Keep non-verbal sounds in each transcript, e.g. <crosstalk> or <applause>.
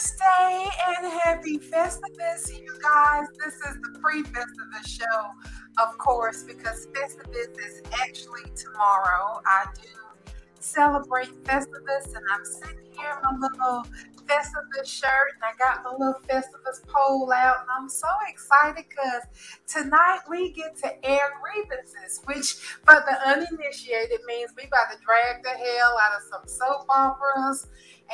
Thursday and happy Festivus, you guys. This is the pre Festivus show, of course, because Festivus is actually tomorrow. I do celebrate Festivus, and I'm sitting here in my little Festivus shirt, and I got my little Festivus pole out, and I'm so excited because tonight we get to air grievances, which for the uninitiated means we about to drag the hell out of some soap operas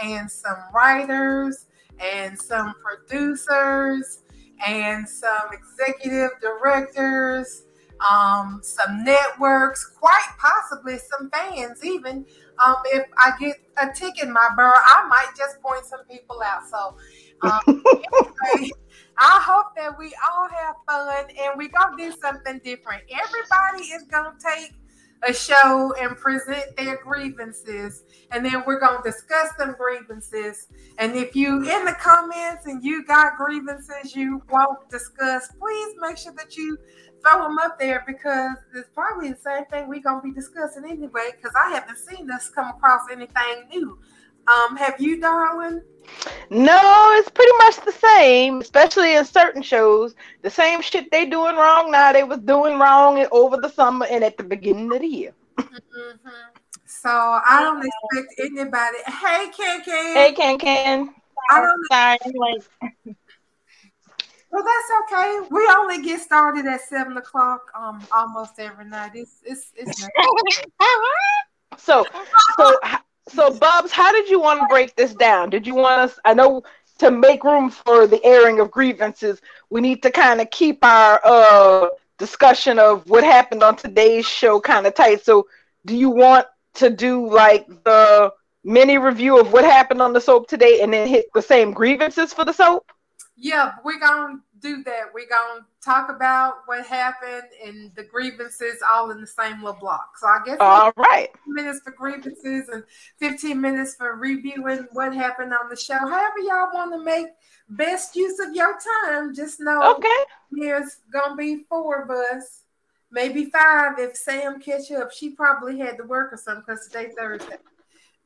and some writers and some producers and some executive directors, um, some networks, quite possibly some fans, even. Um, if I get a tick in my burr, I might just point some people out. So, um, anyway, <laughs> I hope that we all have fun and we're going to do something different. Everybody is going to take a show and present their grievances. And then we're going to discuss them grievances. And if you in the comments and you got grievances you won't discuss please make sure that you throw them up there because it's probably the same thing we're going to be discussing anyway because i haven't seen us come across anything new um, have you darling no, it's pretty much the same, especially in certain shows. The same shit they doing wrong now they was doing wrong over the summer and at the beginning of the year. Mm-hmm. So I don't expect anybody. Hey, Can Can. Hey, Can Can. I don't. Sorry. Well, that's okay. We only get started at seven o'clock um almost every night. It's it's it's. <laughs> so so so, Bubs, how did you want to break this down? Did you want us? I know to make room for the airing of grievances, we need to kind of keep our uh, discussion of what happened on today's show kind of tight. So, do you want to do like the mini review of what happened on the soap today and then hit the same grievances for the soap? Yeah, we're gonna do that. We're gonna talk about what happened and the grievances all in the same little block. So I guess all right, minutes for grievances and 15 minutes for reviewing what happened on the show. However, y'all want to make best use of your time, just know okay, there's gonna be four of us, maybe five if Sam catch up. She probably had to work or something because today's Thursday.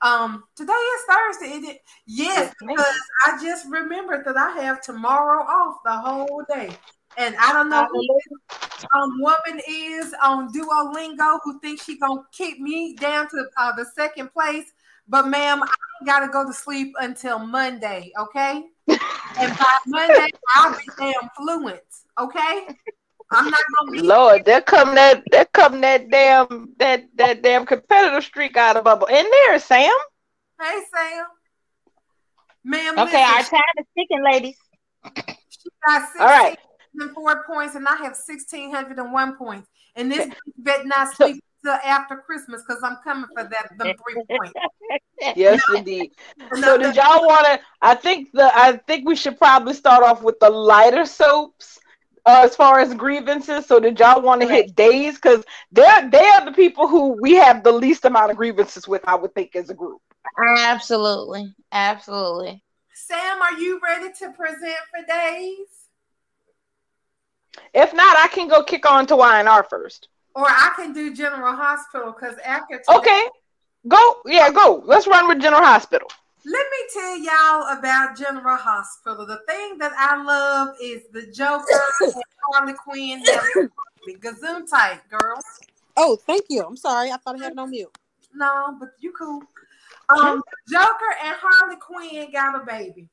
Um, today is Thursday. It, yes, because I just remembered that I have tomorrow off the whole day. And I don't know who this um, woman is on Duolingo who thinks she gonna keep me down to uh, the second place. But ma'am, I gotta go to sleep until Monday, okay? <laughs> and by Monday, I'll be damn fluent, okay? I'm not gonna be Lord, there come that there come that damn that that damn competitive streak out of bubble. In there, Sam. Hey Sam. Ma'am. Okay, our time is ticking, ladies. She got All right. four points, and I have sixteen hundred and one points. And this bet not sleep till after Christmas because I'm coming for that the three points. <laughs> yes, indeed. <laughs> So did y'all want to? I think the I think we should probably start off with the lighter soaps uh, as far as grievances. So did y'all want to hit days? Because they're they are the people who we have the least amount of grievances with, I would think, as a group. Absolutely. Absolutely. Sam, are you ready to present for days? If not, I can go kick on to YNR first. Or I can do General Hospital because after today, Okay. Go. Yeah, go. Let's run with General Hospital. Let me tell y'all about General Hospital. The thing that I love is the Joker <laughs> and Harley Quinn. Gazoon tight, girl. Oh, thank you. I'm sorry. I thought I had it on mute. No, but you cool. Um, Joker and Harley Quinn got a baby.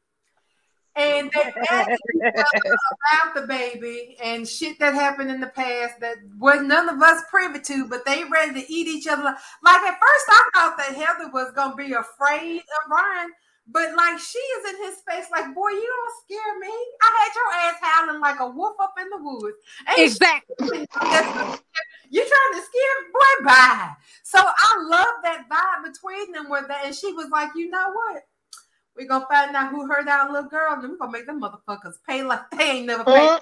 And they <laughs> about the baby and shit that happened in the past that was none of us privy to, but they ready to eat each other. Like at first, I thought that Heather was gonna be afraid of Ryan, but like she is in his face, like, boy, you don't scare me. I had your ass howling like a wolf up in the woods. Ain't exactly. <laughs> You're trying to scare boy bye. So I love that vibe between them with that. And she was like, you know what? We're gonna find out who hurt our little girl, and we're gonna make them motherfuckers pay like <laughs> they ain't never paid. Uh-huh.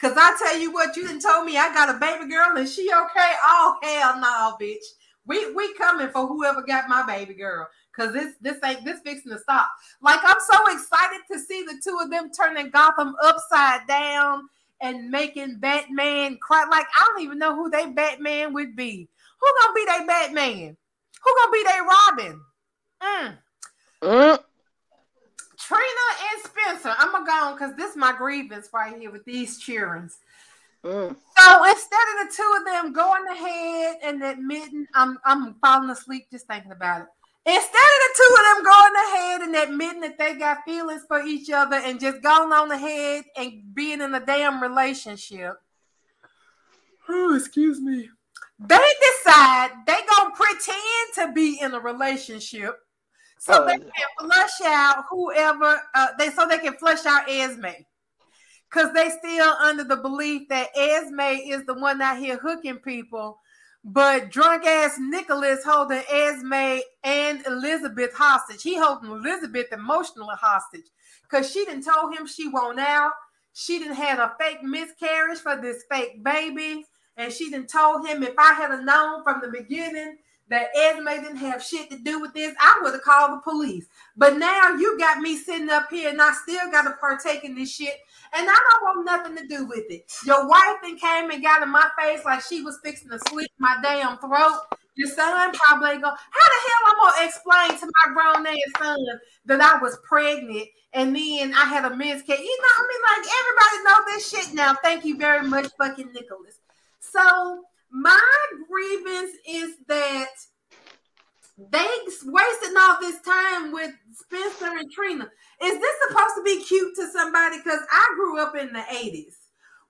Cause I tell you what, you didn't told me I got a baby girl and she okay. Oh hell no, bitch. We we coming for whoever got my baby girl. Cause this this ain't this fixing to stop. Like I'm so excited to see the two of them turning Gotham upside down and making Batman cry. Like I don't even know who they Batman would be. Who gonna be their Batman? Who gonna be their Robin? Mm. Mm. Trina and Spencer. I'm gonna go on because this is my grievance right here with these cheerings. Mm. So instead of the two of them going ahead and admitting, I'm I'm falling asleep just thinking about it. Instead of the two of them going ahead and admitting that they got feelings for each other and just going on ahead and being in a damn relationship. Oh, excuse me. They decide they gonna pretend to be in a relationship so Oh, they can flush out whoever uh, they so they can flush out Esme. Cause they still under the belief that Esme is the one out here hooking people, but drunk ass Nicholas holding Esme and Elizabeth hostage. He holding Elizabeth emotionally hostage because she didn't told him she won't out. She didn't had a fake miscarriage for this fake baby, and she didn't told him if I had known from the beginning that Esme didn't have shit to do with this, I would have called the police. But now you got me sitting up here and I still got to partake in this shit, and I don't want nothing to do with it. Your wife then came and got in my face like she was fixing to slit my damn throat. Your son probably go. How the hell I'm gonna explain to my grown ass son that I was pregnant and then I had a miscarriage? You know, what I mean, like everybody know this shit now. Thank you very much, fucking Nicholas. So my grievance is that they wasting all this time with Spencer and Trina. Is this supposed to be cute to somebody? Because I grew up in the 80s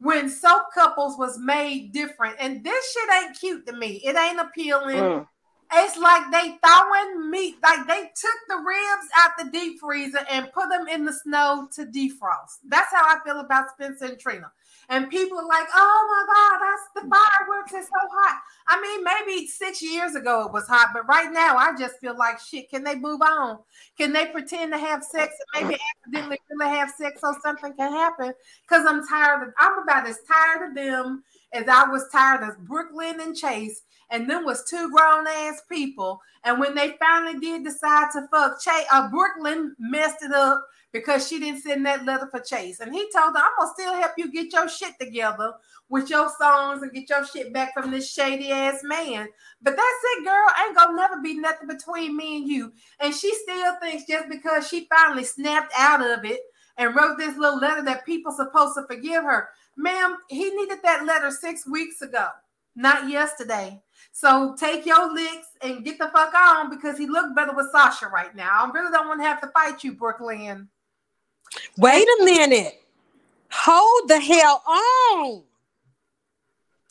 when soap couples was made different, and this shit ain't cute to me. It ain't appealing. Mm. It's like they throwing meat, like they took the ribs out the deep freezer and put them in the snow to defrost. That's how I feel about Spencer and Trina. And people are like, oh my God, that's the fireworks is so hot. I mean, maybe six years ago it was hot, but right now I just feel like shit. Can they move on? Can they pretend to have sex and maybe accidentally really have sex so something can happen? Because I'm tired of I'm about as tired of them as I was tired of Brooklyn and Chase. And then was two grown ass people. And when they finally did decide to fuck Chase, uh, Brooklyn messed it up because she didn't send that letter for Chase. And he told her, I'm gonna still help you get your shit together with your songs and get your shit back from this shady ass man. But that's it, girl. Ain't gonna never be nothing between me and you. And she still thinks just because she finally snapped out of it and wrote this little letter that people supposed to forgive her. Ma'am, he needed that letter six weeks ago, not yesterday. So take your licks and get the fuck on because he looked better with Sasha right now. I really don't want to have to fight you, Brooklyn. Wait a minute. Hold the hell on.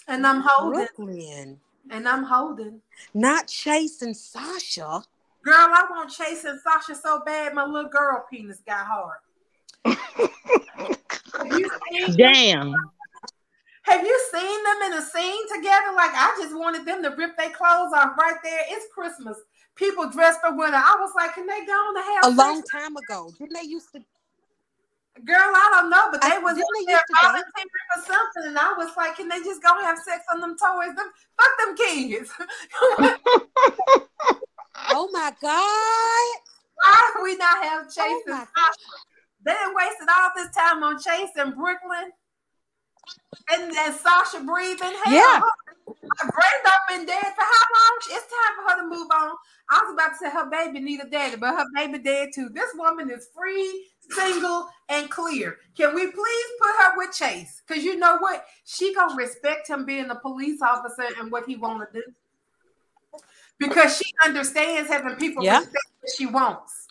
And I'm holding. Brooklyn. And I'm holding. Not chasing Sasha. Girl, I want chasing Sasha so bad my little girl penis got hard. have, you seen, Damn. have you seen them in a scene together? Like I just wanted them to rip their clothes off right there. It's Christmas. People dressed for winter. I was like, can they go on the have A long time ago. Didn't they used to Girl, I don't know, but they I- was up there used to date? volunteering for something, and I was like, "Can they just go have sex on them toys? Them fuck them kids. <laughs> Oh my God. Why do we not have oh Chase Oh and my Sasha? They wasted all this time on Chase and Brooklyn, and and Sasha breathing. Hell, Yeah. Brando been dead for how long? It's time for her to move on. I was about to say her baby need a daddy, but her baby dead too. This woman is free, single, and clear. Can we please put her with Chase? Because you know what? She gonna respect him being a police officer and what he want to do. Because she understands having people Yeah. respect what she wants.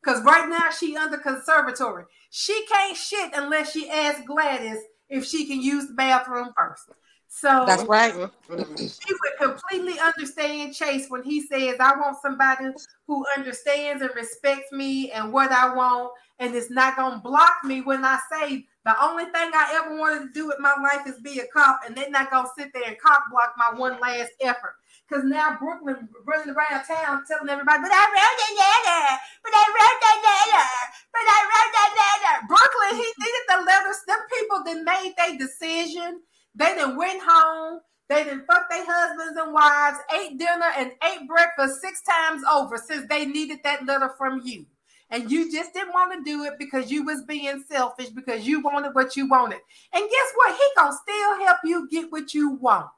Because right now she under conservatory. She can't shit unless she asks Gladys if she can use the bathroom first. So That's right. she would completely understand Chase when he says, I want somebody who understands and respects me and what I want, and it's not gonna block me when I say the only thing I ever wanted to do with my life is be a cop, and they're not gonna sit there and cop block my one last effort. Because now Brooklyn running around town telling everybody, but I wrote that letter, but I wrote that letter, but I wrote that letter. Brooklyn, he needed the letters. Them people that made their decision. They done went home. They done fucked their husbands and wives, ate dinner and ate breakfast six times over since they needed that letter from you. And you just didn't want to do it because you was being selfish because you wanted what you wanted. And guess what? He gonna still help you get what you want.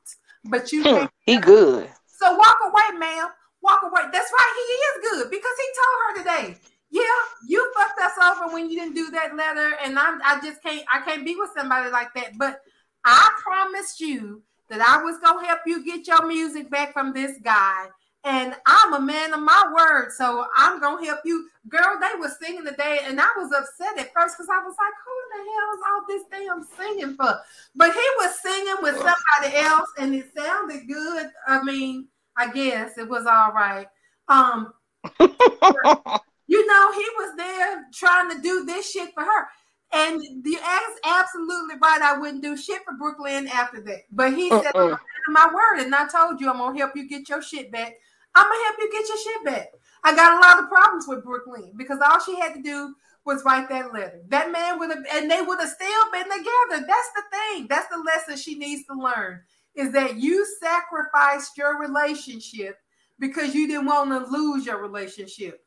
But you Hmm, can't. he good. So walk away, ma'am. Walk away. That's right. He is good because he told her today. yeah, you fucked us over when you didn't do that letter, and I'm I just can't, I can't be with somebody like that. But I promised you that I was gonna help you get your music back from this guy, and I'm a man of my word, so I'm gonna help you. Girl, they were singing the day, and I was upset at first because I was like, "Who in the hell is all this damn singing for?" But he was singing with somebody else, and it sounded good. I mean, I guess it was all right. Um, <laughs> you know, he was there trying to do this shit for her. And you asked absolutely right. I wouldn't do shit for Brooklyn after that. But he said, Uh-uh. my word, and I told you I'm gonna help you get your shit back. I'm gonna help you get your shit back. I got a lot of problems with Brooklyn because all she had to do was write that letter. That man would have, and they would have still been together. That's the thing. That's the lesson she needs to learn is that you sacrificed your relationship because you didn't want to lose your relationship.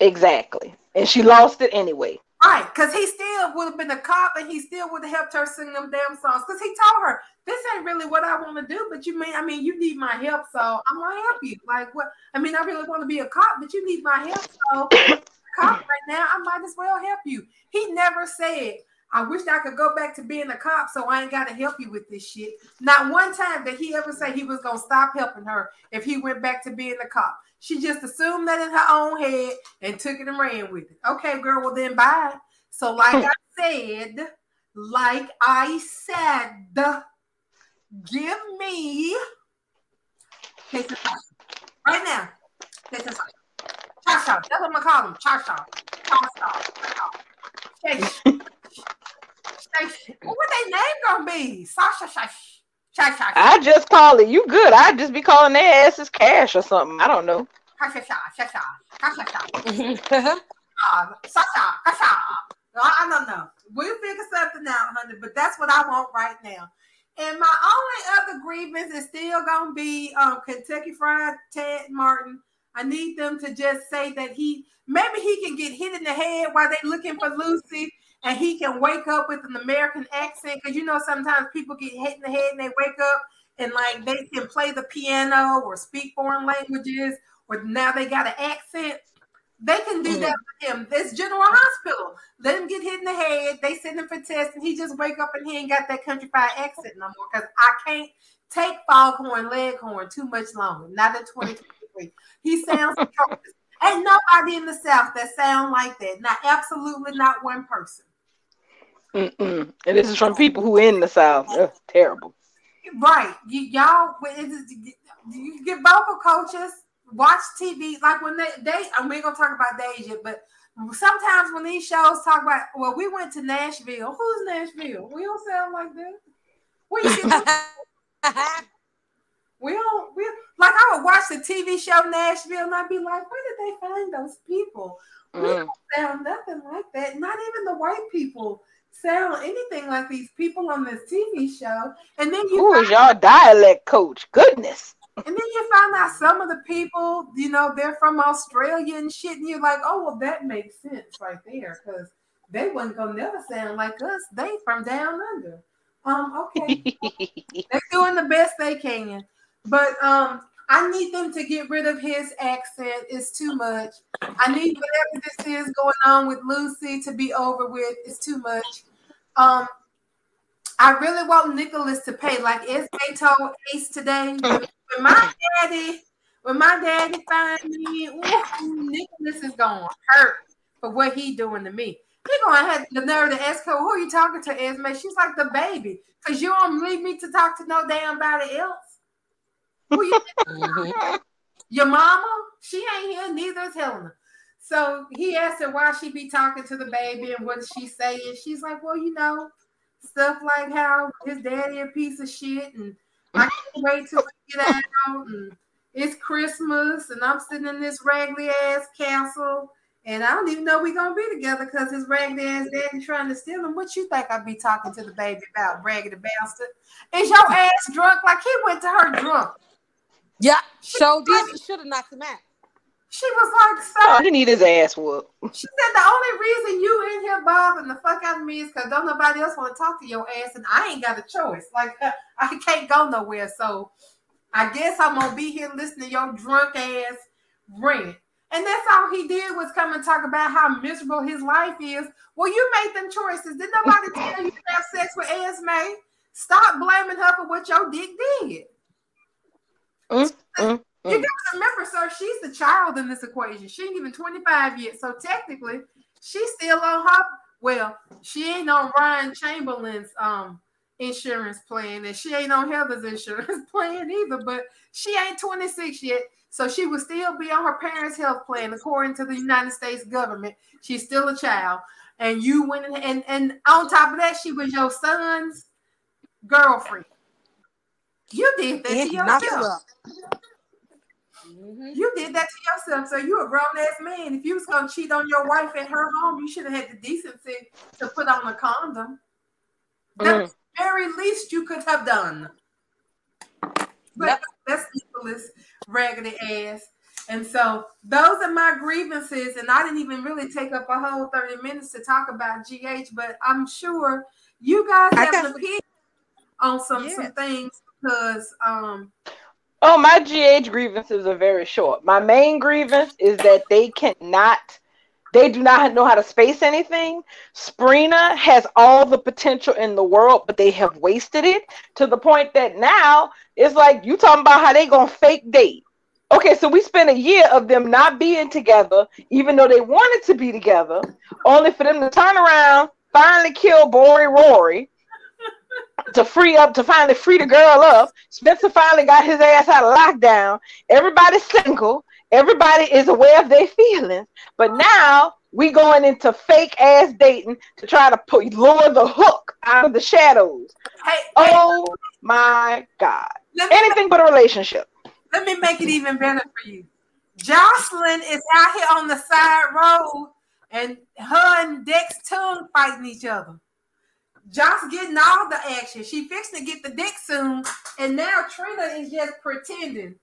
exactly. And she lost it anyway. Right, because he still would have been a cop and he still would have helped her sing them damn songs. Because he told her, This ain't really what I want to do, but you mean I mean you need my help, so I'm gonna help you. Like what I mean, I really want to be a cop, but you need my help, so <coughs> cop right now, I might as well help you. He never said, I wish I could go back to being a cop so I ain't gotta help you with this shit. Not one time did he ever say he was gonna stop helping her if he went back to being a cop. She just assumed that in her own head and took it and ran with it. Okay, girl, well then bye. So, like I said, like I said, give me Sasha. right now. Jason Sasha. Cha-cha. That's what I'm gonna call him. Cha-cha. Cha-cha. Cha-cha. What they name gonna be? Sasha Shash. I just call it. You good? I just be calling their asses cash or something. I don't know. I don't know. We'll figure something out, honey, but that's what I want right now. And my only other grievance is still gonna be um, Kentucky Fried Ted Martin. I need them to just say that he maybe he can get hit in the head while they're looking for Lucy, and he can wake up with an American accent. Because you know sometimes people get hit in the head and they wake up and like they can play the piano or speak foreign languages, or now they got an accent. They can do mm-hmm. that for him. This General Hospital. Let him get hit in the head. They send him for tests, and he just wake up and he ain't got that countrified accent no more. Because I can't take Foghorn Leghorn too much longer. Not in 2023. He sounds atrocious. Ain't nobody in the South that sound like that. Not absolutely not one person. Mm-mm. And this is from people who in the South. Ugh, terrible. Right. You, y'all, when you get vocal coaches, watch TV. Like when they, they and we're gonna talk about days yet, but sometimes when these shows talk about, well, we went to Nashville. Who's Nashville? We don't sound like that. Where you get <laughs> we don't we like I would watch the TV show Nashville and I'd be like, where did they find those people? We Mm. don't sound nothing like that. Not even the white people sound anything like these people on this TV show. And then you Who find dialect coach? Goodness. and then you find out some of the people, you know, they're from Australia and shit, and you're like, oh, well, that makes sense right there, because they wasn't gonna never sound like us. They from down under. Um, okay, <laughs> they're doing the best they can, but um, I need them to get rid of his accent. It's too much. I need whatever this is going on with Lucy to be over with. It's too much. Um, I really want Nicholas to pay, like Esme told Ace today. When, when my daddy, when my daddy find me, ooh, Nicholas is gonna hurt for what he doing to me. He gonna have the nerve to ask her, "Who are you talking to, Esme?" She's like the baby, cause you don't leave me to talk to no damn body else. You mm-hmm. your mama? She ain't here, neither is Helena. So he asked her why she be talking to the baby and what did she say? She's like, Well, you know, stuff like how his daddy a piece of shit and I can't wait till we get out and it's Christmas and I'm sitting in this raggedy ass castle and I don't even know we gonna be together because his raggedy ass daddy trying to steal him. What you think I'd be talking to the baby about, raggedy bastard? Is your ass drunk? Like he went to her drunk. Yeah, so did she should have knocked him out. She was like, so, Oh, so he need his ass whooped. She said the only reason you in here bothering the fuck out of me is because don't nobody else want to talk to your ass, and I ain't got a choice. Like <laughs> I can't go nowhere, so I guess I'm gonna be here listening to your drunk ass rant. And that's all he did was come and talk about how miserable his life is. Well, you made them choices. Did nobody <laughs> tell you to have sex with Esme? Stop blaming her for what your dick did. Mm, <laughs> mm, You got to remember, sir, she's the child in this equation. She ain't even 25 yet. So technically, she's still on her. Well, she ain't on Ryan Chamberlain's um insurance plan, and she ain't on Heather's <laughs> insurance plan either. But she ain't 26 yet. So she would still be on her parents' health plan, according to the United States government. She's still a child. And you went and, and on top of that, she was your son's girlfriend. You did that And to he knocked it yourself. up. Mhm. You did that to yourself. So you a grown ass man. If you was gonna cheat on your wife at her home, you should have had the decency to put on a condom. That's mm. the very least you could have done. But Yep. that's Nicholas raggedy ass. And so those are my grievances. And I didn't even really take up a whole 30 minutes to talk about GH, but I'm sure you guys have got an opinion on some, some things because um Oh, my GH grievances are very short. My main grievance is that they cannot, they do not know how to space anything. Sprina has all the potential in the world, but they have wasted it to the point that now it's like you talking about how they gonna fake date. Okay, so we spent a year of them not being together, even though they wanted to be together, only for them to turn around, finally kill Bori Rory, to free up to finally free the girl up. Spencer finally got his ass out of lockdown. Everybody's single. Everybody is aware of their feelings. But now we going into fake ass dating to try to put lure the hook out of the shadows. hey, hey Oh my god. Anything but a relationship. Let me make it even better for you. Josslyn is out here on the side road, and her and Dex tongue fighting each other. Joss getting all the action. She fixing to get the dick soon, and now Trina is just pretending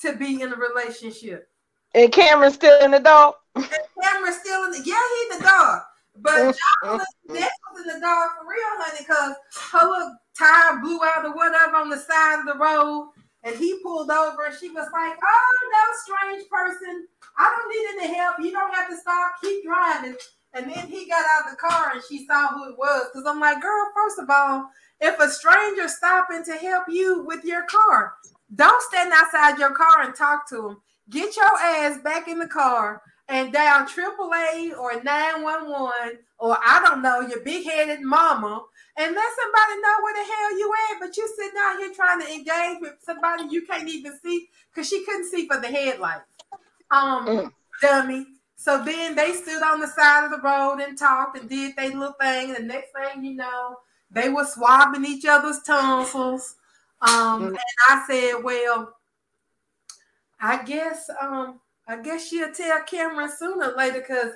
to be in a relationship. And Cameron's still in the dog. And Cameron's still in the yeah, he's the dog. But <laughs> Josslyn, was in the dog for real, honey, because her little tire blew out or whatever on the side of the road. And he pulled over and she was like, Oh no, strange person. I don't need any help. You don't have to stop. Keep driving. And then he got out of the car and she saw who it was. Because I'm like, girl, first of all, if a stranger stopping to help you with your car, don't stand outside your car and talk to him. Get your ass back in the car and down AAA or 911 or I don't know, your big headed mama and let somebody know where the hell you at. But you sitting out here trying to engage with somebody you can't even see because she couldn't see for the headlights. Um, Mm. dummy. So then they stood on the side of the road and talked and did their little thing. And the next thing you know, they were swabbing each other's tonsils. Um, Mm. and I said, well, I guess um, I guess she'll tell Cameron sooner or later because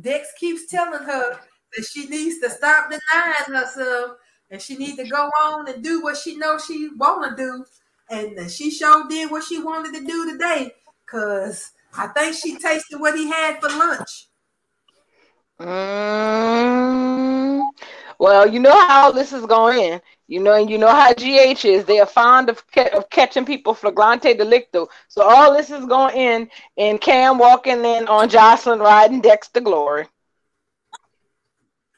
Dex keeps telling her that she needs to stop denying herself and she needs to go on and do what she knows she want to do. And she sure did what she wanted to do today because I think she tasted what he had for lunch. Mm, well, you know how this is going. You know, and you know how GH is. They are fond of, ca- of catching people flagrante delicto. So all this is going in and Cam walking in on Josslyn riding Dex to glory.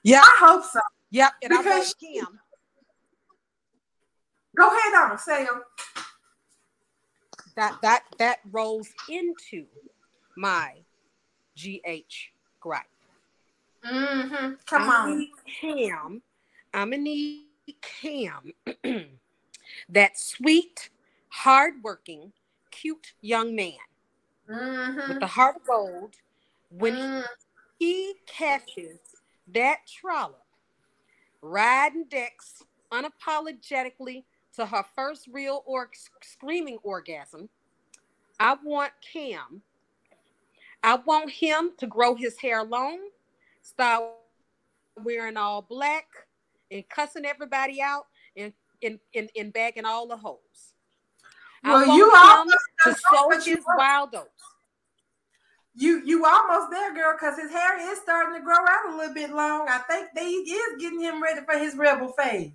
Yeah, I hope so. yep. And I Because want Kim. Go ahead on, Sam. That that that rolls into my GH gripe. Mm-hmm. Come I'm on. Cam. I'm gonna need Cam. that sweet, hardworking, cute young man Mm-hmm. with the heart of gold. When he Mm. he catches that trollop riding Dex unapologetically to her first real or screaming orgasm i want cam i want him to grow his hair long start wearing all black and cussing everybody out and and, and, and bagging all the holes. I Well, want you him almost to sow his wild oats You you almost there, girl, because his hair is starting to grow out a little bit long. I think they is getting him ready for his rebel phase.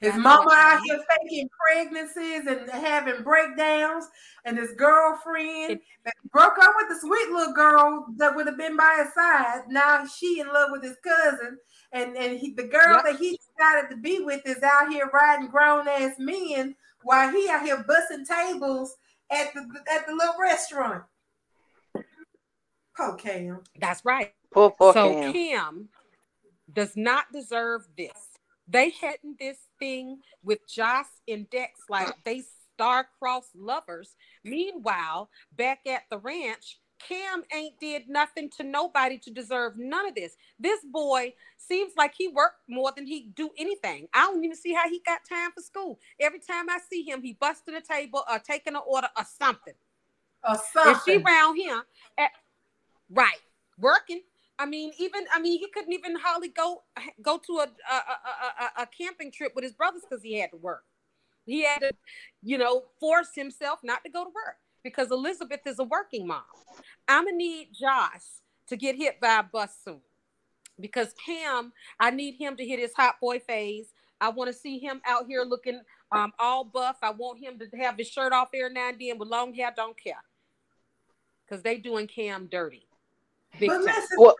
His That's mama out here faking pregnancies and having breakdowns, and his girlfriend that broke up with the sweet little girl that would have been by his side. Now she in love with his cousin, and and he, the girl Yep. that he decided to be with is out here riding grown ass men while he out here busting tables at the at the little restaurant. Oh, Cam. That's right. Poor, poor so Cam. Kim does not deserve this. They hadn't this thing with Joss and Dex like they star-crossed lovers. Meanwhile, back at the ranch, Cam ain't did nothing to nobody to deserve none of this. This boy seems like he worked more than he do anything. I don't even see how he got time for school. Every time I see him, he busting a table or taking an order or something. Or If she something. round him, at, right, working. I mean, even I mean, he couldn't even hardly go go to a a, a, a, a camping trip with his brothers because he had to work. He had to, you know, force himself not to go to work because Elizabeth is a working mom. I'm gonna need Joss to get hit by a bus soon because Cam, I need him to hit his hot boy phase. I want to see him out here looking um, all buff. I want him to have his shirt off every now and then with long hair. Don't care because they doing Cam dirty. Big But time. listen, Well,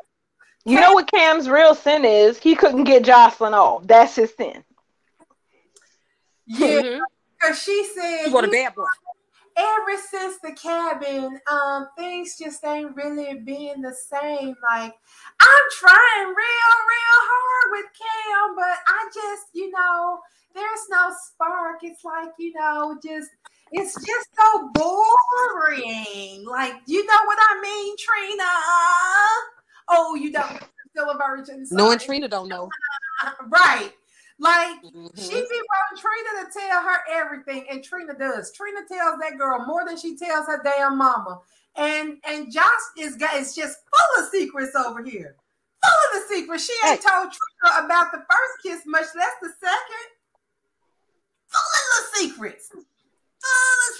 you know what Cam's real sin is? He couldn't get Josslyn off. That's his sin. yeah, because she said He want a bad boy. ever since the cabin, um, things just ain't really been the same. Like I'm trying real, real hard with Cam, but I just, you know, there's no spark. It's like, you know, just it's just so boring. Like, you know what I mean, Trina? Oh, you don't still a virgin. Knowing sorry. Trina don't know. <laughs> right. Like Mhm. she be wanting Trina to tell her everything, and Trina does. Trina tells that girl more than she tells her damn mama. And and Joss is got is just full of secrets over here. Full of the secrets. She ain't told Trina about the first kiss, much less the second. Full of the secrets.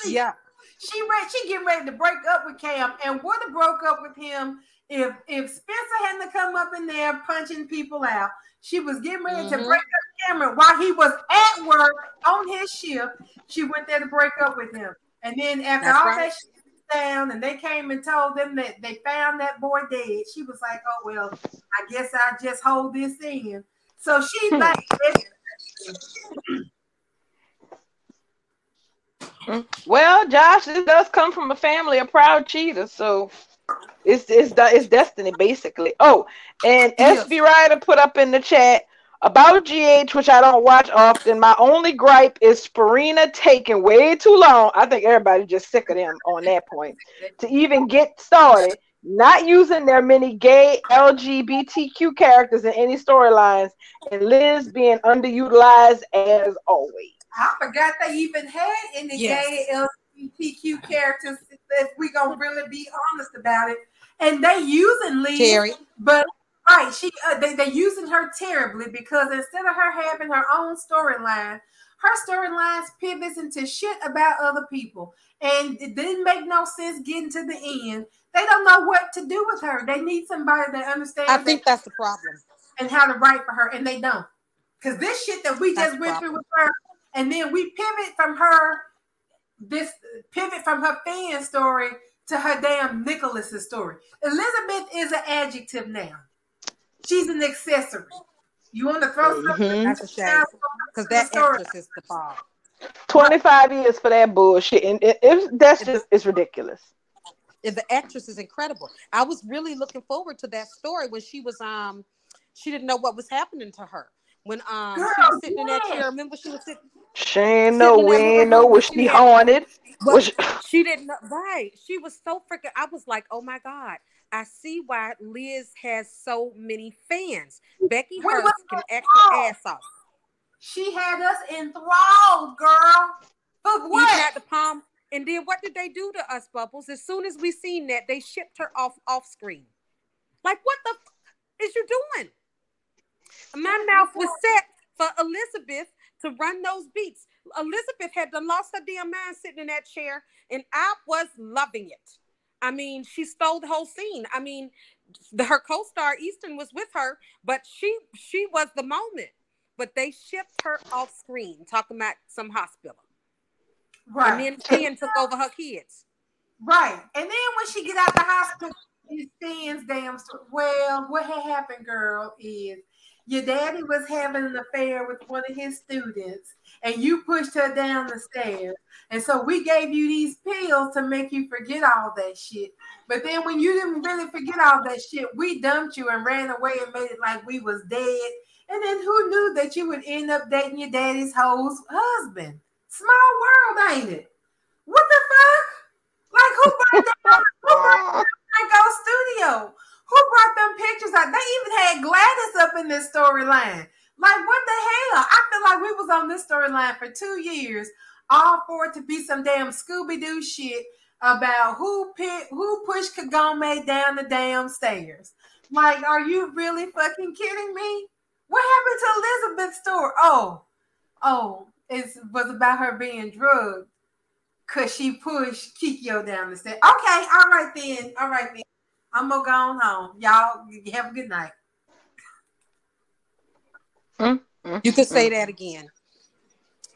Yeah. She ready, she getting ready to break up with Cam and would have broke up with him if if Spencer hadn't come up in there punching people out. She was getting ready to Mhm. break up with Cameron while he was at work on his shift. She went there to break up with him. And then after That's all right. that shit was down and they came and told them that they found that boy dead, she was like, Oh well, I guess I just hold this in. So she <laughs> like Well, Joss, this does come from a family of proud cheaters, so it's it's it's destiny basically. Oh, and Yes. SB Rider put up in the chat about GH, which I don't watch often. My only gripe is Farina taking way too long. I think everybody's just sick of them on that point to even get started. Not using their many gay LGBTQ characters in any storylines, and Liz being underutilized as always. I forgot they even had any Yes. gay LGBTQ characters. If we gonna really be honest about it, and they using Lee, Terry. but right, she uh, they they using her terribly because instead of her having her own storyline, her storylines pivots into shit about other people, and it didn't make no sense getting to the end. They don't know what to do with her. They need somebody that understands. I think that's the problem. and how to write for her, and they don't. Because this shit that we That's just went problem. through with her, and then we pivot from her, this pivot from her fan story to her damn Nicholas's story. Elizabeth is an adjective now. She's an accessory. You want to throw something? Mhm. That's a shame. Because that story. actress is the problem. 25 years for that bullshit. And it, it, that's just, it's ridiculous. And the actress is incredible. I was really looking forward to that story when she was um she didn't know what was happening to her. When um she was sitting in that chair. Remember she was sitting She ain't know, Sitting we ain't know, room, was she she had- haunted? Was she, she didn't know right. She was so freaking I was like, oh my God. I see why Liz has so many fans. Becky Herbst was can act her ass off. She had us enthralled, girl. But Even what? at the palm. And then what did they do to us, Bubbles? As soon as we seen that, they shipped her off off screen. Like, what the f- is you doing? My mouth was set for Elizabeth to run those beats. Elizabeth had done lost her damn mind sitting in that chair, and I was loving it. I mean, she stole the whole scene. I mean, the, her co-star Easton was with her, but she she was the moment. but they shipped her off screen, talking about some hospital. Right. And then Finn took over her kids. Right. And then when she get out the hospital, it's Finn's damn. Well, what had happened, girl, is your daddy was having an affair with one of his students, and you pushed her down the stairs. And so we gave you these pills to make you forget all that shit. But then when you didn't really forget all that shit, we dumped you and ran away and made it like we was dead. And then who knew that you would end up dating your daddy's hoe's husband? Small world, ain't it? What the fuck? Like who brought that? <laughs> who brought that Go Studio? Who brought them pictures out? They even had Gladys up in this storyline. Like what the hell? I feel like we was on this storyline for two years, all for it to be some damn Scooby Doo shit about who who pushed Kagome down the damn stairs. Like, are you really fucking kidding me? What happened to Elizabeth's story? Oh, oh, it was about her being drugged because she pushed Kikyo down the stairs. Okay, all right then. All right then. I'm gonna go on home. Y'all have a good night. You could say that again.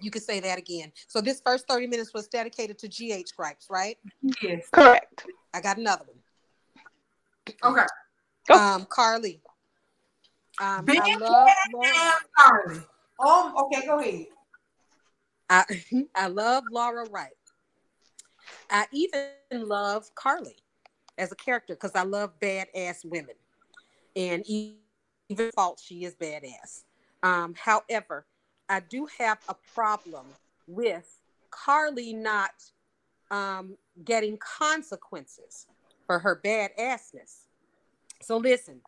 You could say that again. So this first 30 minutes was dedicated to GH Gripes, right? Yes. Correct. I got another one. Okay. Go. Um, Carly. Um, Big I love Laura. Damn Carly. Oh, okay, go ahead. I, <laughs> I love Laura Wright. I even love Carly as a character because I love badass women. And even fault she is badass. Um, however, I do have a problem with Carly not um, getting consequences for her badassness. So listen,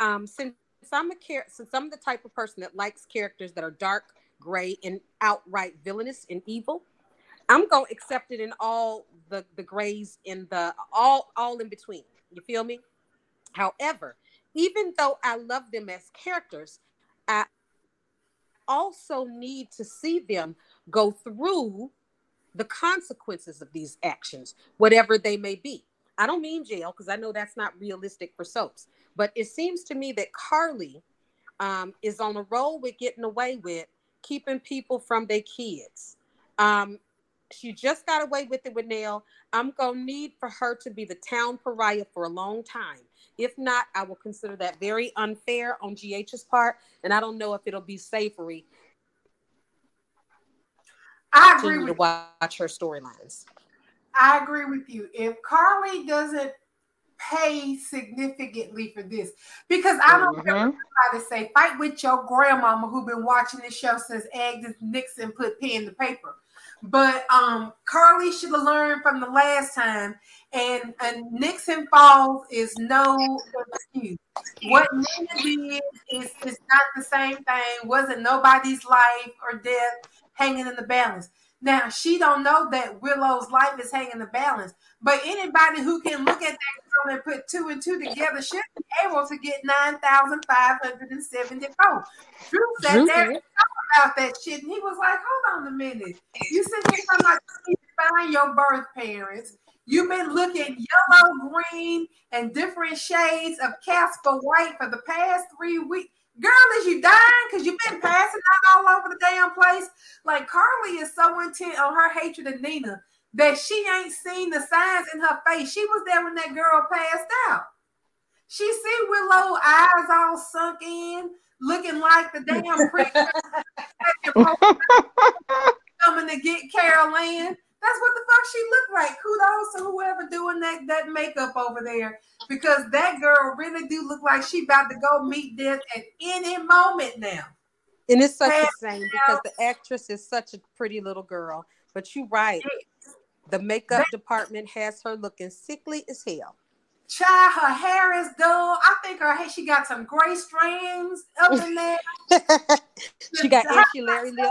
um, since I'm a char- since I'm the type of person that likes characters that are dark, gray, and outright villainous and evil, I'm gonna accept it in all the the grays in the all all in between. You feel me? However, even though I love them as characters, I also need to see them go through the consequences of these actions, whatever they may be. I don't mean jail because I know that's not realistic for soaps, but it seems to me that Carly um, is on a roll with getting away with keeping people from their kids. Um, she just got away with it with Nail. I'm gonna need for her to be the town pariah for a long time. If not, I will consider that very unfair on GH's part, and I don't know if it'll be savory I agree to watch her storylines. I agree with you. If Carly doesn't pay significantly for this, because I don't care Mhm. what to say, fight with your grandmama who been watching this show since Agnes Nixon put pen to paper. But um, Carly should have learned from the last time, and, and Nixon Falls is no excuse. What Nina did is, is not the same thing. Wasn't nobody's life or death hanging in the balance. Now she don't know that Willow's life is hanging in the balance, but anybody who can look at that girl and put two and two together should be able to get nine thousand five hundred and seventy-four. Drew sat Drew there did. and talked about that shit, and he was like, "Hold on a minute, you sit here talking you to find your birth parents." You've been looking yellow, green, and different shades of Casper White for the past three weeks. Girl, is you dying? Because you've been passing out all over the damn place. Like Carly is so intent on her hatred of Nina that she ain't seen the signs in her face. She was there when that girl passed out. She see Willow eyes all sunk in, looking like the damn <laughs> preacher coming to get Carol Ann. That's what the fuck she looked like. Kudos to whoever doing that that makeup over there, because that girl really do look like she about to go meet death at any moment now. And it's such a shame because the actress is such a pretty little girl. But you're right. The makeup department has her looking sickly as hell. Child, her hair is dull. I think her hair, she got some gray strands up in there. <laughs> she got ashy Larry lips.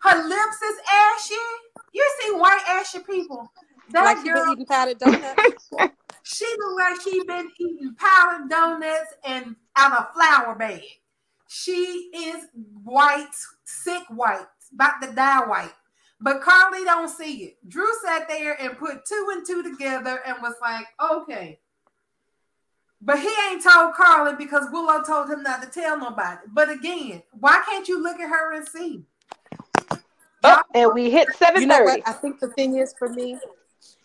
Her lips is ashy. You see white ashy people. That Like girl, been eating powdered donuts. <laughs> she look like she been eating powdered donuts and out of flour bag. She is white, sick white, about to die white. But Carly don't see it. Drew sat there and put two and two together and was like, okay. But he ain't told Carly because Willow told him not to tell nobody. But again, why can't you look at her and see? Oh, and we hit seven You know what? I think the thing is for me,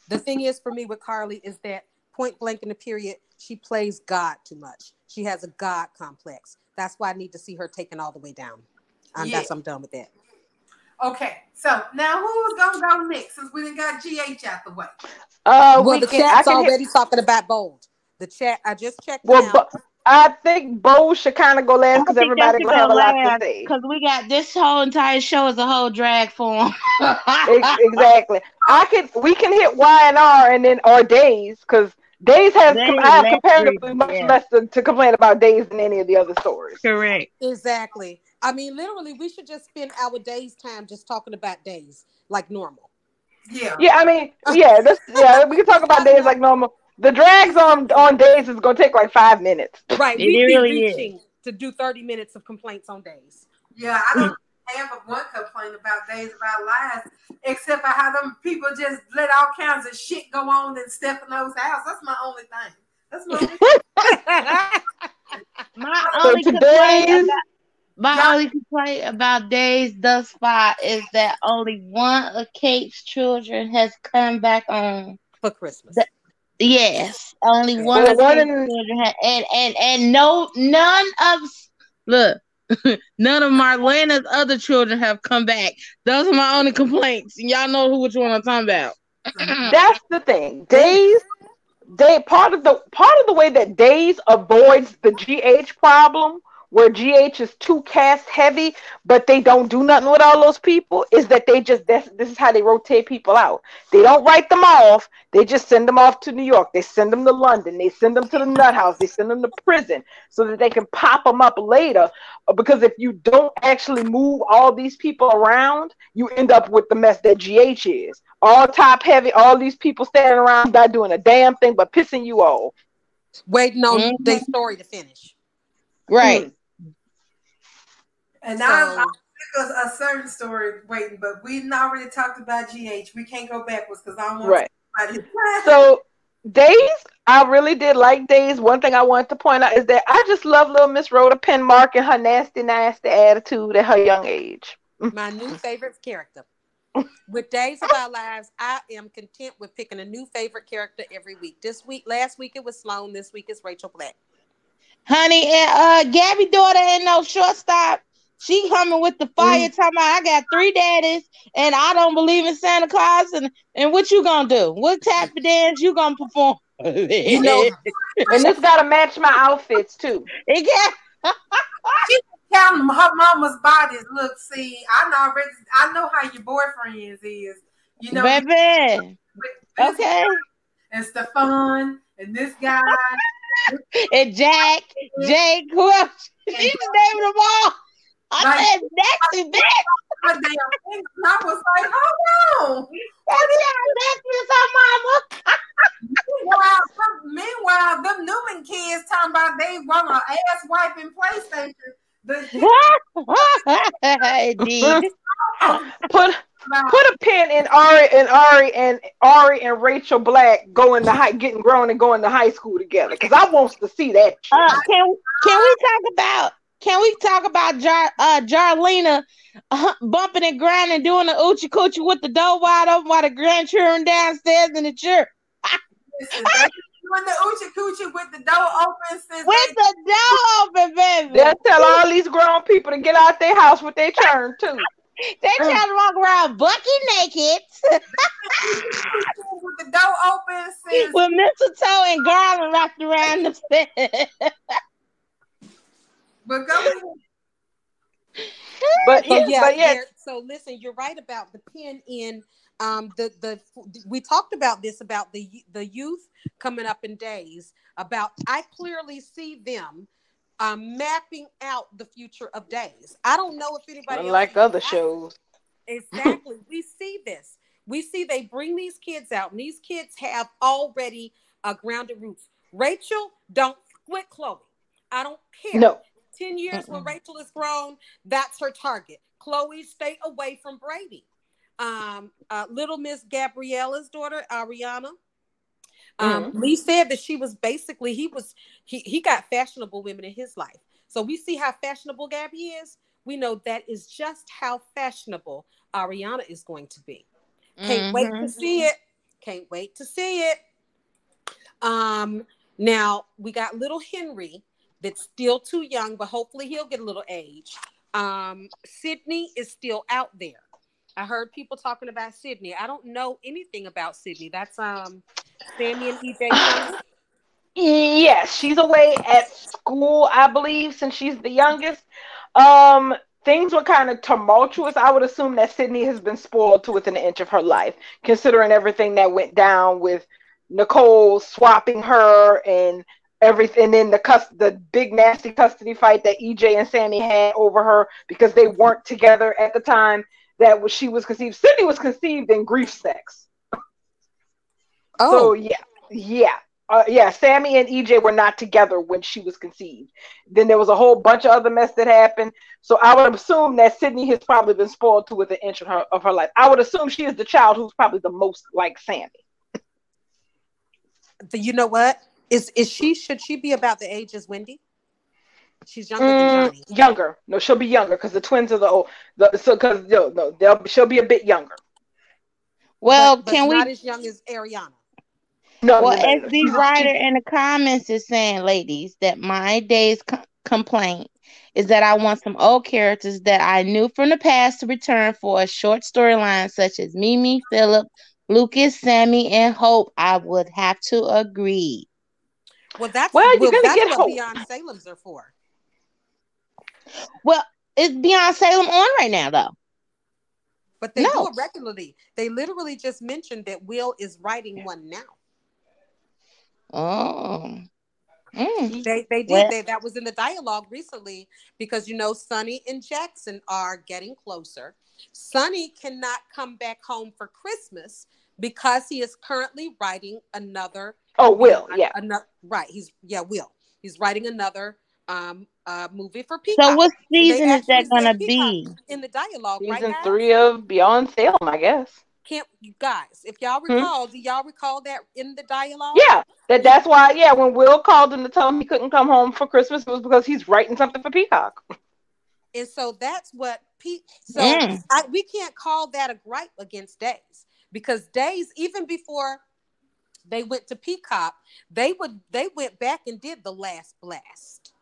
the thing is for me with Carly is that point blank in the period, she plays God too much. She has a God complex. That's why I need to see her taken all the way down. Um, Yeah. That's I'm done with that. Okay, so now who's gonna go next since we done got GH out the way? Uh, well, we the can, I chat's can hit- already talking about bold. The chat, I just checked well, now. but I think Bo should kind of go last because everybody that gonna have a lot to say. Because we got this whole entire show is a whole drag form. <laughs> Ex- exactly. I can we can hit Y and R and then or days because days has Days com- I have comparatively reason, much yeah. less to, to complain about days than any of the other stories. Correct. Exactly. I mean, literally, we should just spend our days time just talking about days like normal. Yeah. Yeah, I mean, yeah, this yeah, we can talk about days like normal. The drags on on days is gonna take like five minutes. Right. We'd really be is. reaching to do 30 minutes of complaints on days. Yeah, I don't <laughs> have a one complaint about days of our lives, except for how them people just let all kinds of shit go on in Stefano's house. That's my only thing. That's my only <laughs> <laughs> My So only complaint about, my Yeah. only complaint about days thus far is that only one of Kate's children has come back on. For Christmas. The- Yes, only one Well, of one Kate's in- children, ha- and and and no, none of look, <laughs> none of Marlena's other children have come back. Those are my only complaints. And y'all know who which one I'm talking about. <laughs> That's the thing. Days, they part of the part of the way that Days avoids the GH problem, where GH is too cast heavy, but they don't do nothing with all those people, is that they just this, this is how they rotate people out. They don't write them off. They just send them off to New York. They send them to London. They send them to the nut house. They send them to prison so that they can pop them up later. Uh, Because if you don't actually move all these people around, you end up with the mess that GH is. All top heavy, all these people standing around not doing a damn thing but pissing you off. Waiting on Mhm. their story to finish. Right. And So- I'm, I'm of a certain story waiting, but we already talked about GH. We can't go backwards because I don't want Right. somebody. <laughs> <laughs> So Days, I really did like Days. One thing I wanted to point out is that I just love little Miss Rhoda Penmark and her nasty, nasty attitude at her young age. <laughs> My new favorite character. With Days of Our Lives, I am content with picking a new favorite character every week. This week, last week it was Sloan. This week it's Rachel Black. Honey, and uh Gabby daughter and no shortstop. She coming with the mm. fire talking about I got three daddies and I don't believe in Santa Claus and, and what you gonna do? What type of dance you gonna perform? You know, <laughs> And this got to match my outfits too. it got Counting her mama's bodies. Look, see, I know already. I know how your boyfriends is. You know, baby. Okay. and Stefan and this guy. <laughs> And Jack, <laughs> Jake, who else? She just named them all. I Right. said Nexy, bitch. my damn thing. I was like, hold on. That's how Nexy is her mama. Meanwhile, some, meanwhile, them Newman kids talking about they want an ass wiping PlayStation. The <laughs> Indeed. <laughs> Put put a pin in Ari and Ari and Ari and Rachel Black going to high, getting grown and going to high school together. Because I wants to see that. Uh, can can we talk about can we talk about Jar uh Jarlena uh, bumping and grinding doing the oochie coochie with the door wide open while the grandchildren downstairs in the church listen, doing the oochie coochie with the door open since with the door open, baby. They'll tell all these grown people to get out their house with their turn too. They trying to walk around bucky naked with the door open <laughs> since with mistletoe and garland wrapped around the stairs. <laughs> but go ahead. But So yeah, yeah, but yeah, there- so listen, you're right about the pin in um the the we talked about this about the the youth coming up in days about I clearly see them um mapping out the future of days. I don't know if anybody like other that. shows. Exactly. <laughs> we see this. We see they bring these kids out, and these kids have already uh, grounded roots. Rachel, don't quit Chloe. I don't care. No, 10 years when. Rachel is grown, that's her target. Chloe, stay away from Brady. Um, uh, little Miss Gabriella's daughter, Ariana. Um, mm-hmm. Lee said that she was basically he was he he got fashionable women in his life. So we see how fashionable Gabby is. We know that is just how fashionable Ariana is going to be. Can't mm-hmm. wait to mm-hmm. see it. Can't wait to see it. Um, now we got little Henry that's still too young, but hopefully he'll get a little age. Um, Sydney is still out there. I heard people talking about Sydney. I don't know anything about Sydney. That's um Sami and EJ. yes, she's away at school, I believe, since she's the youngest. Um, things were kind of tumultuous. I would assume that Sydney has been spoiled to within an inch of her life, considering everything that went down with Nicole swapping her and everything. And then the cus- the big nasty custody fight that EJ and Sami had over her because they weren't together at the time that she was conceived. Sydney was conceived in grief sex. Oh, so yeah, yeah. Uh, yeah, Sami and EJ were not together when she was conceived. Then there was a whole bunch of other mess that happened. So I would assume that Sydney has probably been spoiled to within an inch of her, of her life. I would assume she is the child who's probably the most like Sami. you know what? Is is she should she be about the age as Wendy? She's younger mm, than Johnny. Younger. No, she'll be younger because the twins are the old. The, so because no, no, they'll she'll be a bit younger. Well, but, but can we not as young as Ariana? No. Well, no, as the writer in the comments is saying, ladies, that my day's co- complaint is that I want some old characters that I knew from the past to return for a short storyline such as Mimi, Philip, Lucas, Sami, and Hope. I would have to agree. Well, that's well, you're well, gonna that's get what Hope. Beyond Salem's are for. Well, is Beyond Salem on right now though? But they no. do it regularly. They literally just mentioned that Will is writing one now. Oh. Mm. They they did well, they, that was in the dialogue recently because you know Sonny and Jackson are getting closer. Sonny cannot come back home for Christmas because he is currently writing another. Oh, Will, yeah, another right. He's yeah, Will. He's writing another um uh movie for Peacock. So what season is that gonna be in the dialogue? Season right, three of Beyond Salem, I guess. Can't you guys? If y'all hmm? recall, hmm? do y'all recall that in the dialogue? Yeah, that that's why. Yeah, when Will called him to tell him he couldn't come home for Christmas, it was because he's writing something for Peacock. And so that's what Pete. So mm. I, we can't call that a gripe against Days because Days, even before they went to Peacock, they would they went back and did the last blast.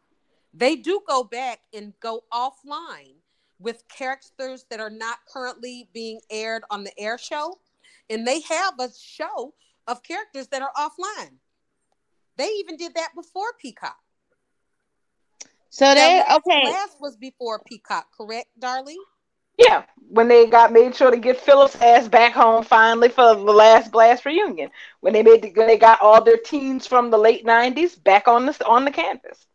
They do go back and go offline with characters that are not currently being aired on the air show, and they have a show of characters that are offline. They even did that before Peacock. So they okay. Last was before Peacock, correct, darling? Yeah, when they got made sure to get Philip's ass back home finally for the last blast reunion. When they made the, when they got all their teens from the late '90s back on the on the canvas.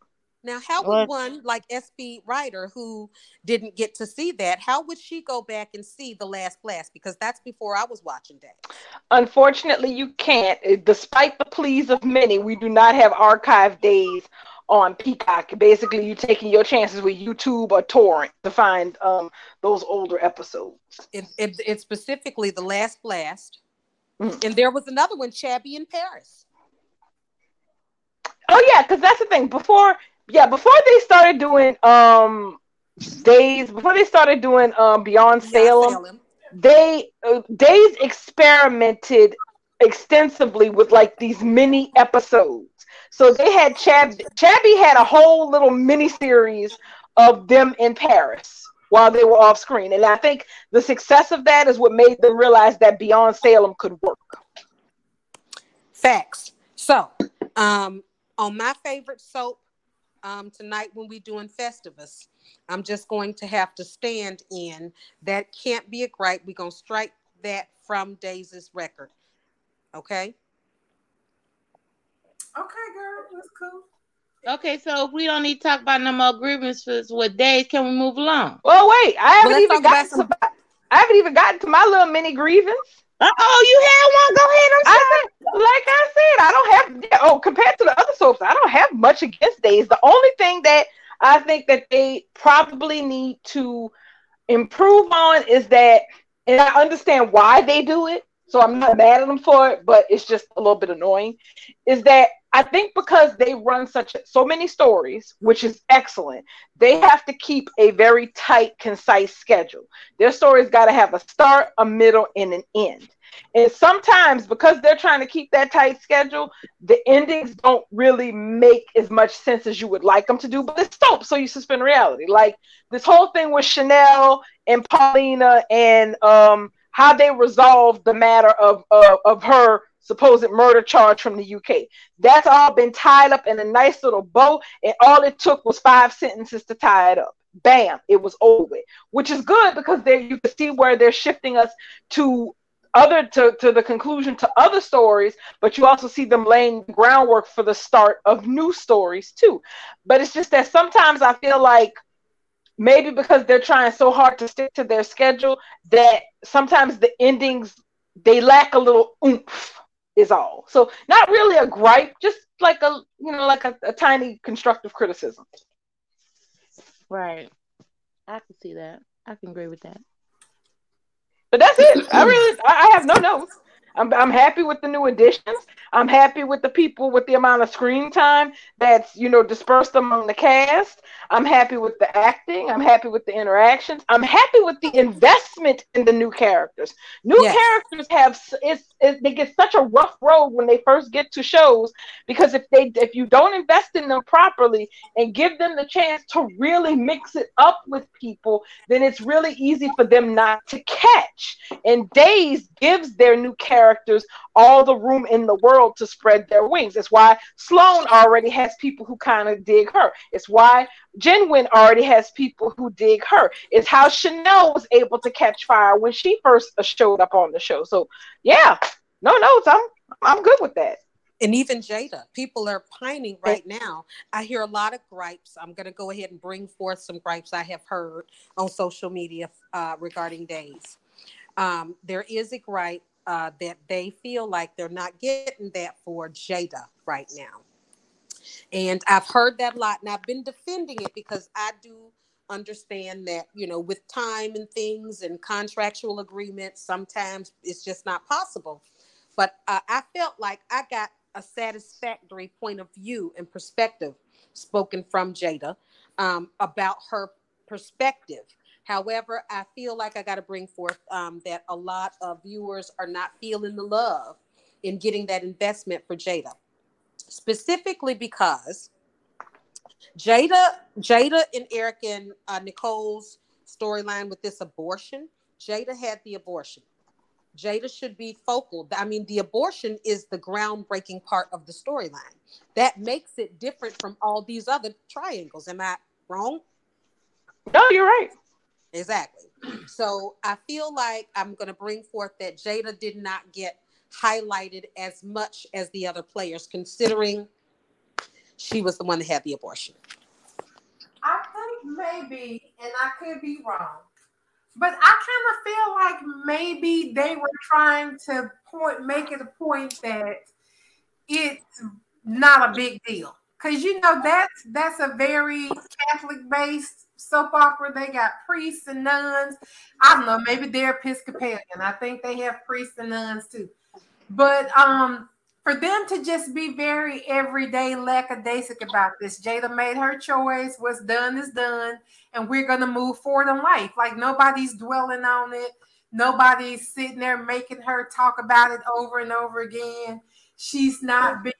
Now, how would one like SB Ryder who didn't get to see that? How would she go back and see the last blast? Because that's before I was watching that. Unfortunately, you can't. Despite the pleas of many, we do not have archive days on Peacock. Basically, you're taking your chances with YouTube or torrent to find um, those older episodes. It, it, it's specifically the last blast, mm. and there was another one, Chabby in Paris. Oh yeah, because that's the thing. Before, yeah, before they started doing um days, before they started doing um Beyond Salem, Salem. they uh, days experimented extensively with like these mini episodes so they had Chab Chabby had a whole little mini series of them in Paris while they were off screen. And I think the success of that is what made them realize that Beyond Salem could work. Facts. So, um, on my favorite soap um, tonight when we doing Festivus, I'm just going to have to stand in. That can't be a gripe. We're going to strike that from Daisy's record. Okay? Okay, girl, that's cool. Okay, so if we don't need to talk about no more grievances with days, can we move along? Well, wait, I haven't well, even gotten some... to I haven't even gotten to my little mini grievance. oh, you had one. Go ahead. I'm sorry. I, like I said, I don't have. Oh, compared to the other soaps, I don't have much against Days. The only thing that I think that they probably need to improve on is that, and I understand why they do it. so I'm not mad at them for it, but it's just a little bit annoying. Is that I think because they run such so many stories, which is excellent, they have to keep a very tight, concise schedule. Their stories got to have a start, a middle, and an end. And sometimes, because they're trying to keep that tight schedule, the endings don't really make as much sense as you would like them to do. But it's soap, so you suspend reality. Like this whole thing with Chanel and Paulina and um, how they resolved the matter of, of, of her supposed murder charge from the UK. That's all been tied up in a nice little bow, and all it took was five sentences to tie it up. Bam, it was over which is good because there you can see where they're shifting us to other to, to the conclusion to other stories, but you also see them laying groundwork for the start of new stories too. But it's just that sometimes I feel like maybe because they're trying so hard to stick to their schedule that sometimes the endings they lack a little oomph is all. So not really a gripe, just like a you know like a, a tiny constructive criticism. Right. I can see that. I can agree with that. But that's it. I really I have no notes. I'm, I'm happy with the new additions. I'm happy with the people with the amount of screen time that's you know dispersed among the cast. I'm happy with the acting. I'm happy with the interactions. I'm happy with the investment in the new characters. New yes. characters have it's, it, they get such a rough road when they first get to shows because if they if you don't invest in them properly and give them the chance to really mix it up with people, then it's really easy for them not to catch. And Days gives their new characters characters all the room in the world to spread their wings. It's why Sloan already has people who kind of dig her. It's why Jenwin already has people who dig her. It's how Chanel was able to catch fire when she first showed up on the show. So yeah, no notes. I'm I'm good with that and even Jada, people are pining right now. I hear a lot of gripes. I'm going to go ahead and bring forth some gripes I have heard on social media uh, regarding days. Um, there is a gripe uh, that they feel like they're not getting that for Jada right now. And I've heard that a lot, and I've been defending it because I do understand that, you know, with time and things and contractual agreements, sometimes it's just not possible. But uh, I felt like I got a satisfactory point of view and perspective spoken from Jada um, about her perspective However, I feel like I got to bring forth um, that a lot of viewers are not feeling the love in getting that investment for Jada, specifically because Jada, Jada and Eric and uh, Nicole's storyline with this abortion. Jada had the abortion. Jada should be focal. I mean, the abortion is the groundbreaking part of the storyline. That makes it different from all these other triangles. Am I wrong? No, you're right. Exactly. So I feel like I'm going to bring forth that Jada did not get highlighted as much as the other players, considering she was the one that had the abortion. I think maybe, and I could be wrong, but I kind of feel like maybe they were trying to point, make it a point that it's not a big deal because you know that's that's a very Catholic based soap opera. They got priests and nuns. I don't know, maybe they're Episcopalian. I think they have priests and nuns too. But um, for them to just be very everyday lackadaisic about this, Jada made her choice. What's done is done, and we're gonna move forward in life. Like nobody's dwelling on it. Nobody's sitting there making her talk about it over and over again. She's not being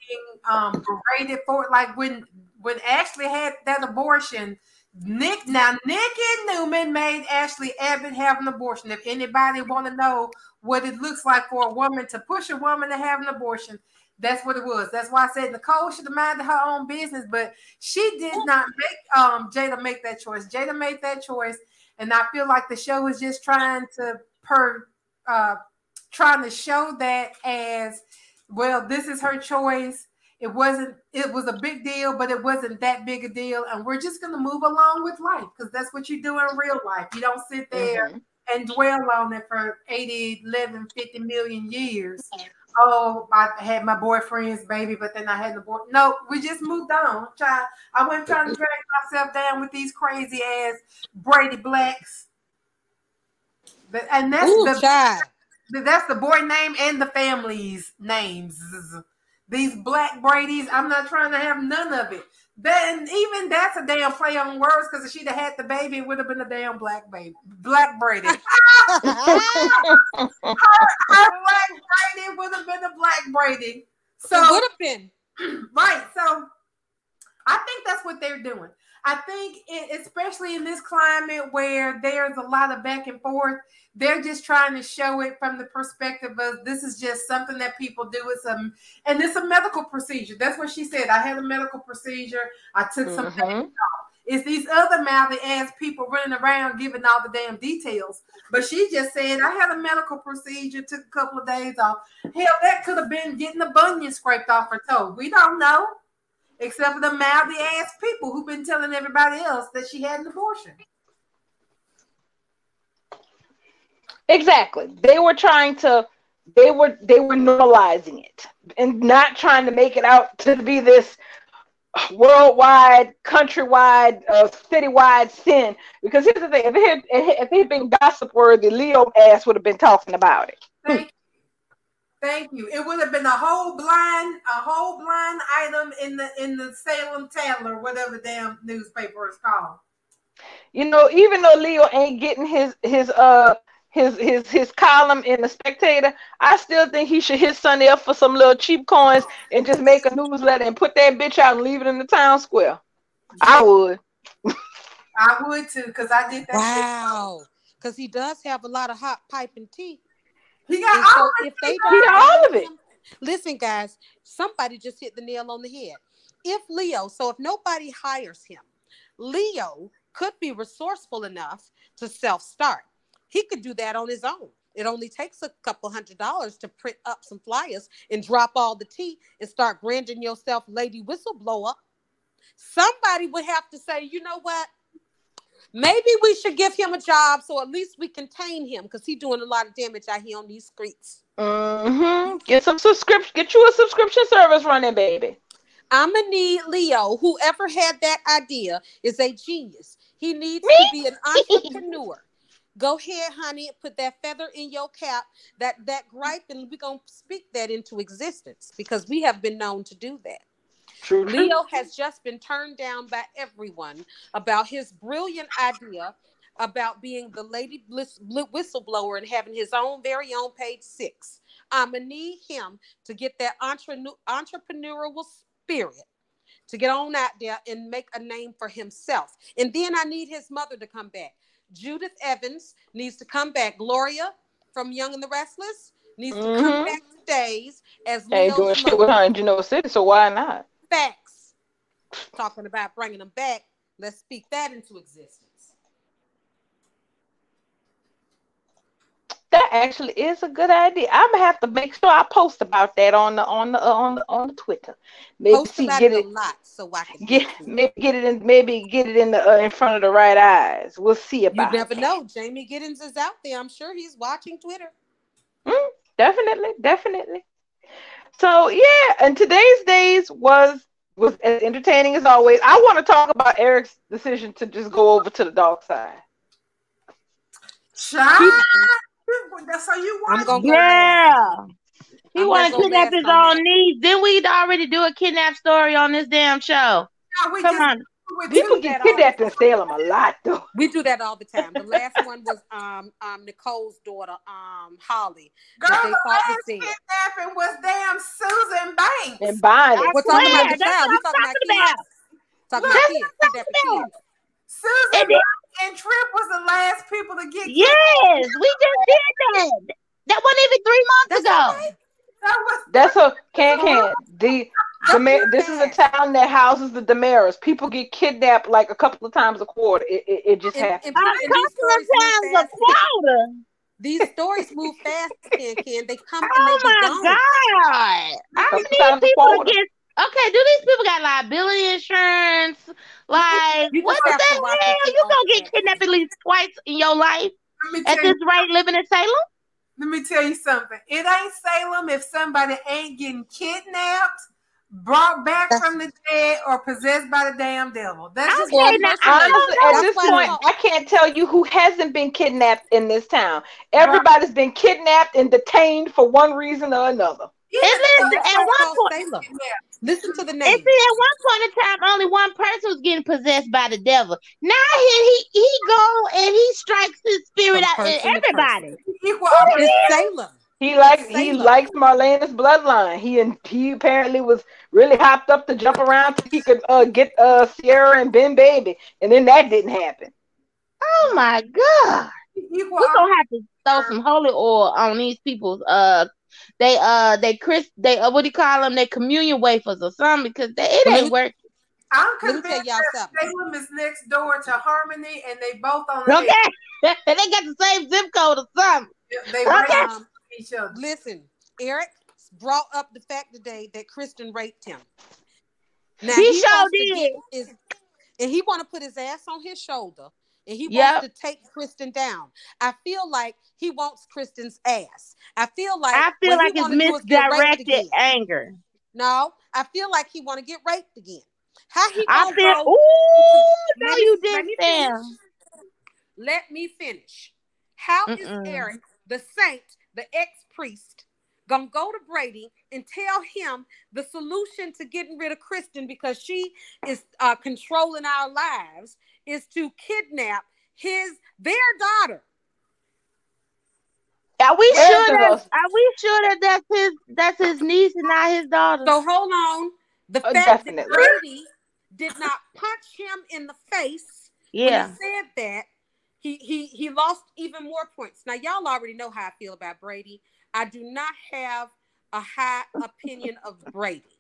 um, berated for it. Like when when Ashley had that abortion, Nick now Nikki Newman made Ashley Abbott have an abortion. If anybody want to know what it looks like for a woman to push a woman to have an abortion, that's what it was. That's why I said Nicole should have minded her own business, but she did not make um Jada make that choice. Jada made that choice, and I feel like the show is just trying to per uh trying to show that as well. This is her choice it wasn't it was a big deal but it wasn't that big a deal and we're just going to move along with life because that's what you do in real life you don't sit there mm-hmm. and dwell on it for 80 11 50 million years oh i had my boyfriend's baby but then i had the boy no we just moved on Try, i wasn't trying to drag myself down with these crazy ass brady blacks but and that's Ooh, the child. That's the boy name and the family's names. These black Brady's, I'm not trying to have none of it. Then even that's a damn play on words because if she'd have had the baby, it would have been a damn black baby, black Brady. <laughs> her, her black Brady would have been a black Brady. So would have been <clears throat> right. So I think that's what they're doing. I think, it, especially in this climate where there's a lot of back and forth, they're just trying to show it from the perspective of this is just something that people do. It's a and it's a medical procedure. That's what she said. I had a medical procedure. I took some mm-hmm. off. It's these other mouthy ass people running around giving all the damn details. But she just said, I had a medical procedure, took a couple of days off. Hell, that could have been getting the bunion scraped off her toe. We don't know except for the mouthy ass people who've been telling everybody else that she had an abortion. Exactly. They were trying to they were they were normalizing it and not trying to make it out to be this worldwide, countrywide, uh, citywide sin. Because here's the thing: if it had, if it had been gossip worthy, Leo ass would have been talking about it. Thank Thank you. It would have been a whole blind, a whole blind item in the in the Salem Tatler, whatever damn newspaper is called. You know, even though Leo ain't getting his his uh his his his column in the Spectator, I still think he should hit Sunday up for some little cheap coins and just make a newsletter and put that bitch out and leave it in the town square. I would. I would too, because I did that. Wow. Because he does have a lot of hot piping and tea. He got all so if they he got all of it. Listen, guys, somebody just hit the nail on the head. If Leo, so if nobody hires him, Leo could be resourceful enough to self-start. He could do that on his own. It only takes a couple hundred dollars to print up some flyers and drop all the tea and start branding yourself Lady Whistleblower. Somebody would have to say, you know what? Maybe we should give him a job so at least we contain him because he's doing a lot of damage out here on these streets. Mm-hmm. Get some subscription. Get you a subscription service running, baby. I'm gonna need Leo. Whoever had that idea is a genius. He needs to be an entrepreneur. Go ahead, honey, put that feather in your cap, that that gripe, and we're gonna speak that into existence because we have been known to do that. True. Leo has just been turned down by everyone about his brilliant idea about being the lady whistleblower and having his own very own page six. I'm gonna need him to get that entre- entrepreneurial spirit to get on out there and make a name for himself. And then I need his mother to come back. Judith Evans needs to come back. Gloria from Young and the Restless needs mm-hmm. to come back to days as Leo's doing shit with her in Genoa City, so why not? Facts. Talking about bringing them back. Let's speak that into existence. That actually is a good idea. I'm gonna have to make sure I post about that on the on the uh, on the on the Twitter. Maybe post see, get it a lot so I can get maybe get it in maybe get it in the uh, in front of the right eyes. We'll see about. You never know. Jamie Giddens is out there. I'm sure he's watching Twitter. Mm, definitely, definitely. So yeah, and today's days was was as entertaining as always. I want to talk about Eric's decision to just go over to the dark side. Child, that's how you want. I'm gonna yeah. He want to kidnap his own niece. Then we'd already do a kidnap story on this damn show. Yeah, Come on. People get kidnapped in Salem a lot, though. <laughs> We do that all the time. The last one was um um Nicole's daughter, um Holly. Girl, the last kidnapping was damn Susan Banks. And Bonnie. We're talking about the child. We're talking about kids. Talking about kids. Kidnapping kids. Susan and, and Tripp was the last people to get. Yes, we just did that. That wasn't even three months ago. Right. That was. That's a can can the Demar- this is a town that houses the DiMeras. People get kidnapped like a couple of times a quarter. It, it, it just and, happens. And, and a couple of times a quarter. These stories move fast, Ken. Ken. They come and oh they my gone. god! I need people get. Okay, do these people got liability insurance? Like, you what the hell? You gonna get kidnapped at least twice in your life at this you, rate living in Salem? Let me tell you something. It ain't Salem if somebody ain't getting kidnapped brought back from the dead or possessed by the damn devil. That's just Okay, one now, person. I Honestly, don't at know. this That's point, I I can't tell you who hasn't been kidnapped in this town. Everybody's been kidnapped and detained for one reason or another. Yeah, And listen, that's at one point- Listen to the And name. see, at one point in time, only one person was getting possessed by the devil. Now he he, he go and he strikes his spirit From out in everybody. Equal It's Salem. He likes he Salem. likes Marlena's bloodline. He and he apparently was really hopped up to jump around so he could uh, get uh, Ciara and Ben Baby, and then that didn't happen. Oh my god. We're gonna have to throw some holy oil on these people's uh they uh they Chris they uh, what do you call them? They communion wafers or something because they, it ain't me- working. I'm Let me tell convinced y'all that something. Salem is next door to Harmony, and they both on the Okay. <laughs> they got the same zip code or something. They Okay. right each other. listen, Eric brought up the fact today that Kristen raped him. Now He sure wants did. his- and he want to put his ass on his shoulder, and he Yep. wants to take Kristen down. I feel like he wants Kristen's ass. I feel like I feel like it's wanna do is get raped misdirected anger. No, I feel like he want to get raped again. How he I gonna feel go? ooh no Let me- you let didn't me Sam. finish. Let me finish. How is Mm-mm. Eric, the saint, the ex priest, gonna go to Brady and tell him the solution to getting rid of Kristen because she is uh, controlling our lives is to kidnap his their daughter? Are we Where's sure that are we sure that that's his that's his niece and not his daughter? So hold on. The Oh, fact definitely. that Brady did not punch him in the face yeah. when he said that, he he he lost even more points. Now y'all already know how I feel about Brady. I do not have a high opinion of <laughs> Brady.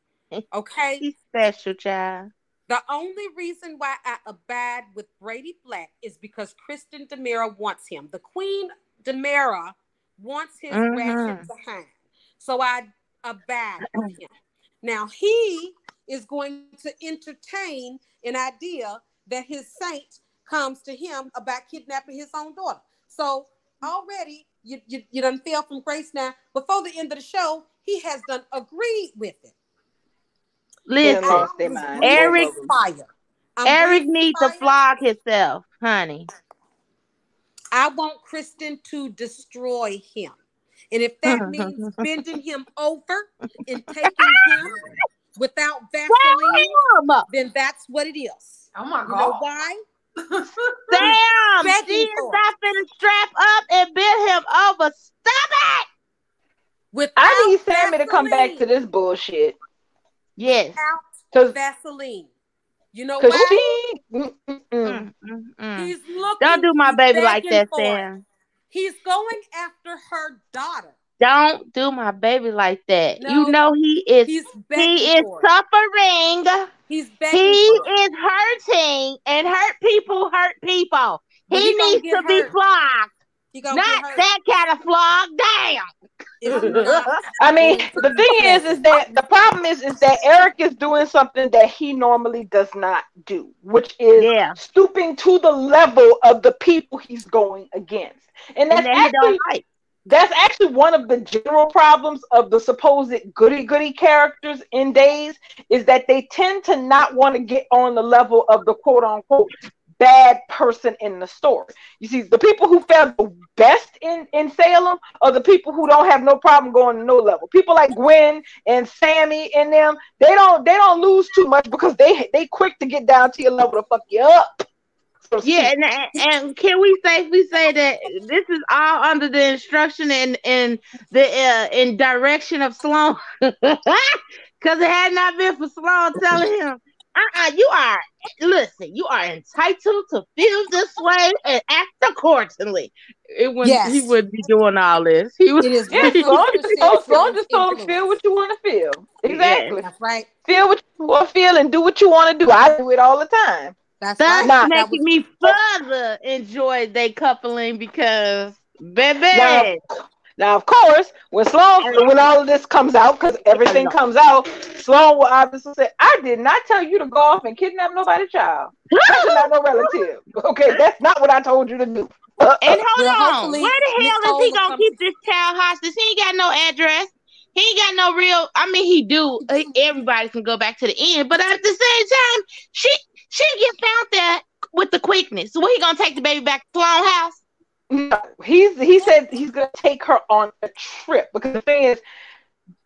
Okay? He's special, child. The only reason why I abide with Brady Black is because Kristen DiMera wants him. The Queen DiMera wants his Mhm. ratchet behind. So I abide with him. Now he is going to entertain an idea that his saint comes to him about kidnapping his own daughter. So already you, you, you done fell from grace now. Before the end of the show, he has done agreed with it. Listen, lost their mind. Eric- fire. I'm Eric needs to flog himself, honey. I want Kristen to destroy him. And if that <laughs> means bending him over and taking him without Vaseline, Sam, then that's what it is. Oh my You know god. why? Sam, Begging she is for not finna strap up and bend him over. Stop it. Without I need Sami to come back to this bullshit. Yes. Without Vaseline. You know why? she mm, mm, mm. He's looking. Don't do my baby like that, for. Sam. He's going after her daughter. Don't do my baby like that. No. you know he is He's he is for suffering. He's begging He for it. is hurting, and hurt people hurt people. He he gonna needs to be hurt. flogged, not that kind of flog. Damn. <laughs> I mean, the thing is, is that the problem is, is that Eric is doing something that he normally does not do, which is Yeah. stooping to the level of the people he's going against, and And that's then he actually don't like. That's actually one of the general problems of the supposed goody goody characters in Days is that they tend to not want to get on the level of the quote unquote bad person in the story. You see, the people who felt the best in, in Salem are the people who don't have no problem going to no level. People like Gwen and Sami and them, they don't they don't lose too much because they they quick to get down to your level to fuck you up. So Yeah, and, and can we safely say that this is all under the instruction and and the uh, in direction of Sloan? <laughs> Because it had not been for Sloan telling him, uh-uh, you are listen, you are entitled to feel this way and act accordingly. It wouldn't Yes. he wouldn't be doing all this. He was It is Yeah, Sloan just told, 100% Sloan just told him feel what you want to feel. Exactly. That's right. Feel what you want to feel and do what you want to do. I do it all the time. That's That's right. Nah. That making was- me further enjoy they coupling because baby Now, now, of course, when Sloan, when all of this comes out, because everything comes out, Sloan will obviously say, "I did not tell you to go off and kidnap nobody's child. That's not no relative. Okay, that's not what I told you to do." Uh, And hold Well, on, where the Miss hell is he gonna keep this child hostage? He ain't got no address. he ain't got no real. I mean, he do. Everybody can go back to the end, but at the same time, she she get found there with the quickness. So what he gonna take the baby back to Sloan house? No, he's he said he's gonna take her on a trip because the thing is,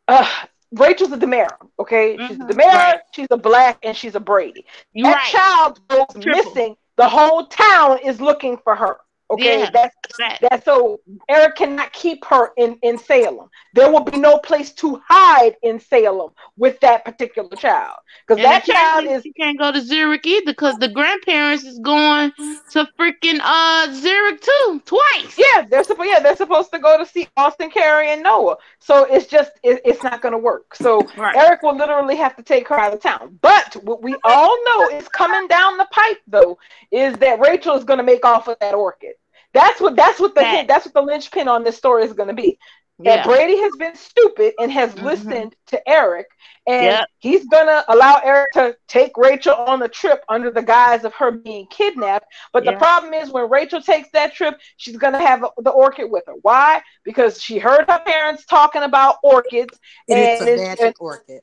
uh, Rachel's a DiMera, okay? She's a Mhm, DiMera, right. she's a Black, and she's a Brady. You that right. child goes Triple. missing. The whole town is looking for her. Okay, Yeah. that's Fact. that. So Eric cannot keep her in in Salem. There will be no place to hide in Salem with that particular child because that child is she can't go to Zurich either because the grandparents is going to freaking uh Zurich too twice. yeah they're supposed yeah they're supposed to go to see Austin, Carrie, and Noah. So it's just it, it's not going to work. So Right. Eric will literally have to take her out of town. But what we all know is coming down the pipe though is that Rachel is going to make off with that orchid. That's what that's what the Fact. hint, that's what the linchpin on this story is going to be. Yeah. And Brady has been stupid and has Mhm. listened to Eric, and Yep. he's gonna allow Eric to take Rachel on the trip under the guise of her being kidnapped. But the problem is, when Rachel takes that trip, she's gonna have the orchid with her. Why? Because she heard her parents talking about orchids And it's and a it's- magic orchid.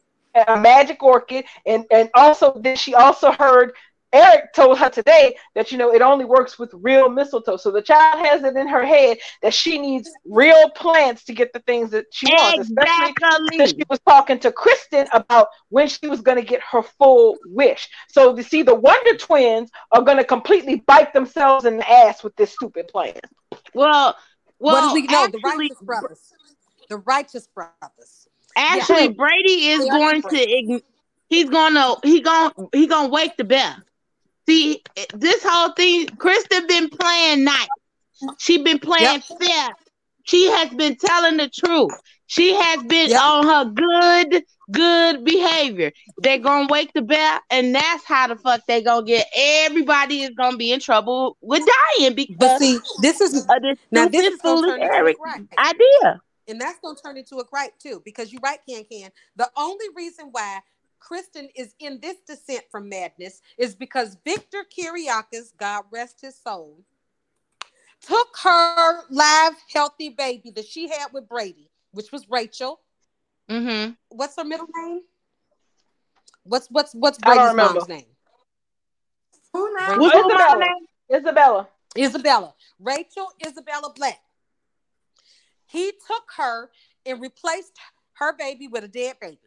a magic orchid, and and also then she also heard. Eric told her today that you know it only works with real mistletoe. So the child has it in her head that she needs real plants to get the things that she wants, especially because Exactly. she was talking to Kristen about when she was going to get her full wish. So you see, the Wonder Twins are going to completely bite themselves in the ass with this stupid plan. Well, well, what do we know? The righteous brothers. The righteous brothers. actually, Yeah. Brady is going to. ign- He's gonna. He gonna. He gonna wake the bear. See, this whole thing. Kristen been playing nice. She been playing fair. She has been telling the truth. She has been Yep. on her good, good behavior. They're gonna wake the bear, and that's how the fuck they gonna get. Everybody is gonna be in trouble with dying because But see, this is this now this is foolish a Eric idea. And that's gonna turn into a gripe too, because you're right, Can Can. The only reason why Kristen is in this descent from madness is because Victor Kiriakis, God rest his soul, took her live, healthy baby that she had with Brady, which was Rachel. Mm-hmm. What's her middle name? What's what's what's Brady's mom's name? Who now? What's her Isabella. name? Isabella. Isabella. Rachel Isabella Black. He took her and replaced her baby with a dead baby.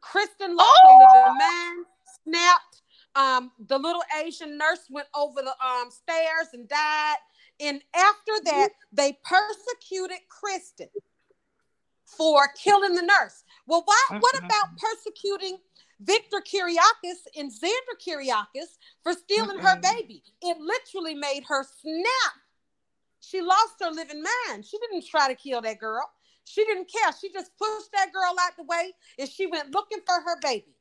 Kristen lost Oh! her living mind, snapped. Um, the little Asian nurse went over the um, stairs and died. And after that, they persecuted Kristen for killing the nurse. Well, why, what about persecuting Victor Kiriakis and Xander Kiriakis for stealing her baby? It literally made her snap. She lost her living mind. She didn't try to kill that girl. She didn't care. She just pushed that girl out the way and she went looking for her baby.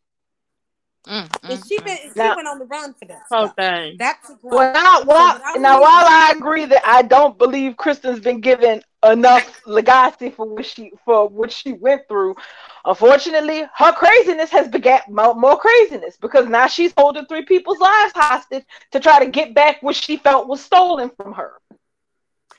Mm, mm, and she mm. been she Now- went on the run for that. whole thing. That's a gripe. Well, now, while, So I now while I agree that I don't believe Kristen's been given enough legacy for what she for what she went through, unfortunately, her craziness has begat more, more craziness because now she's holding three people's lives hostage to try to get back what she felt was stolen from her.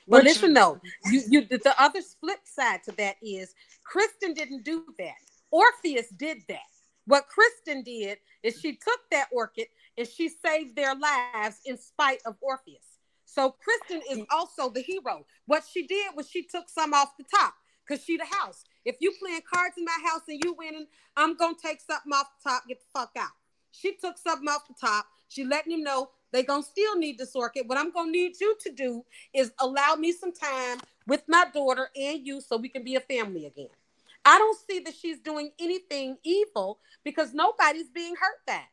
But listen though, you you the, the other flip side to that is Kristen didn't do that. Orpheus did that. What Kristen did is she took that orchid and she saved their lives in spite of Orpheus. So Kristen is also the hero. What she did was she took some off the top because she the house. If you playing cards in my house and you winning, I'm gonna take something off the top, get the fuck out. She took something off the top. She letting him know they gonna still need this it. What I'm gonna need you to do is allow me some time with my daughter and you so we can be a family again. I don't see that she's doing anything evil because nobody's being hurt that.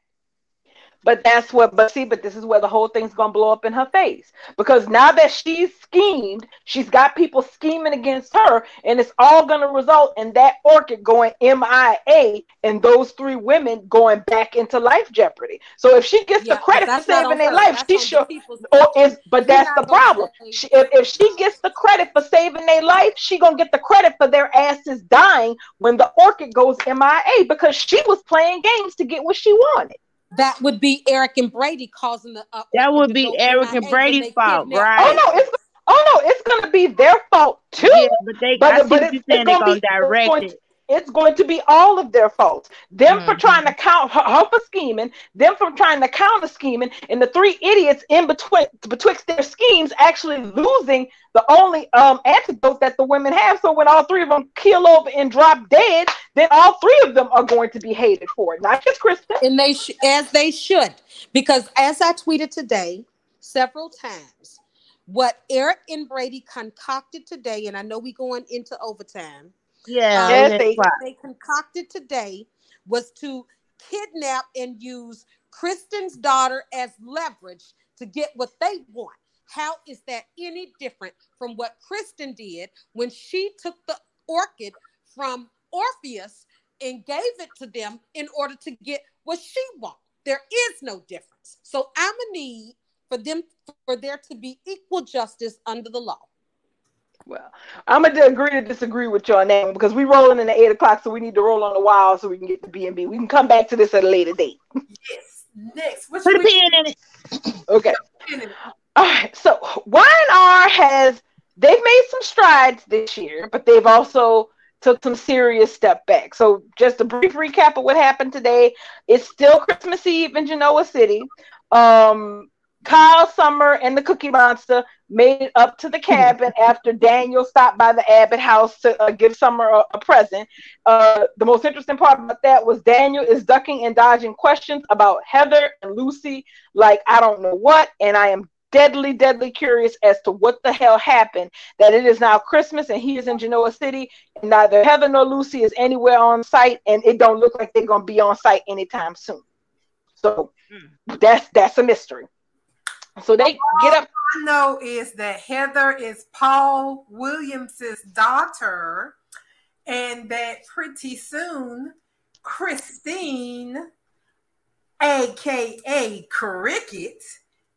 But that's what, but see, but this is where the whole thing's gonna blow up in her face because now that she's schemed, she's got people scheming against her, and it's all gonna result in that orchid going MIA and those three women going back into life jeopardy. So if she gets Yeah, the credit for saving their life, That's she on the should. people's- Or is, but that's the problem. She, if, if she gets the credit for saving their life, she gonna get the credit for their asses dying when the orchid goes MIA because she was playing games to get what she wanted. That would be Eric and Brady causing the. Uh, That would be Eric and MIA Brady's fault, right? Oh no, it's oh no, it's gonna be their fault too. Yeah, but they. But- I see but what it's- you're it's saying. They're gonna gonna be- direct going it. It's going to be all of their faults. Them mm-hmm. for trying to count her, her, for scheming, them for trying to counter scheming, and the three idiots in between betwixt their schemes actually losing the only um antidote that the women have. So when all three of them kill over and drop dead, then all three of them are going to be hated for it, not just Kristen. And they sh- as they should, because as I tweeted today several times, what Eric and Brady concocted today, and I know we going into overtime yeah, um, they, they concocted today was to kidnap and use Kristen's daughter as leverage to get what they want. How is that any different from what Kristen did when she took the orchid from Orpheus and gave it to them in order to get what she wants? There is no difference. So I'm a need for them for there to be equal justice under the law. Well, I'm gonna agree to disagree with you on that because we rolling in the eight o'clock, so we need to roll on the wild so we can get the B and B. We can come back to this at a later date. Yes. Next, put a pin in it. Okay. All right. So Y&R has they've made some strides this year, but they've also took some serious step back. So just a brief recap of what happened today. It's still Christmas Eve in Genoa City. Um, Kyle Summer and the Cookie Monster made it up to the cabin <laughs> after Daniel stopped by the Abbott house to uh, give Summer a, a present. Uh, the most interesting part about that was Daniel is ducking and dodging questions about Heather and Lucy, like I don't know what, and I am deadly, deadly curious as to what the hell happened. That it is now Christmas and he is in Genoa City, and neither Heather nor Lucy is anywhere on site, and it don't look like they're gonna be on site anytime soon. So mm. that's that's a mystery. So they get up. I know is that Heather is Paul Williams's daughter, and that pretty soon Christine, aka Cricket,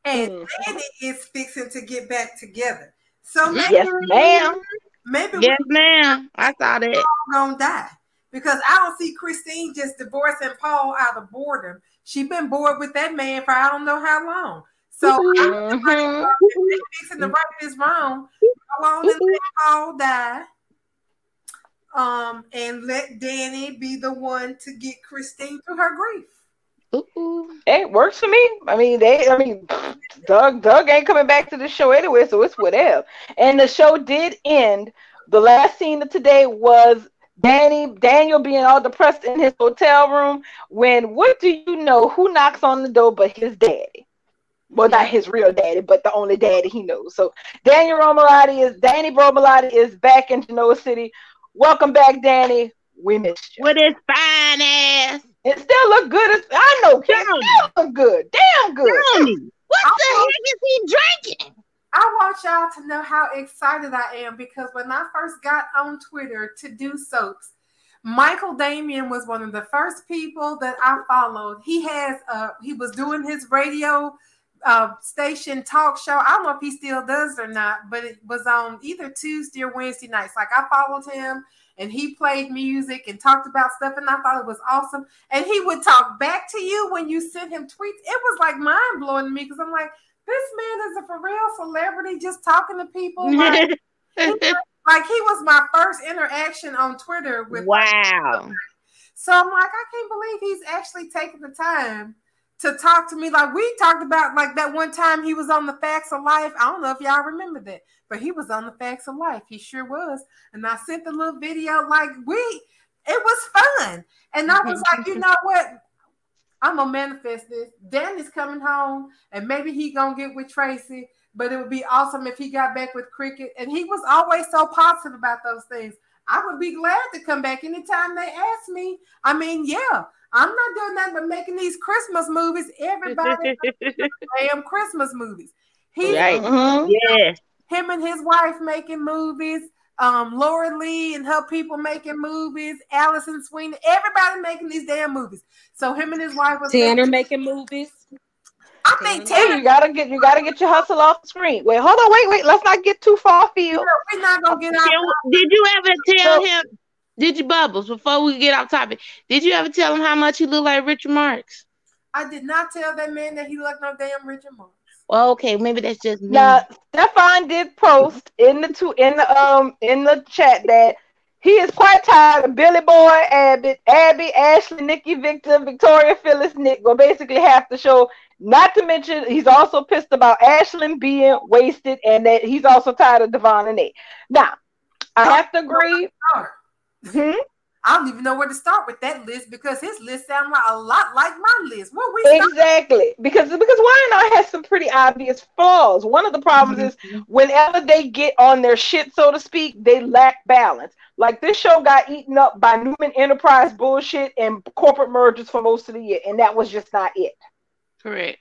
and mm. Danny is fixing to get back together. So maybe, yes, ma'am. Maybe yes, ma'am. I saw that. Gonna die because I don't see Christine just divorcing Paul out of boredom. She's been bored with that man for I don't know how long. So mm-hmm. I'm fixing to right this wrong. Go on and let Paul die. Um, and let Danny be the one to get Christine through her grief. Ooh. It works for me. I mean, they. I mean, Doug. Doug ain't coming back to the show anyway, so it's whatever. And the show did end. The last scene of today was Danny Daniel being all depressed in his hotel room. When what do you know? Who knocks on the door but his daddy? Well, not his real daddy, but the only daddy he knows. So Daniel Romalotti is Danny Romalotti is back in Genoa City. Welcome back, Danny. We missed you. With his fine ass. It still look good. I know, Kim. Still look good. Damn good. Tony, what I the want, heck is he drinking? I want y'all to know how excited I am because when I first got on Twitter to do soaps, Michael Damian was one of the first people that I followed. He has uh he was doing his radio uh, station talk show. I don't know if he still does or not, but it was on either Tuesday or Wednesday nights. Like I followed him and he played music and talked about stuff, and I thought it was awesome. And he would talk back to you when you sent him tweets. It was like mind blowing to me because I'm like, this man is a for real celebrity just talking to people. <laughs> Like, he, like he was my first interaction on Twitter with. Wow. So I'm like, I can't believe he's actually taking the time to talk to me. Like we talked about like that one time he was on the facts of life. I don't know if y'all remember that but he was on the facts of life. He sure was. And i sent the little video like we it was fun. And i was like you know what? I'm gonna manifest this. Danny's coming home and maybe he gonna get with tracy but it would be awesome if he got back with cricket. And he was always so positive about those things. I would be glad to come back anytime they ask me. I mean yeah I'm not doing nothing but making these Christmas movies. Everybody <laughs> damn Christmas movies. He, right. Yes. Him and his wife making movies. Um, Lauralee and her people making movies. Alison Sweeney, everybody making these damn movies. So him and his wife was Tanner making, making movies. I think Tanner, you gotta get you gotta get your hustle off the screen. Wait, hold on, wait, wait. Let's not get too far field. We're not gonna get out. Did you ever tell so, him? Did you bubbles before we get off topic? Did you ever tell him how much he looked like Richard Marx? I did not tell that man that he looked no damn Richard Marx. Well, okay, maybe that's just me. Now, Stefan did post in the two in the um in the chat that he is quite tired of Billy Boy, Abbott, Abby, Ashley, Nikki, Victor, Victoria, Phyllis, Nick. Go basically half the show. Not to mention, he's also pissed about Ashland being wasted, and that he's also tired of Devon and Nate. Now, I have to agree. Hmm? I don't even know where to start with that list because his list sounds like a lot like my list. Where we exactly because because Y&R has some pretty obvious flaws. One of the problems mm-hmm. is whenever they get on their shit, so to speak, they lack balance. Like this show got eaten up by Newman Enterprise bullshit and corporate mergers for most of the year, and that was just not it. Correct.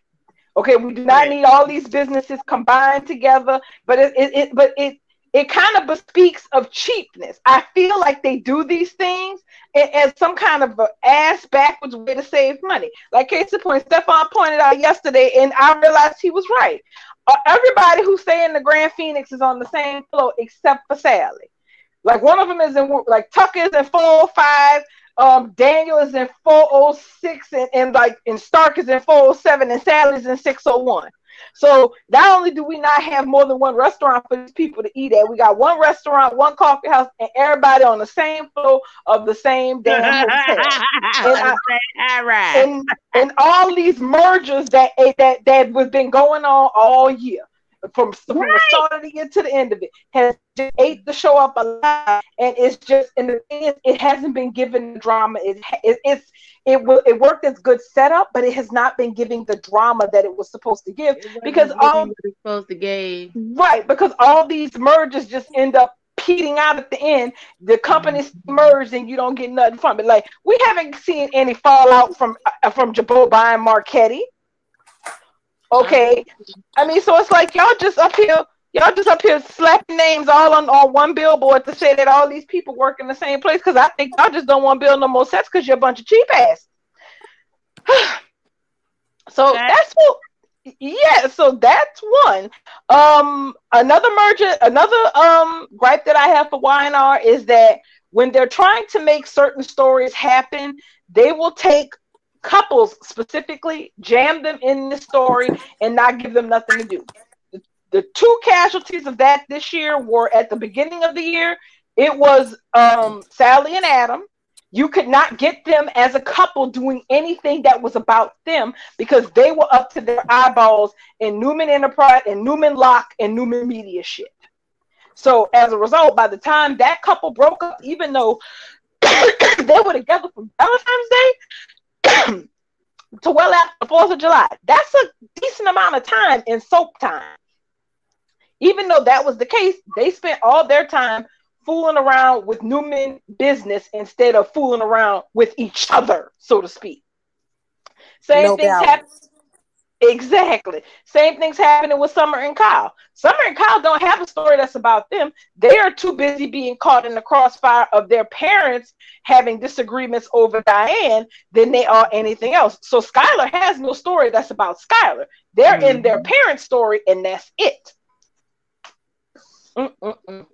Okay, we do not Correct. need all these businesses combined together, but it, it, it but it it kind of bespeaks of cheapness. I feel like they do these things as some kind of ass backwards way to save money. Like case in point, Stefan pointed out yesterday, and I realized he was right. Uh, everybody who's staying in the Grand Phoenix is on the same floor except for Sally. Like one of them is in like Tucker's in 405, um, Daniel is in 406, and, and like and Stark is in 407, and Sally's in 601. So not only do we not have more than one restaurant for these people to eat at, we got one restaurant, one coffee house, and everybody on the same floor of the same <laughs> damn hotel. and, I, and, and all these mergers that that that was been going on all year from, from right. the start of the year to the end of it has just ate the show up alive and it's just and the thing is it hasn't been given drama. It, it it's it will it worked as good setup but it has not been giving the drama that it was supposed to give because all supposed to give. Right because all these mergers just end up peeing out at the end. The companies mm-hmm. merge and you don't get nothing from it. Like we haven't seen any fallout from uh, from Jabot buying Marchetti Okay. I mean, so it's like y'all just up here, y'all just up here slapping names all on, on one billboard to say that all these people work in the same place. Because I think y'all just don't want to build no more sets because you're a bunch of cheap ass. <sighs> so okay. that's what yeah, so that's one. Um, another merger, another um gripe that I have for Y&R is that when they're trying to make certain stories happen, they will take couples specifically jam them in the story and not give them nothing to do. The, the, two casualties of that this year were at the beginning of the year. It was um, Sally and Adam. You could not get them as a couple doing anything that was about them because they were up to their eyeballs in Newman Enterprise and Newman Locke and Newman Media shit. So as a result, by the time that couple broke up, even though <coughs> they were together for Valentine's Day, <clears throat> to well after the Fourth of July. That's a decent amount of time in soap time. Even though that was the case, they spent all their time fooling around with Newman business instead of fooling around with each other, so to speak. Same no things happen. Exactly. Same thing's happening with Summer and Kyle. Summer and Kyle don't have a story that's about them. They are too busy being caught in the crossfire of their parents having disagreements over Diane than they are anything else. So Skylar has no story that's about Skylar. They're mm-hmm. in their parents' story, and that's it. Mm-mm-mm.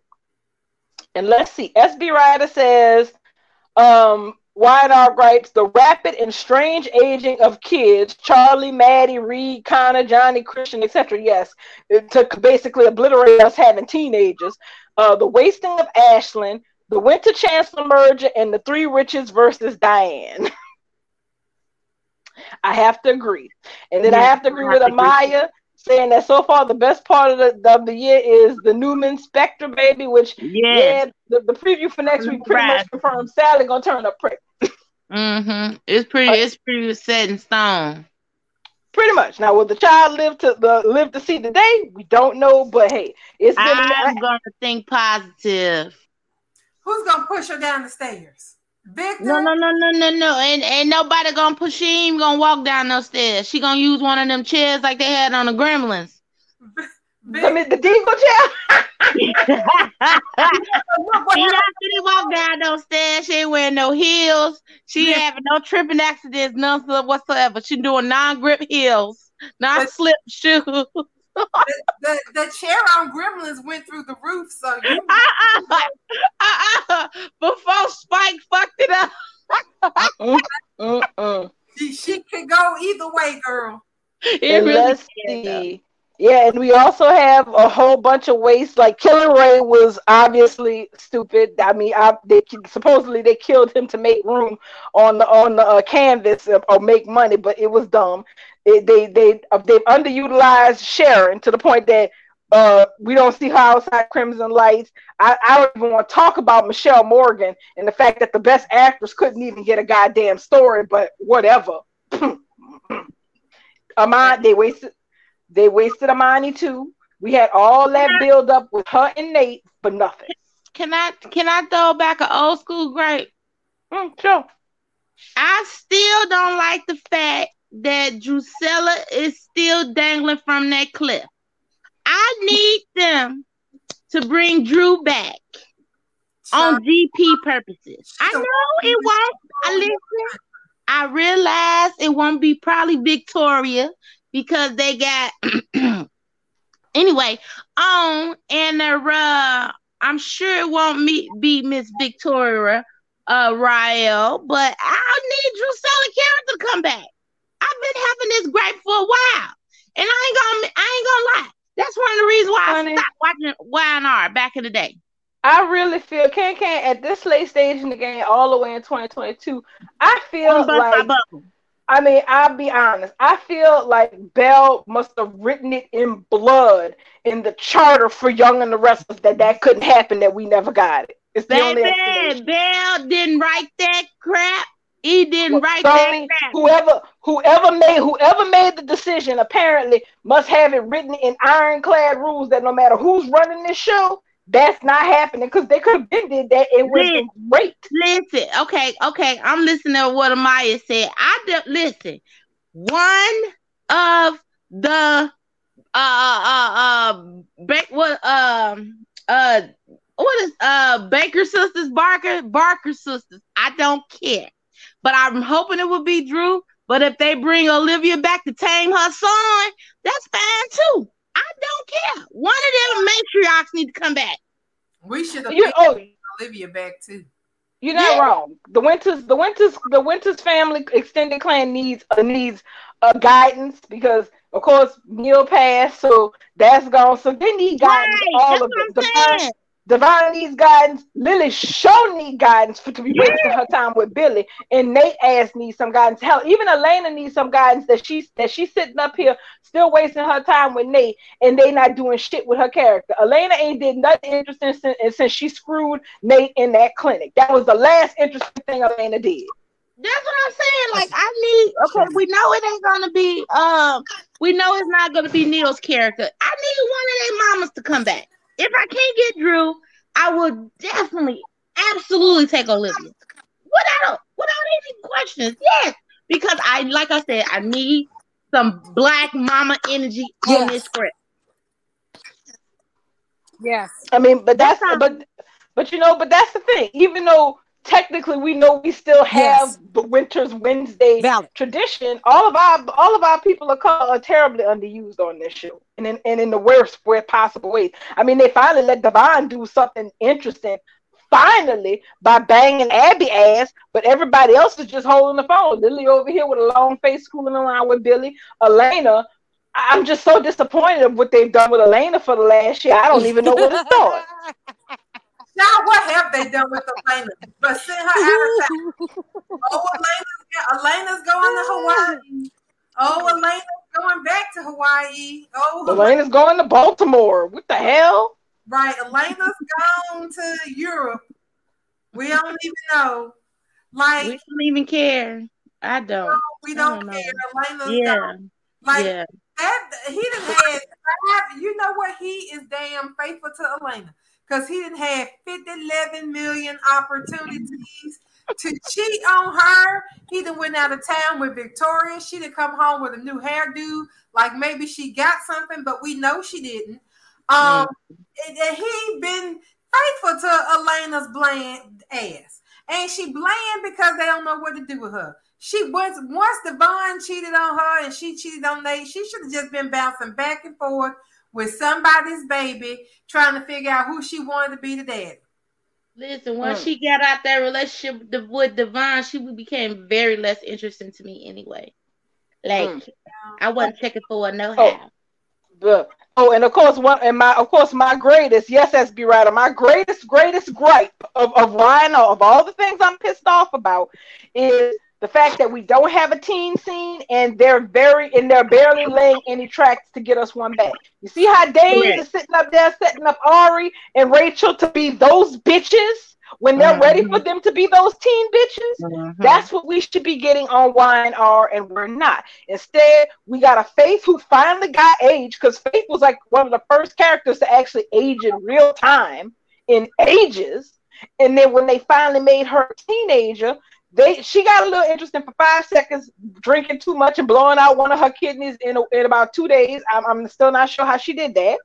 And let's see. SB Rider says, um, Y&R gripes the rapid and strange aging of kids Charlie, Maddie, Reed, Connor, Johnny, Christian, etc. Yes, to basically obliterate us having teenagers. Uh, the wasting of Ashland, the Winter Chancellor merger, and the Three Riches versus Diane. <laughs> I have to agree. And then yeah, I have to agree with Amaya saying that so far the best part of the, of the year is the Newman Spectra baby, which yes. yeah, the, the preview for next week pretty right. much confirms Sally gonna turn up prick. Mm-hmm. It's pretty uh, it's pretty set in stone. Pretty much. Now, will the child live to the live to see the day? We don't know, but hey, it's been. I'm gonna think positive. Who's gonna push her down the stairs? Victor? No, no, no, no, no, no. And ain't nobody gonna push. She ain't gonna walk down those stairs. She gonna use one of them chairs like they had on the Gremlins. <laughs> I mean, the dingo chair. <laughs> she not gonna walk down those stairs. She ain't wearing no heels. She ain't having no tripping accidents, none whatsoever. She doing non-grip heels, non-slip shoes <laughs> the, the, the, chair on Gremlins went through the roof, so you <laughs> uh-uh. Uh-uh. before Spike fucked it up. uh-uh. she, she could go either way, girl. It really let's see. Yeah, and we also have a whole bunch of waste. Like Killer Ray was obviously stupid. I mean, I, they supposedly they killed him to make room on the on the uh, canvas or, make money, but it was dumb. It, they they uh, they've underutilized Sharon to the point that uh, we don't see her outside Crimson Lights. I, I don't even want to talk about Mishael Morgan and the fact that the best actress couldn't even get a goddamn story, but whatever. <clears throat> Amon, they wasted they wasted Imani too. We had all that build up with her and Nate for nothing. Can I can I throw back an old school great? Mm, sure. I still don't like the fact that Drusilla is still dangling from that cliff. I need them to bring Drew back on GP purposes. I know it won't. I listen. I realize it won't be probably Victoria because they got <clears throat> anyway on and uh I'm sure it won't meet, be Miss Victoria uh Rowell, but I need Drusilla Karen to come back. I've been having this gripe for a while, and I ain't gonna I ain't gonna lie. That's one of the reasons why Honey, I stopped watching YNR back in the day. I really feel Can Can at this late stage in the game, all the way in 2022. I feel like I mean, I'll be honest. I feel like Bell must have written it in blood in the charter for Young and the Restless that that couldn't happen, that we never got it. It's the Baby, only Bell didn't write that crap. He didn't write that crap. Whoever, whoever made, whoever made the decision, apparently must have it written in ironclad rules that no matter who's running this show, that's not happening because they could have been did that. It would have great. Listen, okay, okay. I'm listening to what Amaya said. I de- listen. One of the uh uh uh ba- what um uh what is uh Baker sisters Barker Barker sisters. I don't care, but I'm hoping it will be Drew. But if they bring Olivia back to tame her son, that's fine too. I don't care. One of them matriarchs need to come back. We should have you, oh, Olivia back too. You're not yeah. wrong. The Winters, the Winters, the Winters family extended clan needs uh, needs uh, guidance because of course Neil passed, so that's gone. So they need guidance. Right, all of it. Devon needs guidance. Lily sure need guidance for to be yeah. wasting her time with Billy, and Nate ass needs some guidance. Hell, even Elena needs some guidance that she's that she's sitting up here still wasting her time with Nate, and they not doing shit with her character. Elena ain't did nothing interesting since, since she screwed Nate in that clinic. That was the last interesting thing Elena did. That's what I'm saying. Like I need okay, we know it ain't gonna be um we know it's not gonna be Neil's character. I need one of their mamas to come back. If I can't get Drew, I will definitely, absolutely take Olivia. Without without any questions. Yes. Because I like I said, I need some black mama energy yes. on this script. Yes. I mean, but that's, that's but but you know, but that's the thing. Even though technically we know we still have yes. the Winter's Wednesday Valid. tradition. All of our all of our people of color are terribly underused on this show, and in and in the worst way possible ways. I mean, they finally let Devon do something interesting. Finally, by banging Abby ass, but everybody else is just holding the phone. Lily over here with a long face, schooling around with Billy. Elena, I'm just so disappointed of what they've done with Elena for the last year. I don't even know what to start. <laughs> Now, what have they done with Elena? But send her out of town. <laughs> Oh, Elena's, Elena's going to Hawaii. Oh, Elena's going back to Hawaii. Oh, Elena's going to Baltimore. What the hell? Right, Elena's gone to Europe. We don't even know. Like we don't even care. I don't. No, we don't, don't care. Elena's yeah. gone. Like yeah. that, he didn't have. You know what? He is damn faithful to Elena because he didn't have 50, 11 million opportunities to cheat on her. He done went out of town with Victoria. She didn't come home with a new hairdo. Like maybe she got something, but we know she didn't. Um, mm. he been faithful to Elena's bland ass. And she bland because they don't know what to do with her. She once once Devon cheated on her and she cheated on Nate, she should have just been bouncing back and forth with somebody's baby, trying to figure out who she wanted to be the dad. Listen, once mm. she got out that relationship with Devon, she became very less interesting to me anyway. Like mm. I wasn't checking for a no how. Oh, oh, and of course, one and my of course my greatest, yes, SB Rider, my greatest, greatest gripe of, of why I know of all the things I'm pissed off about is the fact that we don't have a teen scene and they're very and they're barely laying any tracks to get us one back. You see how Dave is sitting up there setting up Ari and Rachel to be those bitches when they're mm-hmm. ready for them to be those teen bitches. Mm-hmm. That's what we should be getting on Y&R, and we're not. Instead, we got a Faith who finally got age because Faith was like one of the first characters to actually age in real time in ages. And then when they finally made her a teenager, they she got a little interesting for five seconds, drinking too much and blowing out one of her kidneys in, a, in about two days. I'm, I'm still not sure how she did that,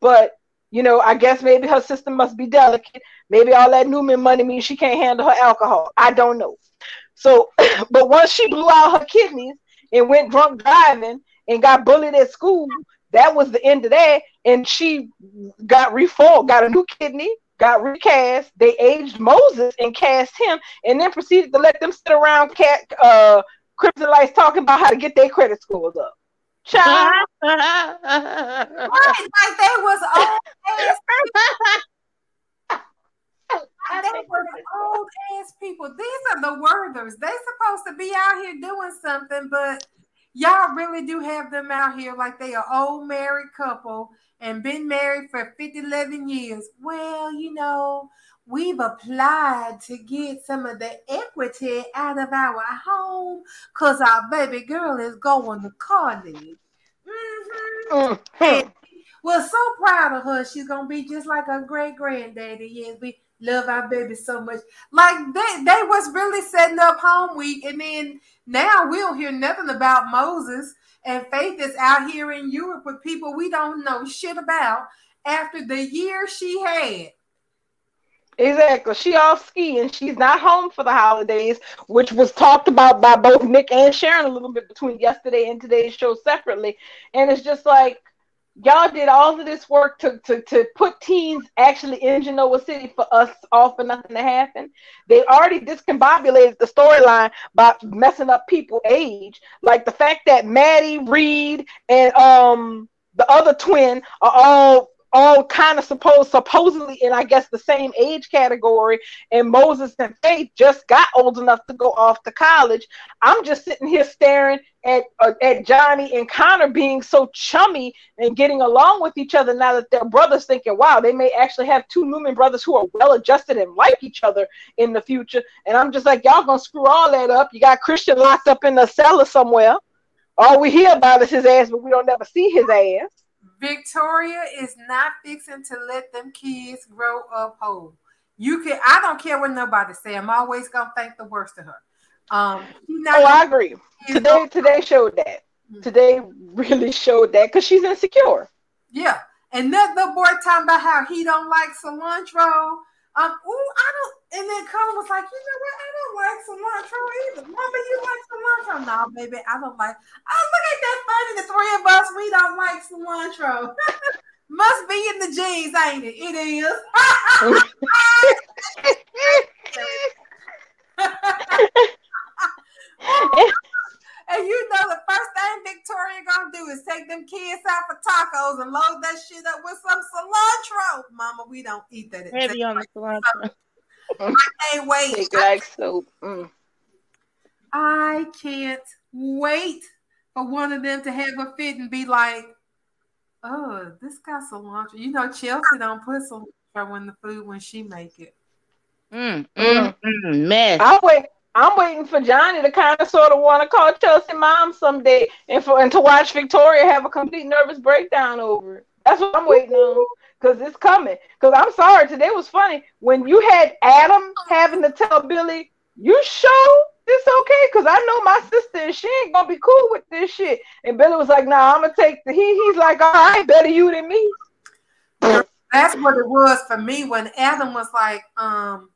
but you know, I guess maybe her system must be delicate. Maybe all that Newman money means she can't handle her alcohol. I don't know. So, <clears throat> but once she blew out her kidneys and went drunk driving and got bullied at school, that was the end of that. And she got reformed, got a new kidney, got recast. They aged Moses and cast him, and then proceeded to let them sit around cat uh Crimson Lights talking about how to get their credit scores up. Child. right, like they was old ass they were old ass people. These are the Werthers. They supposed to be out here doing something, but y'all really do have them out here like they are old married couple and been married for 50, 11 years. Well, you know, we've applied to get some of the equity out of our home because our baby girl is going to college. Mm-hmm. Mm-hmm. We're so proud of her. She's gonna be just like her great granddaddy. Yes, we love our baby so much. Like they, they was really setting up home week, and then now we don't hear nothing about Moses. And Faith is out here in Europe with people we don't know shit about after the year she had. Exactly. She off skiing. She's not home for the holidays, which was talked about by both Nick and Sharon a little bit between yesterday and today's show separately. And it's just like y'all did all of this work to, to, to put teens actually in Genoa City for us all for nothing to happen. They already discombobulated the storyline by messing up people age. Like the fact that Maddie, Reed, and um the other twin are all all kind of supposed supposedly in I guess the same age category and Moses and Faith just got old enough to go off to college. I'm just sitting here staring at uh, at Johnny and Connor being so chummy and getting along with each other now that they're brothers thinking wow they may actually have two Newman brothers who are well adjusted and like each other in the future and I'm just like y'all to screw all that up. You got Christian locked up in the cellar somewhere. All we hear about is his ass but we don't never see his ass. Victoria is not fixing to let them kids grow up whole. You can I don't care what nobody say. I'm always gonna think the worst of her. Um oh, I agree. Today today showed that. Mm-hmm. Today really <laughs> showed that because she's insecure. Yeah. And that little boy talking about how he don't like cilantro. Um, ooh, I don't and then Colin was like, you know what? I don't like cilantro either. Mama, you like cilantro? No, baby, I don't like. Oh, look at that funny. The three of us, we don't like cilantro. <laughs> Must be in the genes, ain't it? It is. <laughs> <laughs> and you know the first thing Victoria gonna do is take them kids out for tacos and load that shit up with some cilantro. Mama, we don't eat that. Heavy on the cilantro. I can't wait. Take like soap. Mm. I can't wait for one of them to have a fit and be like, "Oh, this got cilantro." You know, Chelsea don't put cilantro in the food when she make it. Mm, mm, mm, mess. I'm waiting. I'm waiting for Johnny to kind of sort of want to call Chelsea mom someday, and for and to watch Victoria have a complete nervous breakdown over it. That's what I'm waiting on because it's coming. Because I'm sorry, today was funny when you had Adam having to tell Billy, "You sure it's okay?" Because I know my sister and she ain't gonna be cool with this shit. And Billy was like, "Nah, I'm gonna take the he." He's like, "All right, better you than me." That's what it was for me when Adam was like, "Um,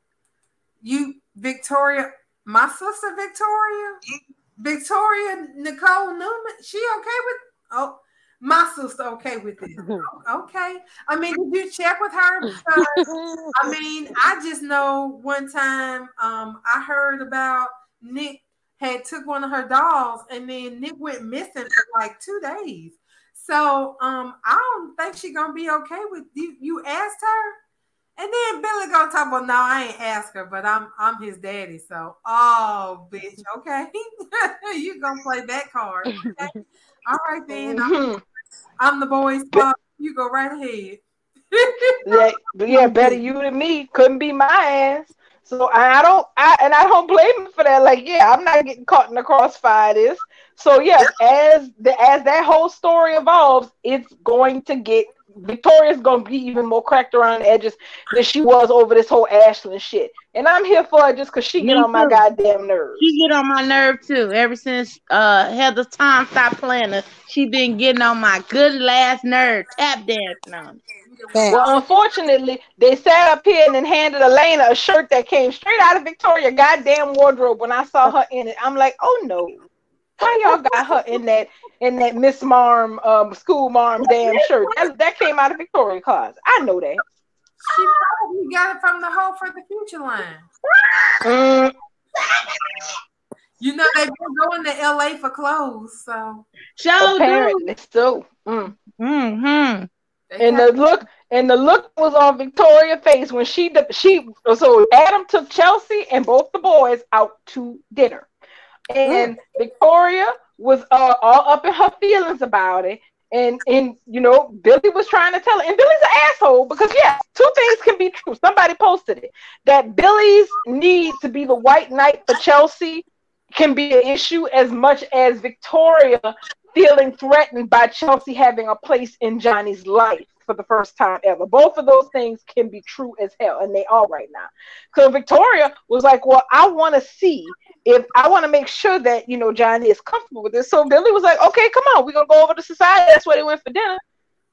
you Victoria, my sister Victoria, Victoria Nicole Newman, she okay with oh." my sister okay with this. <laughs> okay. I mean, did you check with her? Because I <laughs> mean, I just know one time um I heard about Nick had took one of her dolls and then Nick went missing for like two days. So um, I don't think she gonna be okay with you. You asked her, and then Billy gonna talk about no, I ain't ask her, but I'm I'm his daddy. So oh, bitch, okay, <laughs> you gonna play that card? Okay? All right then. I'm. <laughs> I'm the boy's father. You go right ahead. <laughs> yeah, yeah, better you than me. Couldn't be my ass. So I don't, I and I don't blame him for that. Like, yeah, I'm not getting caught in the crossfire. This. So yeah, as the as that whole story evolves, it's going to get Victoria's gonna be even more cracked around the edges than she was over this whole Ashland shit. And I'm here for it just because she get Me on my goddamn nerves. She get on my nerve too. Ever since uh Heather Tom stopped playing her, she been getting on my good last nerve. Tap dancing on. me. Well, unfortunately, they sat up here and then handed Elena a shirt that came straight out of Victoria goddamn wardrobe. When I saw her in it, I'm like, oh no, how y'all got her in that in that Miss Marm um school marm damn shirt? That, that came out of Victoria closet. I know that. She probably got it from the Hope for the Future line. Mm, You know they've been going to LA for clothes, so Show dude. apparently so. Mm. Mm-hmm. they And the look and the look was on Victoria's face when she she so Adam took Chelsea and both the boys out to dinner, and Victoria was uh, all up in her feelings about it. And and you know Billy was trying to tell her, and Billy's an asshole because yeah, two things can be true. Somebody posted it that Billy's need to be the white knight for Chelsea can be an issue as much as Victoria feeling threatened by Chelsea having a place in Johnny's life for the first time ever. Both of those things can be true as hell, and they are right now. So Victoria was like, Well, I want to see if I want to make sure that you know Johnny is comfortable with this. So Billy was like, Okay, come on, we're gonna go over to society. That's where they went for dinner.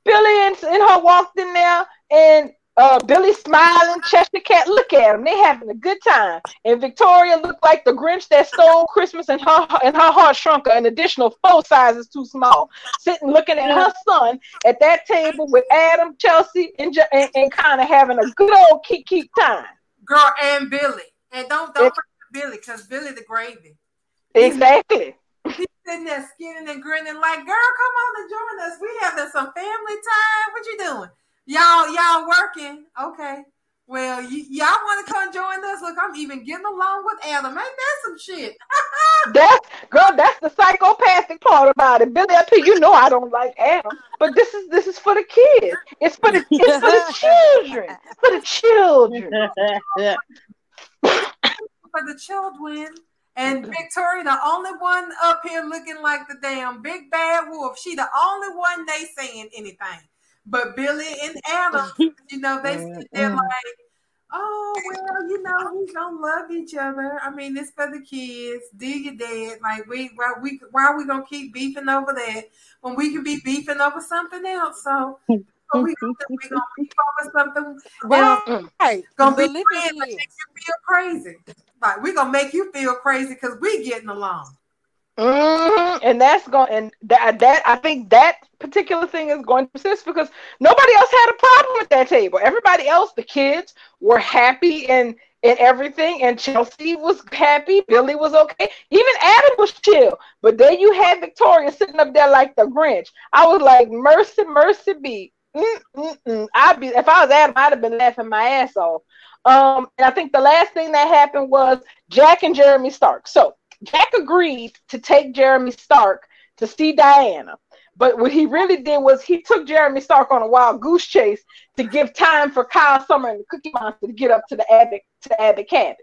Billy and, and her walked in there, and uh, Billy smiling, Cheshire Cat, look at them. They having a good time. And Victoria looked like the Grinch that stole Christmas, and her and her heart shrunk an additional four sizes too small. Sitting looking at her son at that table with Adam, Chelsea, and and, and kind of having a good old keep keep time. girl and Billy. And don't don't Billy, because Billy the gravy. Exactly. He's sitting there skinning and grinning like, girl, come on and join us. We having some family time. What you doing? Y'all, y'all working. Okay. Well, y- y'all want to come join us? Look, I'm even getting along with Adam. Ain't that some shit? <laughs> That's girl. That's the psychopathic part about it. Billy up here, you know I don't like Adam, but this is this is for the kids. It's for the it's for the <laughs> children. For the children. <laughs> for the children. And Victoria, the only one up here looking like the damn big bad wolf. She the only one they saying anything. But Billy and Anna, <laughs> you know, they sit there like, oh well, you know, we gonna love each other. I mean, it's for the kids. Do your dad. Like we why we why are we gonna keep beefing over that when we can be beefing over something else? So, so we gonna, we gonna beef over something <laughs> else Right. gonna be friends living that make is. you feel crazy. Like we're gonna make you feel crazy because we getting along. hmm And that's going and that that I think that particular thing is going to persist because nobody else had a problem with that table. Everybody else, the kids, were happy and and everything, and Chelsea was happy. Billy was okay. Even Adam was chill. But then you had Victoria sitting up there like the Grinch. I was like, mercy, mercy be. I'd be if I was Adam, I'd have been laughing my ass off. Um, and I think the last thing that happened was Jack and Jeremy Stark. So Jack agreed to take Jeremy Stark to see Diana. But what he really did was he took Jeremy Stark on a wild goose chase to give time for Kyle Summer and the Cookie Monster to get up to the Abbott to the Abbott cabin.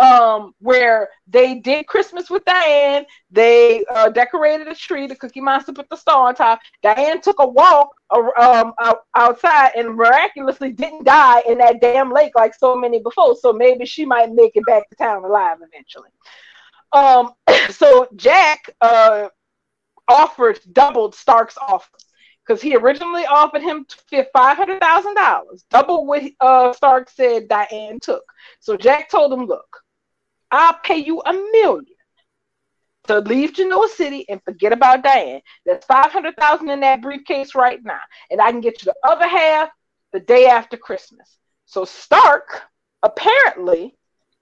Um, where they did Christmas with Diane, they uh, decorated a tree. The Cookie Monster put the star on top. Diane took a walk um, out, outside and miraculously didn't die in that damn lake like so many before. So maybe she might make it back to town alive eventually. Um, <coughs> so Jack uh, offered doubled Stark's offer because he originally offered him five hundred thousand dollars, double what uh, Stark said Diane took. So Jack told him, "Look, I'll pay you a million to leave Genoa City and forget about Diane. There's five hundred thousand in that briefcase right now, and I can get you the other half the day after Christmas." So Stark apparently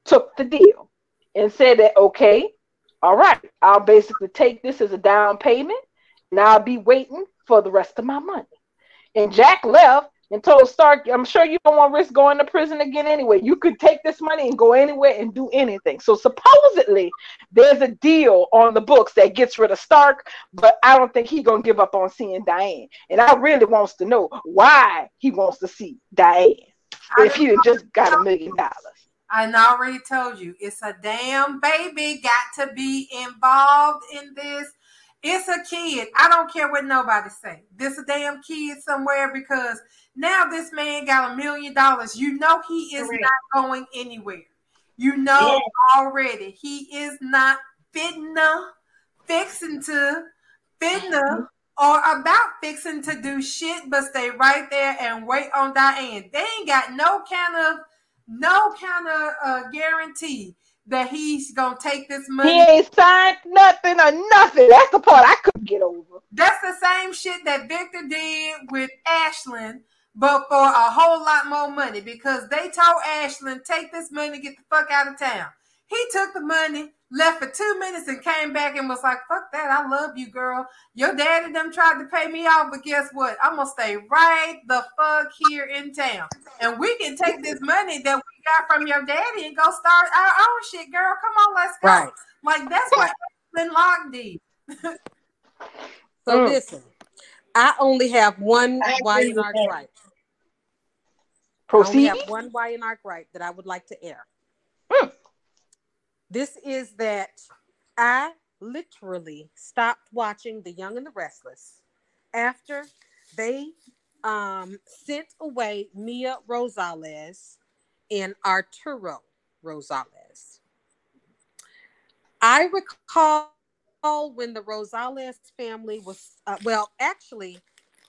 took the deal and said that okay, all right, I'll basically take this as a down payment, and I'll be waiting for the rest of my money. And Jack left and told Stark, I'm sure you don't want to risk going to prison again anyway. You could take this money and go anywhere and do anything. So supposedly there's a deal on the books that gets rid of Stark, but I don't think he's gonna give up on seeing Diane. And I really wants to know why he wants to see Diane if he just got a million dollars. I already told you it's a damn baby got to be involved in this. It's a kid. I don't care what nobody say. This a damn kid somewhere because now this man got a million dollars. You know he is Correct. not going anywhere. You know yeah. already he is not fitting fixing to, fitting mm-hmm. or about fixing to do shit, but stay right there and wait on Diane. They ain't got no kind of no kind of uh, guarantee that he's gonna take this money. He ain't signed nothing or nothing. That's the part I couldn't get over. That's the same shit that Victor did with Ashland but for a whole lot more money because they told Ashland, take this money, get the fuck out of town. He took the money, left for two minutes, and came back and was like, fuck that. I love you, girl. Your daddy them tried to pay me off, but guess what? I'm gonna stay right the fuck here in town. And we can take this money that we got from your daddy and go start our own shit, girl. Come on, let's go. Right. Like that's what Ashland Locke did. so mm. listen, I only have one Y and gripe. Proceed. I have one Y and R gripe that I would like to air. Mm. This is that I literally stopped watching The Young and the Restless after they um, sent away Mia Rosales and Arturo Rosales. I recall when the Rosales family was, uh, well, actually,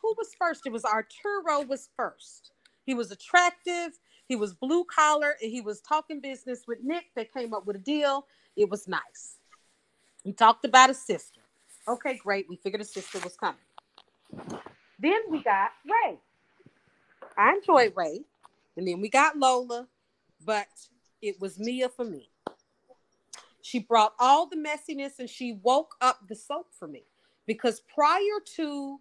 who was first? It was Arturo was first. He was attractive. He was blue collar and he was talking business with Nick. They came up with a deal. It was nice. He talked about a sister. Okay, great. We figured a sister was coming. Then we got Ray. I enjoyed Ray. And then we got Lola, but it was Mia for me. She brought all the messiness and she woke up the soap for me because prior to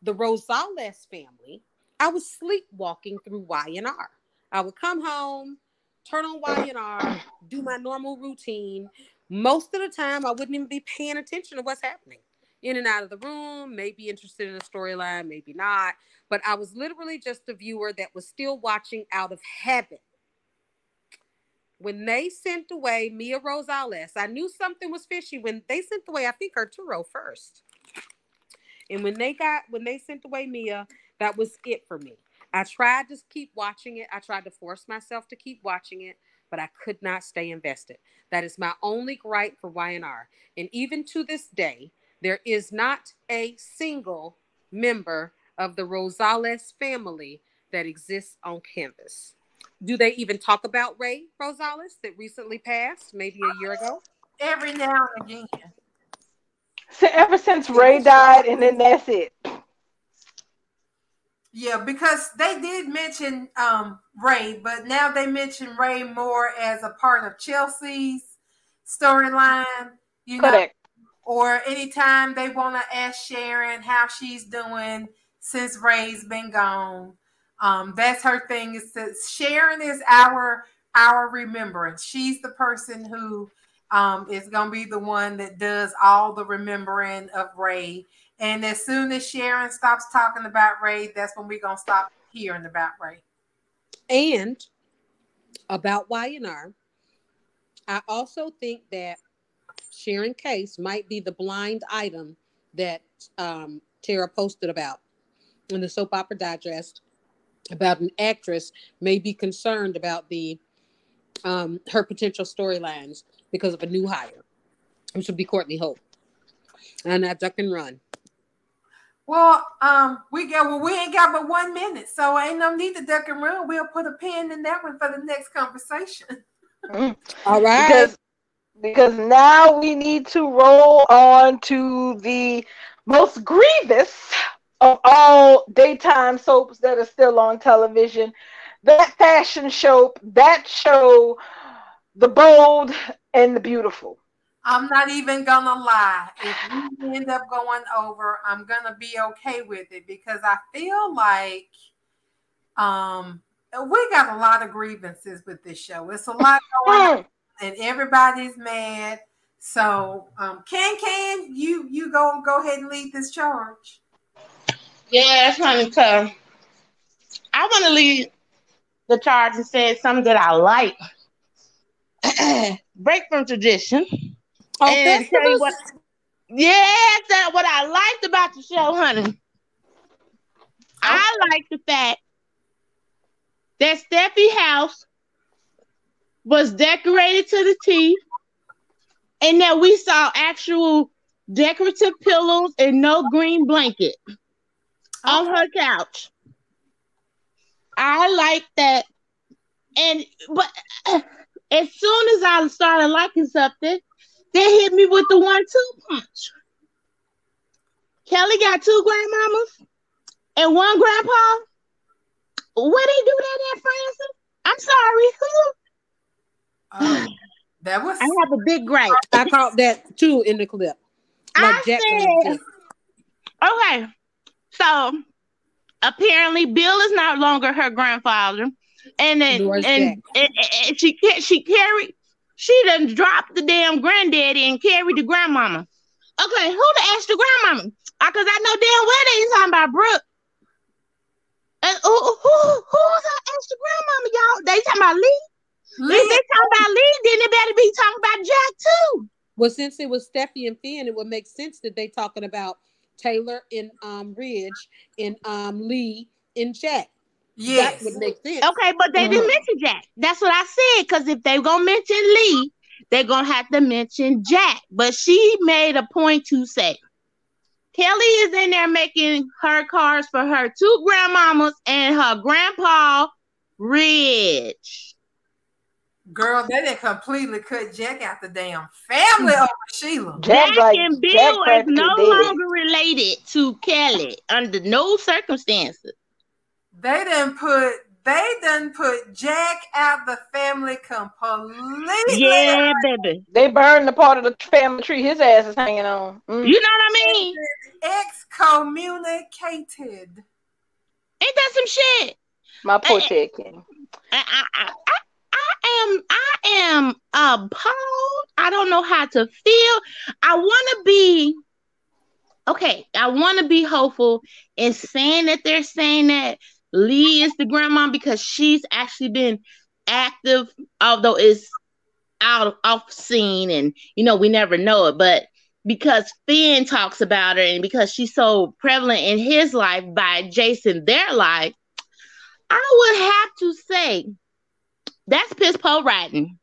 the Rosales family, I was sleepwalking through Y and R. I would come home, turn on Y and R, do my normal routine. Most of the time, I wouldn't even be paying attention to what's happening. In and out of the room, maybe interested in a storyline, maybe not. But I was literally just a viewer that was still watching out of habit. When they sent away Mia Rosales, I knew something was fishy when they sent away, I think, Arturo first. And when they got when they sent away Mia, that was it for me. I tried to keep watching it. I tried to force myself to keep watching it, but I could not stay invested. That is my only gripe for YNR. And even to this day, there is not a single member of the Rosales family that exists on Canvas. Do they even talk about Ray Rosales that recently passed, maybe a year ago? Every now and again. So ever since Ray died, and then that's it. Yeah, because they did mention um, Ray, but now they mention Ray more as a part of Chelsea's storyline. You know, or anytime they want to ask Sharon how she's doing since Ray's been gone. Um, that's her thing. Is that Sharon is our our remembrance. She's the person who um, is going to be the one that does all the remembering of Ray and as soon as Sharon stops talking about Ray, that's when we're gonna stop hearing about Ray. And about YNR, I also think that Sharon Case might be the blind item that um, Tara posted about in the soap opera digest about an actress may be concerned about the um, her potential storylines because of a new hire, which would be Courtney Hope. And I duck and run. Well, um, we got well, we ain't got but one minute, so ain't no need to duck and run. We'll put a pin in that one for the next conversation. Mm. <laughs> All right. Because, because now we need to roll on to the most grievous of all daytime soaps that are still on television. That fashion show, that show, The Bold and the Beautiful. I'm not even gonna lie. If we end up going over, I'm gonna be okay with it because I feel like um we got a lot of grievances with this show. It's a lot going on, and everybody's mad. So, um, can can you you go go ahead and lead this charge? Yes, honey. Cause I want to lead the charge and say something that I like. <clears throat> Break from tradition. Oh, and that's tell you what, yes, that what I liked about the show, honey. I like the fact that Steffy house was decorated to the T, and that we saw actual decorative pillows and no green blanket on her couch. I like that, and but uh, as soon as I started liking something, they hit me with the one-two punch. Kelly got two grandmamas and one grandpa. Where they do that at, Francis? I'm sorry. Oh, that was I have a big gripe. I caught that too in the clip. Like I Jack said, okay, so apparently Bill is no longer her grandfather, and then Doris and, and, and she ca- she carried she done dropped the damn granddaddy and carried the grandmama. Okay, who the extra grandmama? Because I know damn well they ain't talking about Brooke. And who, who who's her extra grandmama, y'all? They talking about Li. If they talking about Li, then they better be talking about Jack too. Well, since it was Steffy and Finn, it would make sense that they talking about Taylor and um Ridge and um Li and Jack. Yes. That would make sense. Okay, but they didn't Mhm. mention Jack. That's what I said. Because if they gonna mention Li, they're gonna have to mention Jack. But she made a point to say Kelly is in there making her cards for her two grandmamas and her grandpa Ridge. Girl, they didn't completely cut Jack out the damn family over <laughs> Sheila. Jack, Jack, like, and Jack Bill is no longer related to Kelly under no circumstances. They didn't put they didn't put Jack out the family completely. Yeah, baby. They burned the part of the family tree his ass is hanging on. Mm. You know what I mean? Excommunicated. Ain't that some shit? My poor Eh, I, I, I, I, I am I am appalled. I don't know how to feel. I want to be okay. I want to be hopeful in saying that they're saying that Li is the grandma because she's actually been active, although it's out of off scene and you know we never know it, but because Finn talks about her and because she's so prevalent in his life by Jason their life, I would have to say that's piss po writing.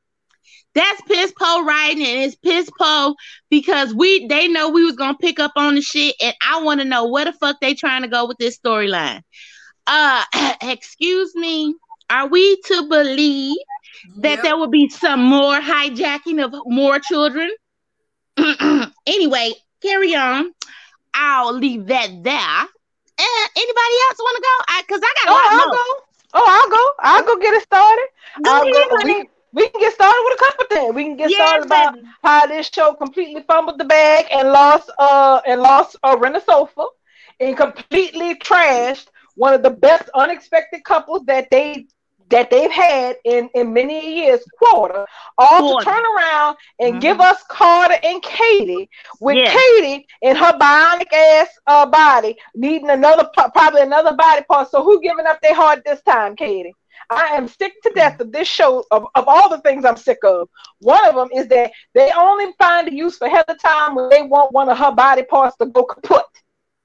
That's piss po writing, and it's piss po because we they know we was gonna pick up on the shit, and I want to know where the fuck they trying to go with this storyline. Uh, <clears throat> excuse me, are we to believe that Yep. there will be some more hijacking of more children? <clears throat> anyway, carry on. I'll leave that there. Uh, anybody else want to go? I, Cause I got a Oh, I'll go. Oh, I'll go. I'll go get it started. Go I'll ahead, go. honey. We, we can get started with a couple things. We can get Yes, started about baby. how this show completely fumbled the bag and lost uh and lost uh a Sofa and completely trashed one of the best unexpected couples that they that they've had in in many years quarter all Quarter. to turn around and Mhm. give us Carter and Katie with Yeah. Katie in her bionic ass uh body needing another probably another body part so who giving up their heart this time Katie I am sick to death of this show of, of all the things I'm sick of. One of them is that they only find a use for Heather Tom when they want one of her body parts to go kaput.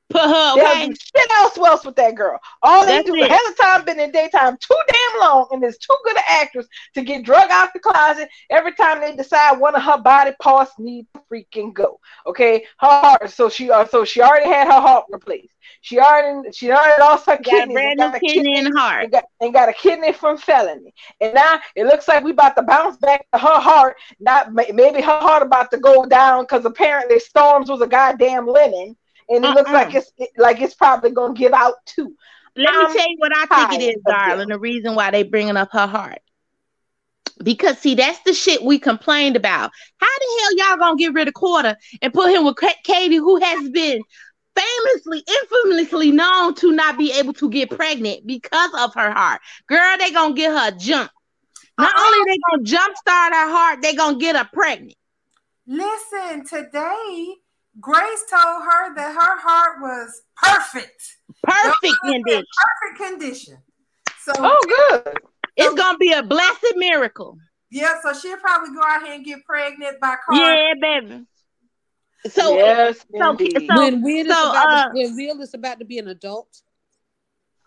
Put her do shit else else with that girl. All they That's do it. Heather Tom been in daytime too damn long and is too good an actress to get drug out the closet every time they decide one of her body parts need to freaking go. Okay, her heart. So she uh, so she already had her heart replaced. She already she already lost her kidney. brand new kidney and heart. and got, and got a kidney from felony. And now it looks like we about to bounce back to her heart. Not maybe her heart about to go down because apparently Storms was a goddamn lemon, and it looks Uh-uh. like it's it, like it's probably gonna give out too. Let I'm me tell you what I think it is, tired darling. The reason why they bringing up her heart. Because see, that's the shit we complained about. How the hell y'all gonna get rid of Quarter and put him with Katie, who has been famously, infamously known to not be able to get pregnant because of her heart. Girl, they gonna get her jump. Not uh-uh. only they gonna jumpstart her heart, they gonna get her pregnant. Listen, today Grace told her that her heart was perfect. Perfect condition. Perfect condition. So oh, good. It's gonna be a blessed miracle. Yeah, so she'll probably go out here and get pregnant by car. Yeah, baby. So yes, so, so, when Will is uh, about uh, to, when Will is about to be an adult.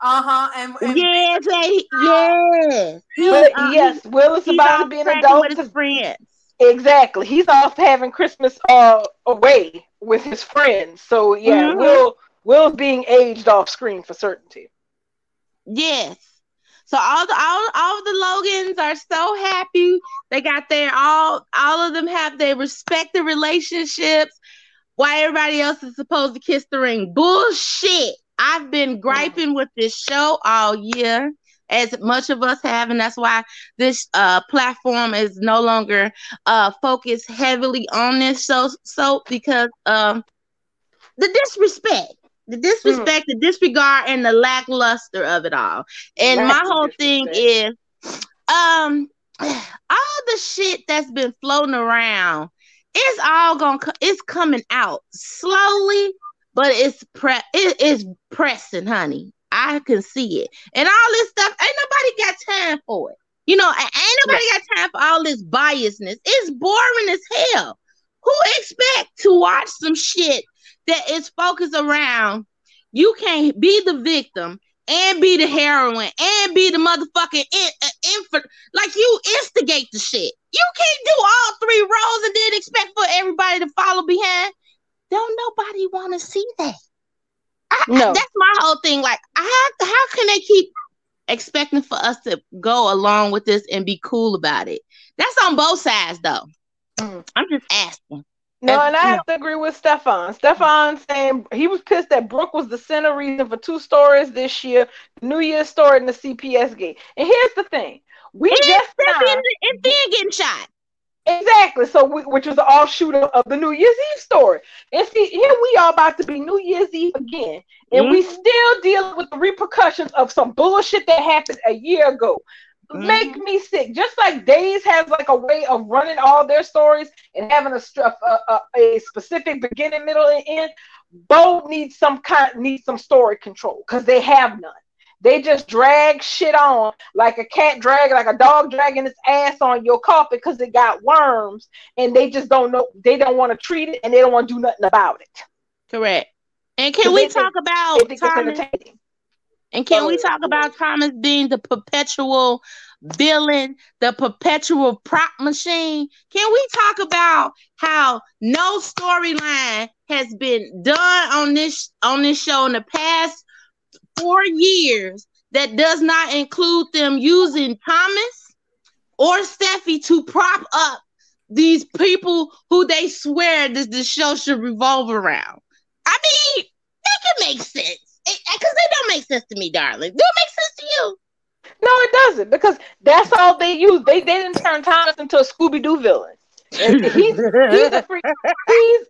Uh huh. And, and yes, yes, but, uh, yes. Will is about to be an adult with his friends. Exactly. He's off having Christmas uh away with his friends. So yeah, mm-hmm. Will Will's being aged off screen for certainty. Yes. So all the all, all the Logans are so happy. They got their all all of them have their respective relationships. Why everybody else is supposed to kiss the ring? Bullshit. I've been griping with this show all year as much of us have, and that's why this uh, platform is no longer uh, focused heavily on this show. So because um, the disrespect, the disrespect, mm. the disregard, and the lackluster of it all. And that's my whole thing is, um, all the shit that's been floating around, it's all gonna, it's coming out slowly, but it's pre, it is pressing, honey. I can see it. And all this stuff, ain't nobody got time for it. You know, ain't nobody got time for all this biasness. It's boring as hell. Who expect to watch some shit that is focused around you can't be the victim and be the heroine and be the motherfucking in, uh, infant like you instigate the shit. You can't do all three roles and then expect for everybody to follow behind. Don't nobody want to see that. I, no. That's my whole thing. Like, how how can they keep expecting for us to go along with this and be cool about it? That's on both sides, though. Mm. I'm just asking. No, and, and I have to agree with Stefan. Stefan saying he was pissed that Brooke was the center reason for two stories this year, New Year's story and the CPS gate. And here's the thing: we and just signed, and then getting shot. Exactly. So, we, which was the offshoot of, the New Year's Eve story. And see, here we are about to be New Year's Eve again, and mm-hmm. we still dealing with the repercussions of some bullshit that happened a year ago. Mm-hmm. Make me sick. Just like Days has like a way of running all their stories and having a a, a, a specific beginning, middle, and end. Both need some kind need some story control because they have none. They just drag shit on like a cat drag, like a dog dragging its ass on your carpet because it got worms, and they just don't know. They don't want to treat it, and they don't want to do nothing about it. Correct. And can we talk think, about Thomas? And can oh, we talk about Thomas being the perpetual villain, the perpetual prop machine? Can we talk about how no storyline has been done on this on this show in the past four years that does not include them using Thomas or Steffy to prop up these people who they swear that the show should revolve around. I mean, that can make sense because they don't make sense to me, darling. Do it make sense to you? No, it doesn't because that's all they use. They, they didn't turn Thomas into a Scooby Doo villain. he's, he's a freak. He's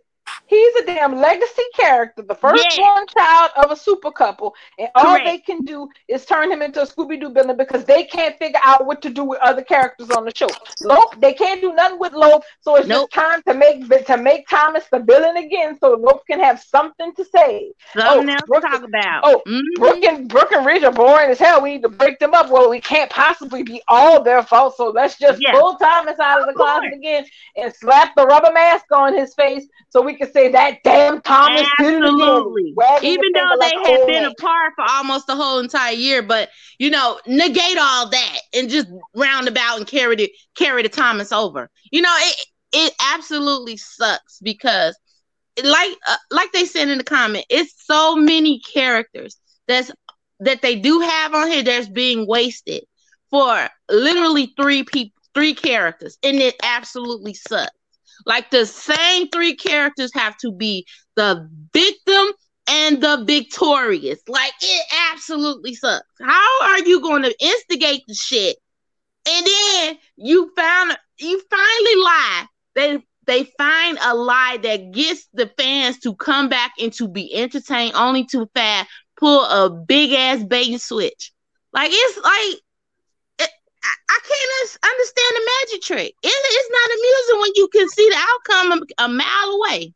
He's a damn legacy character, the first yeah. born child of a super couple, and all Correct. they can do is turn him into a Scooby Doo villain because they can't figure out what to do with other characters on the show. Lope, they can't do nothing with Lope, so it's nope. just time to make to make Thomas the villain again, so Lope can have something to say. Something oh, else Brooke, to talk about. Oh, mm-hmm. Brooke and Brooke and Ridge are boring as hell. We need to break them up. Well, we can't possibly be all their fault, so let's just yeah. pull Thomas out of the closet again and slap the rubber mask on his face so we can say that damn Thomas Absolutely. Even though they like had been apart for almost the whole entire year, but you know, negate all that and just roundabout and carry the carry the Thomas over. You know, it it absolutely sucks because like uh, like they said in the comment, it's so many characters that's that they do have on here that's being wasted for literally three people, three characters, and it absolutely sucks. Like the same three characters have to be the victim and the victorious. Like it absolutely sucks. How are you going to instigate the shit and then you found you finally lie. They they find a lie that gets the fans to come back and to be entertained, only to fast pull a big ass bait and switch. Like it's like I, I, can't understand the magic trick. It, it's not amusing when you can see the outcome a, a mile away.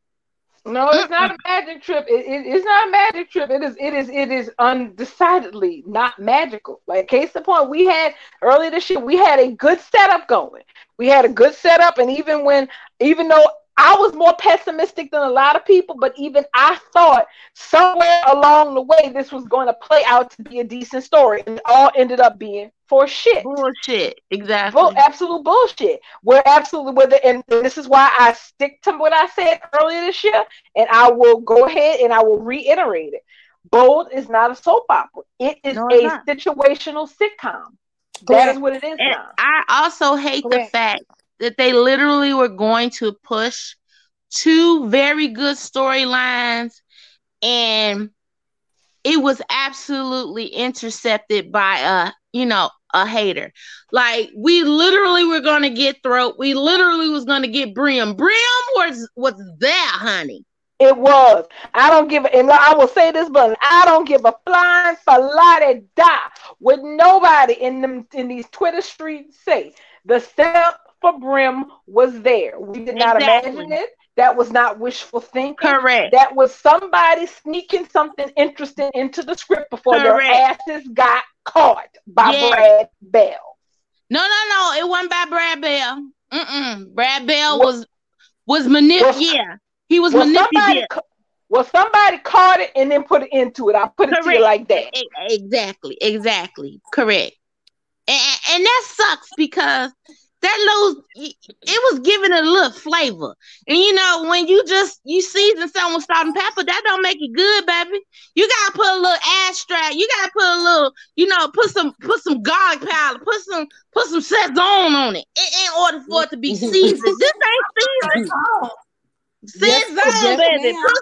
No, it's not a magic trip. It, it, it's not a magic trip. It is. It is. It is undecidedly not magical. Like case in point, we had earlier this year. We had a good setup going. We had a good setup, and even when, even though I was more pessimistic than a lot of people, but even I thought somewhere along the way this was going to play out to be a decent story, and it all ended up being for shit. Bullshit, exactly. Bull, absolute bullshit. We're absolutely with it, and this is why I stick to what I said earlier this year, and I will go ahead and I will reiterate it. Bold is not a soap opera. It is no, a not. situational sitcom. That is what it is and now. I also hate Correct. the fact that they literally were going to push two very good storylines and it was absolutely intercepted by a you know a hater like we literally were to get throat we literally was to get brim brim was was there honey it was. I don't give a, and I will say this, but I don't give a flying falade da with nobody in them in these Twitter streets say the setup for Brim was there. We did not imagine it. That was not wishful thinking. Correct. That was somebody sneaking something interesting into the script before Correct. their asses got caught by. Brad Bell. No, no, no. It wasn't by Brad Bell. Mm-mm. Brad Bell what, was was manipulated. Yeah, he was well, manipulated. Somebody, well, somebody caught it and then put it into it. I put Correct. it to you like that. Exactly. Exactly. Correct. And, and that sucks because that little it was giving it a little flavor. And you know, when you just you season something with salt and pepper, that don't make it good, baby. You gotta put a little extract. You gotta put a little, you know, put some put some garlic powder, put some put some Sazon on it in, order for it to be <laughs> seasoned. this ain't seasoned. Sazon, yes, baby. Put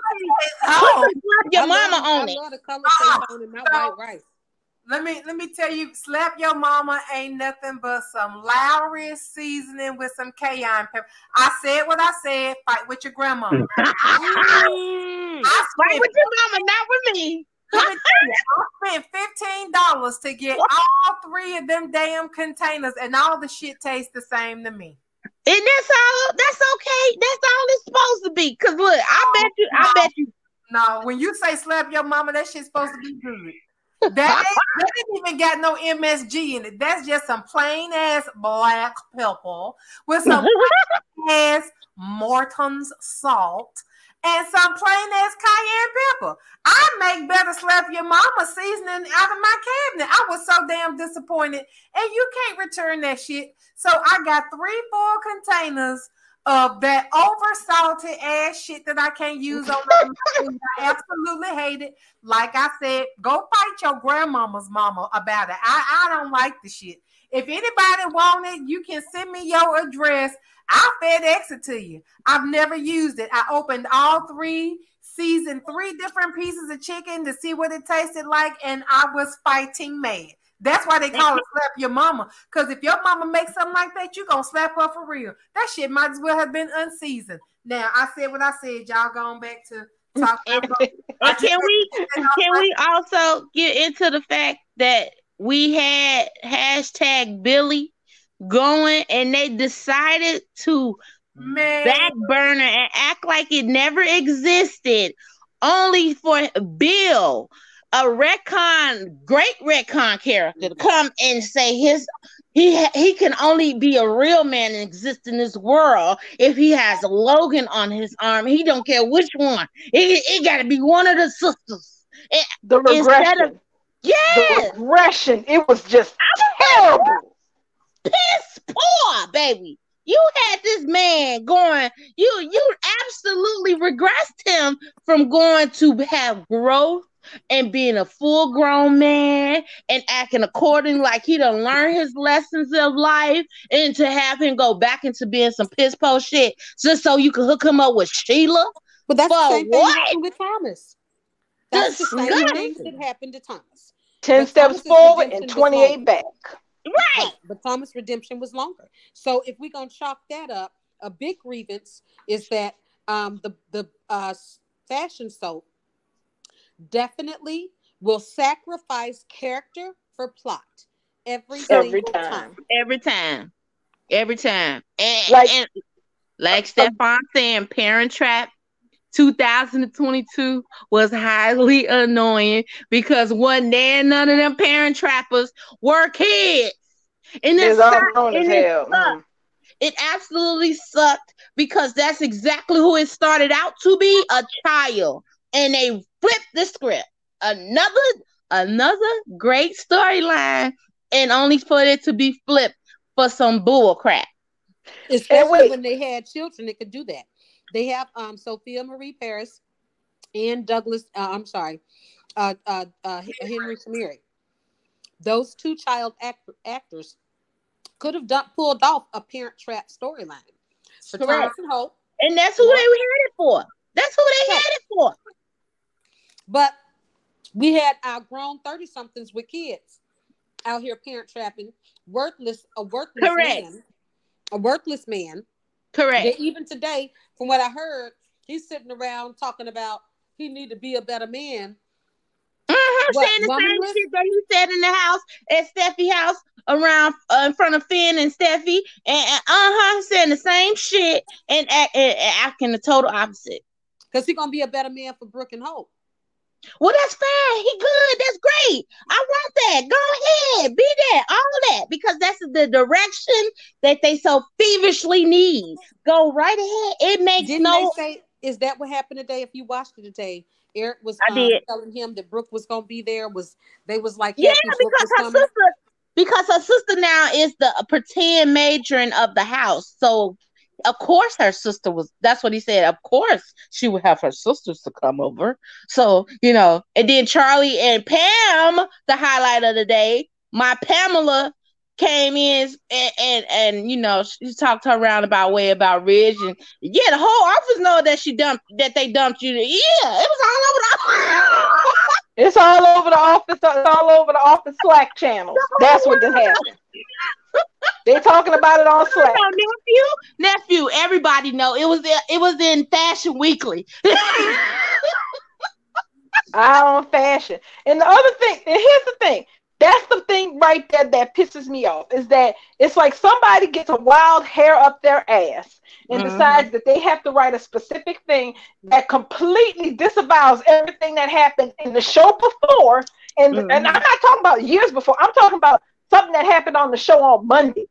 some, put your mama on it. I love the color Sazon in my white rice let me let me tell you, slap your mama ain't nothing but some Lawry seasoning with some cayenne pepper. I said what I said. Fight with your grandma. mm. <laughs> I fight with your mama, not with me. <laughs> I spent fifteen dollars to get all three of them damn containers, and all the shit tastes the same to me. And that's all. That's okay. That's all it's supposed to be. Cause look, I bet you. I bet you. No, when you say slap your mama, that shit's supposed to be good. That, that didn't even got no MSG in it. That's just some plain ass black pepper with some <laughs> ass Morton's salt and some plain ass cayenne pepper. I make better slap your mama seasoning out of my cabinet. I was so damn disappointed, and you can't return that shit. So I got three full containers of that over salted ass shit that I can't use on my I absolutely hate it. Like I said, go fight your grandmama's mama about it. I, I don't like the shit. If anybody want it, you can send me your address. I'll FedEx it to you. I've never used it. I opened all three, seasoned three different pieces of chicken to see what it tasted like, and I was fighting mad. That's why they call it slap your mama. Because if your mama makes something like that, you're gonna slap her for real. That shit might as well have been unseasoned. Now I said what I said. Y'all going back to talk <laughs> and can we can we also get into the fact that we had hashtag Billy going and they decided to Man. back burner and act like it never existed only for Bill a retcon, great retcon character to come and say his he he can only be a real man and exist in this world if he has a Logan on his arm. He don't care which one. It, it got to be one of the sisters. It, the regression. Of, yeah, the regression. It was just terrible. Piss poor, baby. You had this man going. You you absolutely regressed him from going to have growth and being a full grown man and acting according like he done learn his lessons of life and to have him go back into being some piss post shit just so you can hook him up with Sheila. But that's the same what? thing with Thomas. That's the same thing that happened to Thomas. 10 steps Thomas forward and 28 back. Right. But Thomas Redemption was longer. So if we're gonna chalk that up, a big grievance is that um, the the uh, fashion soap definitely will sacrifice character for plot every, Every time. time. Every time. Every time. And Like- like, and, like Stefan saying, Parent Trap 2022 was highly annoying because one day and none of them parent trappers were kids. And it It's all sucked, grown as and it hell. sucked. Mm. It absolutely sucked because that's exactly who it started out to be a child. And they flipped the script. Another another great storyline and only for it to be flipped for some bull crap. Especially when they had children, that could do that. They have um Sophia Marie Paris and Douglas. Uh, I'm sorry, uh, uh, uh, Henry Samiri. Those two child act- actors could have done pulled off a Parent Trap storyline for Correct. Thomas and Hope, And that's who they had it for. That's who they had it for. But we had our grown thirty somethings with kids out here parent trapping worthless a worthless Correct. man, a worthless man Correct. that even today, from what I heard, he's sitting around talking about he need to be a better man. Mhm, What, saying the same shit that he said in the house at Steffy house around uh, in front of Finn and Steffy, and, and uh-huh, saying the same shit and, act, and, and acting the total opposite. Because he's gonna be a better man for Brooke and Hope. Well, that's fine. He good. That's great. I want that. Go ahead. Be that. All that. Because that's the direction that they so feverishly need. Go right ahead. It makes Didn't no they say is that what happened today? If you watched it today, Eric was um, telling him that Brooke was gonna be there. Was they was like Yeah, Brooke because her coming? sister because her sister now is the pretend matron of the house. So of course her sister was that's what he said. Of course she would have her sisters to come over. So, you know, and then Charlie and Pam, the highlight of the day, my Pamela came in and and, and you know she talked her roundabout way about Ridge and yeah the whole office know that she dumped that they dumped you yeah it was all over the <laughs> It's all over the office. It's all over the office Slack channels. That's what did happen. They talking about it on Slack. Nephew, nephew, everybody know it was it was in Fashion Weekly. <laughs> Eye on fashion. And the other thing, and here's the thing. That's the thing right there that pisses me off is that it's like somebody gets a wild hair up their ass and Mhm. decides that they have to write a specific thing that completely disavows everything that happened in the show before. And, Mhm. and I'm not talking about years before, I'm talking about something that happened on the show on Monday.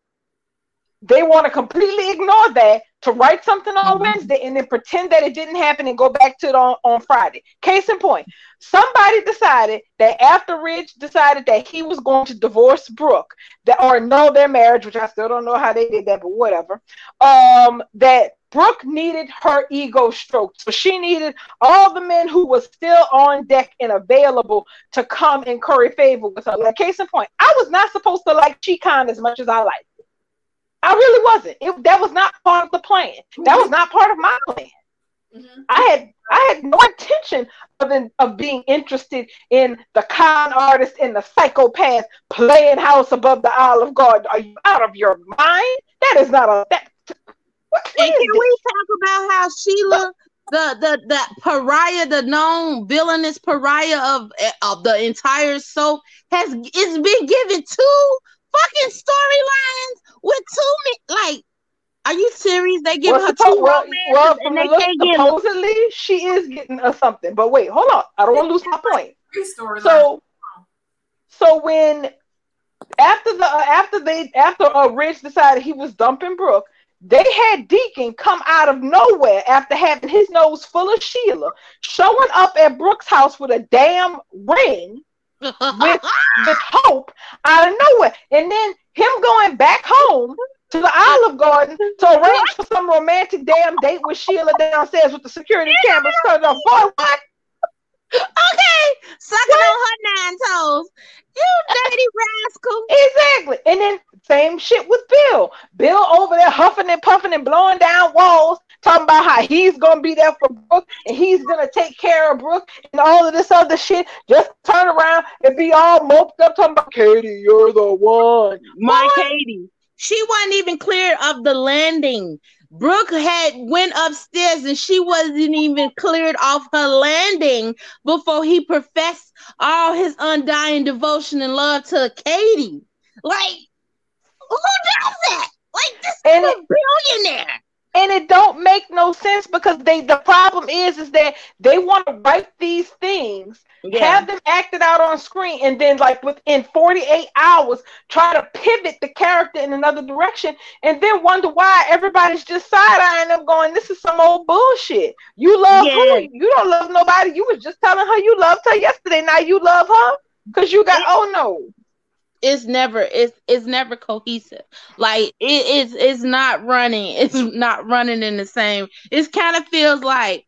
They want to completely ignore that to write something on Mhm. Wednesday and then pretend that it didn't happen and go back to it on, on Friday. Case in point, somebody decided that after Ridge decided that he was going to divorce Brooke, that or know their marriage, which I still don't know how they did that, but whatever. Um, that Brooke needed her ego stroked, so she needed all the men who were still on deck and available to come and curry favor with her. Like case in point, I was not supposed to like Chicon as much as I liked. it. I really wasn't. It, that was not part of the plan. That was not part of my plan. Mm-hmm. I had I had no intention of in, of being interested in the con artist and the psychopath playing house above the Olive Garden. Are you out of your mind? That is not a that. And can we talk about how Sheila, the the the pariah, the known villainous pariah of of the entire soap, has is been given two fucking storylines with two? Like, are you serious? They give Well, her suppo- two well, well, and they the look, can't get supposedly she is getting us something. But wait, hold on. I don't want to lose my point. So, so when after the uh, after they after uh, Ridge decided he was dumping Brooke, they had Deacon come out of nowhere after having his nose full of Sheila, showing up at Brooks' house with a damn ring with <laughs> with hope out of nowhere, and then him going back home to the Olive Garden to arrange for some romantic damn date with Sheila downstairs with the security cameras turned off. Boy, what? Okay, sucking what? on her nine toes. You dirty rascal. Exactly. And then same shit with Bill. Bill over there huffing and puffing and blowing down walls, talking about how he's gonna be there for Brooke and he's gonna take care of Brooke and all of this other shit. Just turn around and be all moped up talking about Katie, you're the one. My what? Katie. She wasn't even clear of the landing. Brooke had went upstairs and she wasn't even cleared off her landing before he professed all his undying devotion and love to Katie. Like, who does that? Like this and is a billionaire and it don't make no sense because they the problem is is that they want to write these things yeah. have them acted out on screen and then like within 48 hours try to pivot the character in another direction and then wonder why everybody's just side-eyeing them going this is some old bullshit. You love yeah. who? You don't love nobody. You was just telling her you loved her yesterday. Now you love her? Because you got oh no. It's never it's it's never cohesive. Like it is it's not running. It's not running in the same it kind of feels like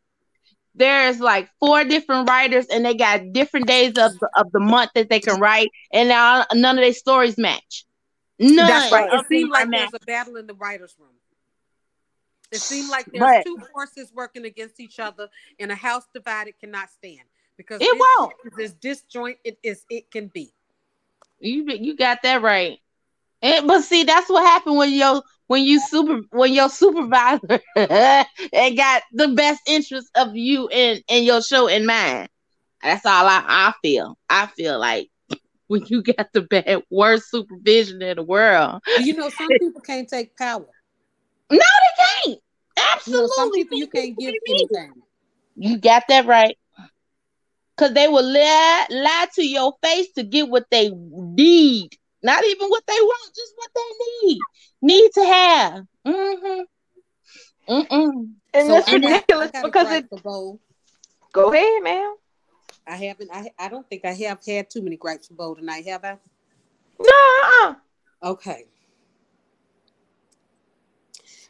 there's like four different writers and they got different days of the, of the month that they can write and now none of their stories match. None. That's right. It seems like there's a battle in the writers room. It seems like there's but, two forces working against each other and a house divided cannot stand because it won't. as disjoint it is it can be. You you got that right. And, but see, that's what happened when your when you super when your supervisor <laughs> and got the best interest of you in in your show in mind. That's all I, I feel. I feel like <laughs> when you got the bad worst supervision in the world. You know, some <laughs> people can't take power. No, they can't. Absolutely. You know, some people you can't give anything. You got that right. Cause they will lie, lie to your face to get what they need. Not even what they want, just what they need. Need to have. Mm-hmm. Mm-mm. And so that's ridiculous because it. Go ahead, ma'am. I haven't. I I don't think I have had too many gripes for Bo tonight, have I? No. Uh-uh. Okay.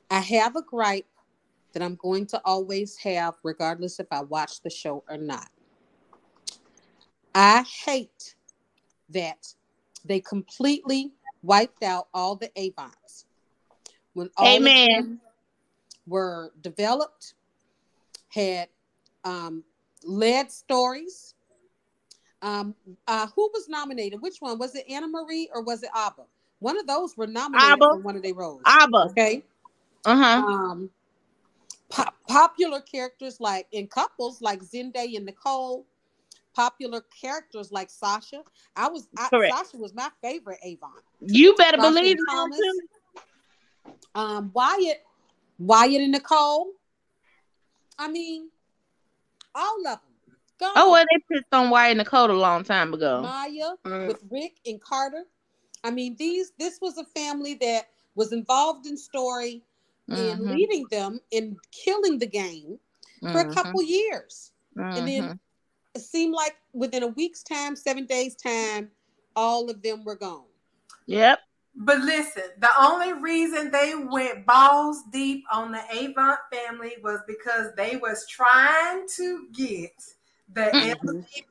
I have a gripe that I'm going to always have, regardless if I watch the show or not. I hate that they completely wiped out all the Avants. When all Amen. of them were developed, had um, led stories. Um, uh, who was nominated? Which one was it? Anna Marie or was it Abba? One of those were nominated Abba. for one of their roles. Abba. Okay. Uh huh. Um, po- popular characters like in couples like Zende and Nicole popular characters like Sasha. I was I, Sasha was my favorite Avant. You better Sasha believe Thomas, um, Wyatt, Wyatt and Nicole. I mean, all of them. Go oh, well, they pissed on Wyatt and Nicole a long time ago. Maya mm. with Rick and Carter. I mean, these this was a family that was involved in story mm-hmm. and leading them in killing the game for mm-hmm. a couple years. Mm-hmm. And then mm-hmm it seemed like within a week's time, seven days' time, all of them were gone. Yep. But listen, the only reason they went balls deep on the Avant family was because they was trying to get the.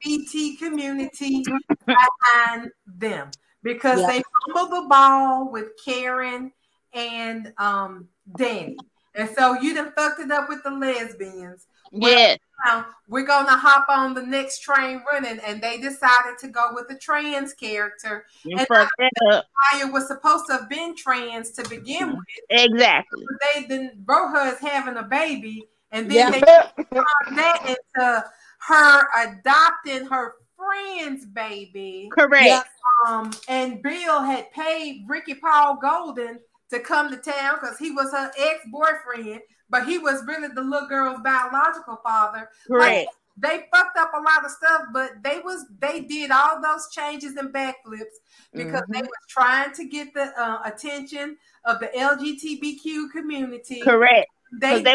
LGBT community behind them because yep. they fumbled the ball with Karen and um Danny. And so you done fucked it up with the lesbians. Yeah. Well, we're gonna hop on the next train running, and they decided to go with a trans character. You and Maya was supposed to have been trans to begin mm-hmm. with. Exactly. But they then Roja is having a baby, and then yeah. they <laughs> turned that into her adopting her friend's baby. Correct. Um, and Bill had paid Ricky Paul Golden to come to town because he was her ex boyfriend but he was really the little girl's biological father. Right. Like, they fucked up a lot of stuff, but they was they did all those changes and backflips because mm-hmm. they was trying to get the uh, attention of the LGBTQ community. Correct. They, they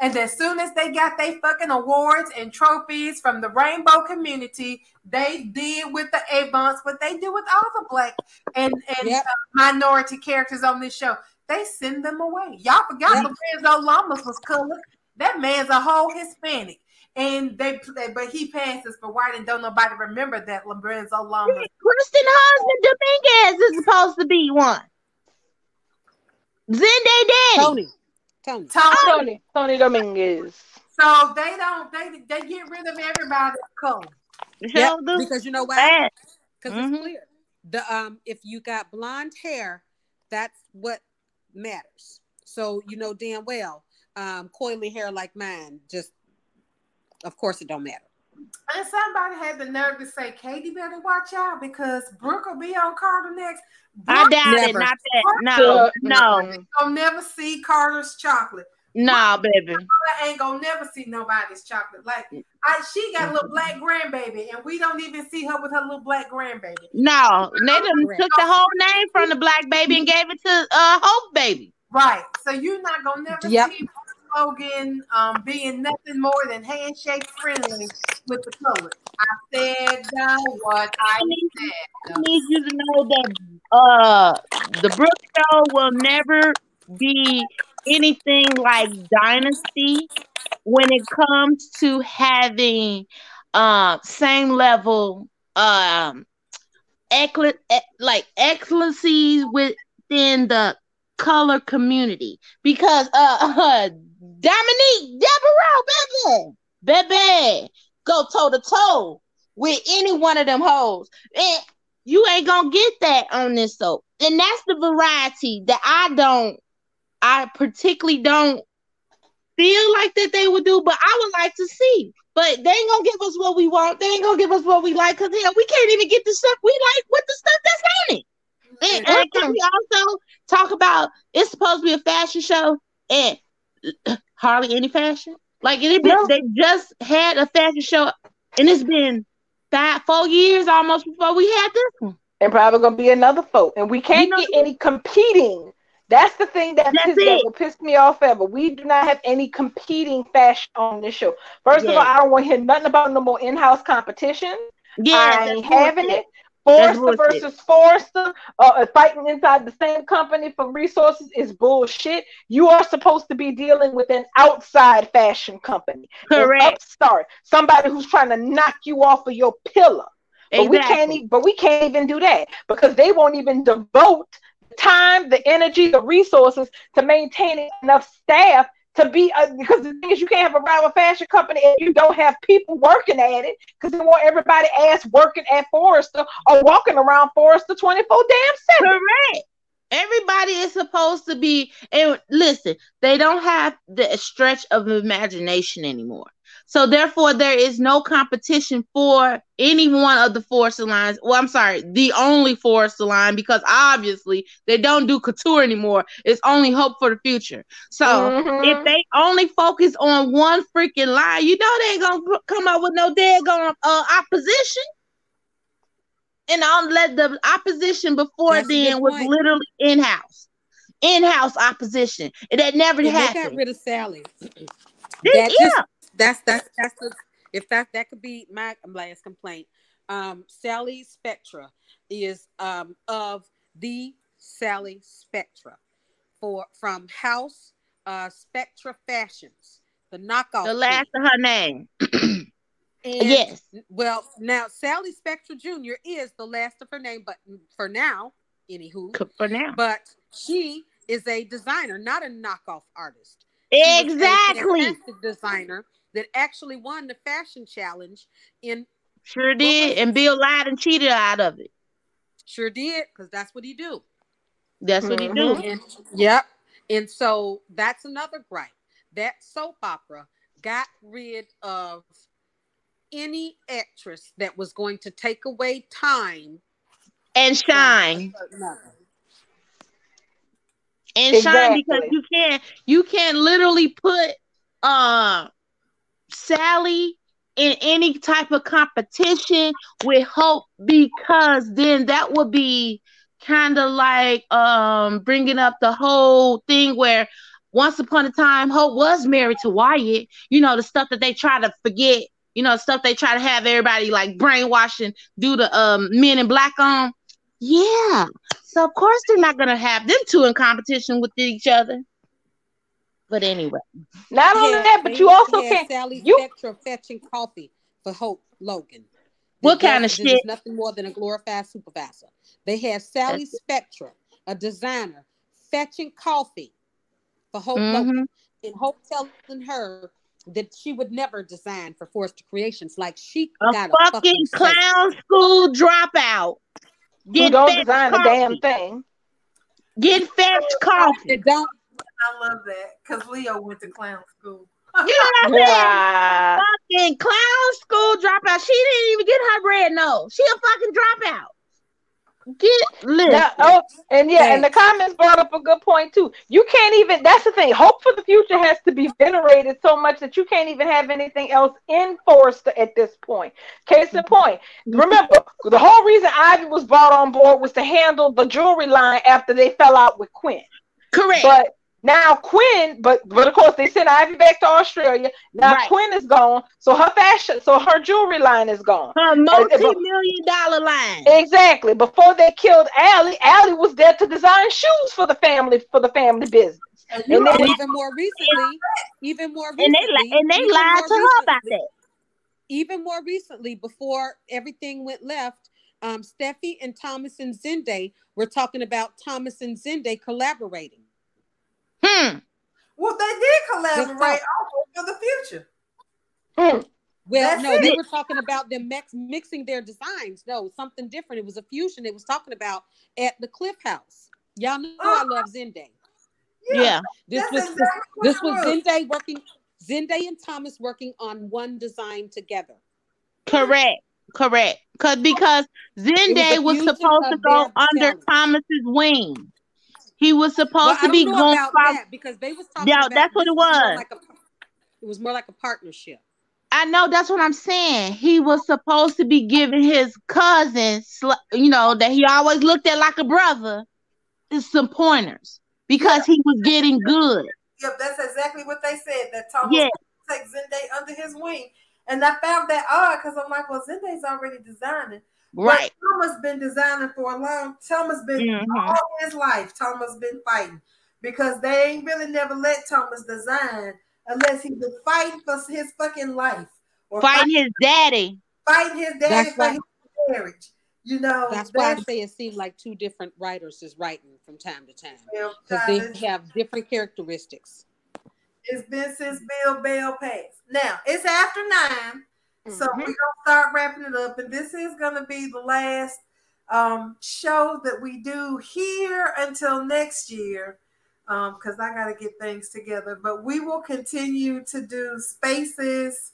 and as soon as they got their fucking awards and trophies from the rainbow community, they did with the Avants what they do with all the black and and yep. uh, minority characters on this show they send them away. Y'all forgot yeah. Lorenzo Lamas was colored. That man's a whole Hispanic. and they play, but he passes for white, and don't nobody remember that Lorenzo Lamas. Kristen Husband Dominguez is supposed to be one. Zende Daddy. Tony. Tony. Tony. Tony, Tony Dominguez. So they don't they they get rid of everybody color. Yep, Sure because you know why? Bad. Because Mhm. it's clear. The um, if you got blonde hair, that's what matters. So you know damn well, um, coily hair like mine, just of course it don't matter. And somebody had the nerve to say, Katie better watch out because Brooke will be on Carter next. I Brooke doubt it. Not that. No, no, will never see Carter's chocolate. no, baby. I ain't gonna never see nobody's chocolate. Like I, she got a little black grandbaby, and we don't even see her with her little black grandbaby. No, they done took the whole name from the black baby and gave it to uh Hope baby. Right. So you're not gonna never Yep. see Logan um, being nothing more than handshake friendly with the color. I said uh, what I I said. need you to know that uh the Brooke show will never be anything like Dynasty when it comes to having uh same level um excel- e- like excellencies within the color community because uh, uh <laughs> Dominique Deveraux baby baby go toe to toe with any one of them hoes and you ain't gonna get that on this soap and that's the variety that I don't I particularly don't feel like that they would do, but I would like to see. But they ain't gonna give us what we want. They ain't gonna give us what we like because hell, we can't even get the stuff we like with the stuff that's on it. And, and can we also talk about it's supposed to be a fashion show and <clears throat> hardly any fashion? Like it been, No. they just had a fashion show and it's been five, four years almost before we had this one. and probably gonna be another vote. And we can't You know- get any competing. That's the thing that, pissed, that it. will piss me off ever. We do not have any competing fashion on this show. First of all, I don't want to hear nothing about no more in-house competition. Yeah, I ain't having it. Bullshit. versus Forrester, uh, fighting inside the same company for resources is bullshit. You are supposed to be dealing with an outside fashion company, correct? an upstart, somebody who's trying to knock you off of your pillar. But we can't. E- But we can't even do that because they won't even devote the time, the energy, the resources to maintaining enough staff to be. Uh, because the thing is, you can't have a rival fashion company if you don't have people working at it. Because they want everybody ass working at Forrester or walking around Forrester twenty four damn seven. Correct. Everybody is supposed to be, and listen, they don't have the stretch of imagination anymore. So therefore, there is no competition for any one of the Forrester lines. Well, I'm sorry, the only Forrester line because obviously they don't do couture anymore. It's only hope for the future. So Mhm. if they only focus on one freaking line, you know they ain't gonna come up with no daggone uh, opposition. And I'll let the opposition before That's then was point. literally in house, in house opposition, and that never And they got rid of Sally. That yeah, just- That's that's that's the if that that could be my last complaint. Um, Sally Spectra is um of the Sally Spectra for from House uh Spectra Fashions, the knockoff. the last team. of her name. And, <clears throat> yes, Well, now Sally Spectra Jr. is the last of her name, but for now, anywho, for now. but she is a designer, not a knockoff artist. She was a Exactly, designer that actually won the fashion challenge in sure did. And Bill lied and cheated out of it. sure did because that's what he do. That's what he do. Mhm. And yep. And so that's another gripe. That soap opera got rid of any actress that was going to take away time And shine. another. and shine because you can't you can't literally put uh Sally in any type of competition with Hope because then that would be kind of like um bringing up the whole thing where once upon a time Hope was married to Wyatt you know the stuff that they try to forget you know stuff they try to have everybody like brainwashing do the um men in black on yeah so of course they're not gonna have them two in competition with each other. But anyway, not only that, but you also can't. Sally you- Spectra fetching coffee for Hope Logan. What kind of shit? is nothing more than a glorified supervisor. They had Sally That's Spectra, a designer, fetching coffee for Hope Mhm. Logan, and Hope telling her that she would never design for Forrester Creations. Like she a got fucking, a fucking say. clown school dropout. who Get don't fetched design a damn thing. Get fetched coffee. They don't I love that because Leo went to clown school. You know what I'm saying? Fucking clown school dropout. She didn't even get her red nose. She a fucking dropout. Get listen. Now, oh, and yeah, and the comments brought up a good point too. You can't even. That's the thing. Hope for the future has to be venerated so much that you can't even have anything else enforced at this point. Case in point, remember the whole reason Ivy was brought on board was to handle the jewelry line after they fell out with Quinn. Correct. But now Quinn, but but of course they sent Ivy back to Australia. Now Right. Quinn is gone, so her fashion, so her jewelry line is gone. her multi-million dollar line. Exactly. Before they killed Aly, Aly was there to design shoes for the family for the family business. And And then- And even more recently, even more And they recently, li- and they lied more to her about recently- that. Even more recently, before everything went left, um, Steffy and Thomas and Zende were talking about Thomas and Zende collaborating. Hmm. well, they did collaborate Just also for the future. Hmm. Well, That's no, they were talking about them mix, mixing their designs. No, something different. It was a fusion. They was talking about at the Cliff House. Y'all know I Uh-huh. love Zende. Yeah. This That's was exactly this it was Zende working. Zende and Thomas working on one design together. Correct. Correct. Cause because Zende a was supposed to go under talents. Thomas's wing. He was Well, supposed I to don't be know going about from that because they was talking Yeah, about that's what it was. Like a, it was more like a partnership. I know that's what I'm saying. He was supposed to be giving his cousin, you know, that he always looked at like a brother, some pointers because he was getting good. Yep, that's exactly what they said. That Thomas Yeah. take Zende under his wing, and I found that odd because I'm like, well, Zende's already designing. Right. But Thomas been designing for a long. Thomas been Mhm. all his life. Thomas been fighting because they ain't really never let Thomas design unless he been fighting for his fucking life or Fighting his daddy. fighting his daddy That's for why- his marriage. You know, That's why I say it seems like two different writers is writing from time to time because they have different characteristics. It's been since Bill Bell passed. Now it's after nine, so Mhm. we're gonna start wrapping it up, and this is gonna be the last um, show that we do here until next year, because I gotta get things together. But we will continue to do spaces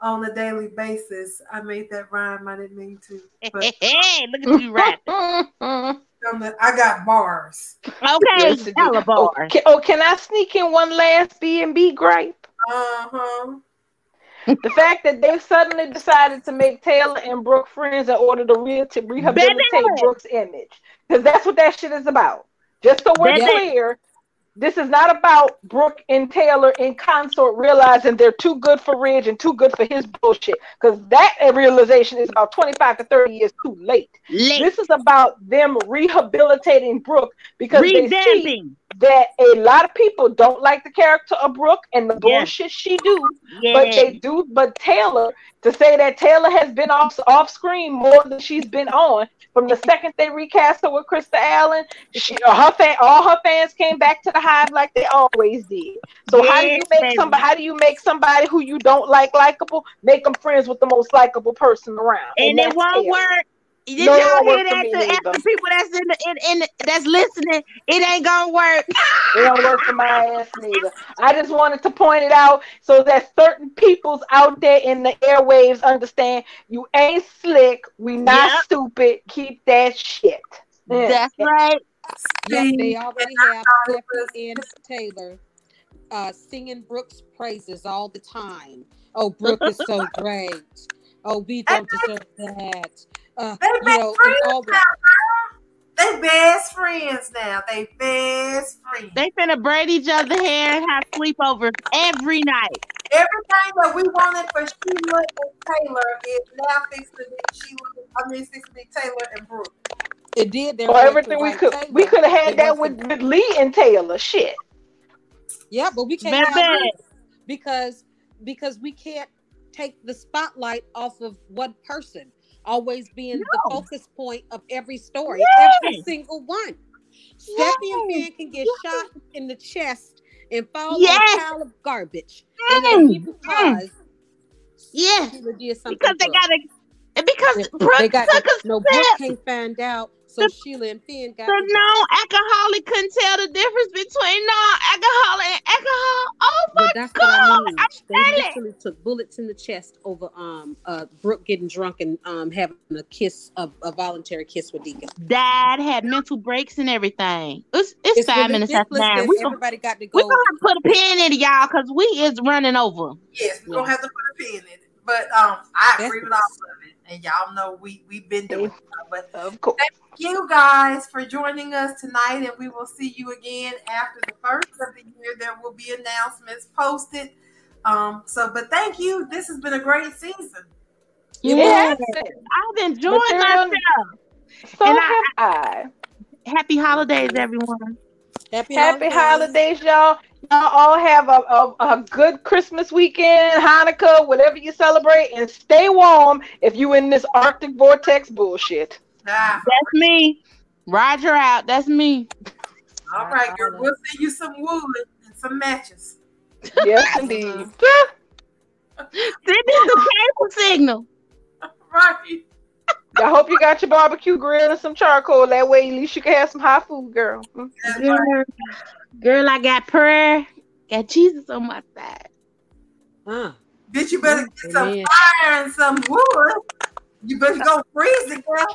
on a daily basis. I made that rhyme. I didn't mean to, but <laughs> Hey, look at you right. oh, on the- I got bars. Okay, Yes, it hella can, oh, can I sneak in one last B and B gripe? Uh huh. The fact that they suddenly decided to make Taylor and Brooke friends in order to, re- to rehabilitate Baby. Brooke's image. Because that's what that shit is about. Just so we're Baby. clear, this is not about Brooke and Taylor in consort realizing they're too good for Ridge and too good for his bullshit. Because that realization is about 25 to 30 years too late. Late. This is about them rehabilitating Brooke because they see Revamping. That a lot of people don't like the character of Brooke and the Yeah. bullshit she do Yeah. but they do but taylor to say that taylor has been off off screen more than she's been on from the second they recast her with krista allen she her fan all her fans came back to the hive like they always did so how do you make baby. somebody how do you make somebody who you don't like likable make them friends with the most likable person around and that's it won't Taylor. work. Did No, it y'all won't hear work for that? me To ask the people that's in the in, in the, that's listening, it ain't gonna work. It don't work for my ass neither. I just wanted to point it out so that certain peoples out there in the airwaves understand you ain't slick. We not Yep. stupid. Keep that shit. Yeah. That's right. Yes, they already have thought Stephanie and Taylor uh, singing Brooke's praises all the time. Oh, Brooke is so <laughs> great. Oh, we don't deserve that. Uh, They you best know, friends all the, now. They best friends now. They best friends. They finna braid each other hair and have sleepovers every night. Everything that we wanted for Sheila and Taylor is now fixed to be Sheila. I mean, fixed to be Taylor and Brooke. it did their Or everything we could Taylor. we could have had It that with, wasn't- with Li and Taylor. Shit. Yeah, but we can't have because because we can't take the spotlight off of one person always being the focus point of every story, every single one. Stephanie and Yes. Finn can get shot in the chest and fall Yes. on a pile of garbage. And Mm. be because Yes, Sheila did something. because they gotta, and because They- Brooke they got no Brooke can't find out, so The- Sheila and Finn got The non-alcoholic couldn't tell the difference between non-alcoholic and alcohol. Oh my But that's what I God, mean. I'm They telling. literally took bullets in the chest over um uh Brooke getting drunk and um having a kiss a, a voluntary kiss with Deacon. Dad had mental breaks and everything. It's it's, five minutes after ridiculous nine. We gonna, everybody got to go. we go. gonna have to put a pin in it, y'all, because we is running over. Yes, we're Yeah. gonna have to put a pin in it. But um, I That's- agree with all of it, and y'all know we we've been doing. it. But Of course. thank you guys for joining us tonight, and we will see you again after the first of the year. There will be announcements posted. Um, so, but thank you. This has been a great season. It Yes. I've enjoyed Material- myself. So And have I. Happy holidays, everyone. Happy, Happy holidays, y'all. Y'all all have a, a, a good Christmas weekend, Hanukkah, whatever you celebrate, and stay warm if you in this Arctic vortex bullshit. Ah, That's me. Roger out. That's me. all right, girl. We'll send you some wood and some matches. Yes, indeed. <laughs> Send me the cable signal. Right. I hope you got your barbecue grill and some charcoal. That way, at least you can have some hot food, girl. That's right. Girl, girl, I got prayer. Got Jesus on my side. Huh. Bitch, you better get some Amen. fire and some wood. You better go freeze it, girl.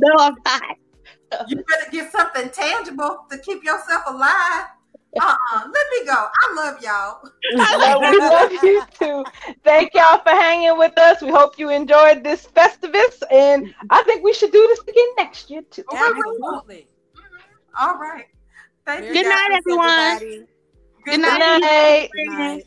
No, I'm not. You better get something tangible to keep yourself alive. Uh-uh. Let me go. I love y'all. Well, we love you too. Thank y'all for hanging with us. We hope you enjoyed this Festivus, and I think we should do this again next year too. Absolutely. All right. Thank. Good guys. night, everyone. Good Good night. Good night. Good night.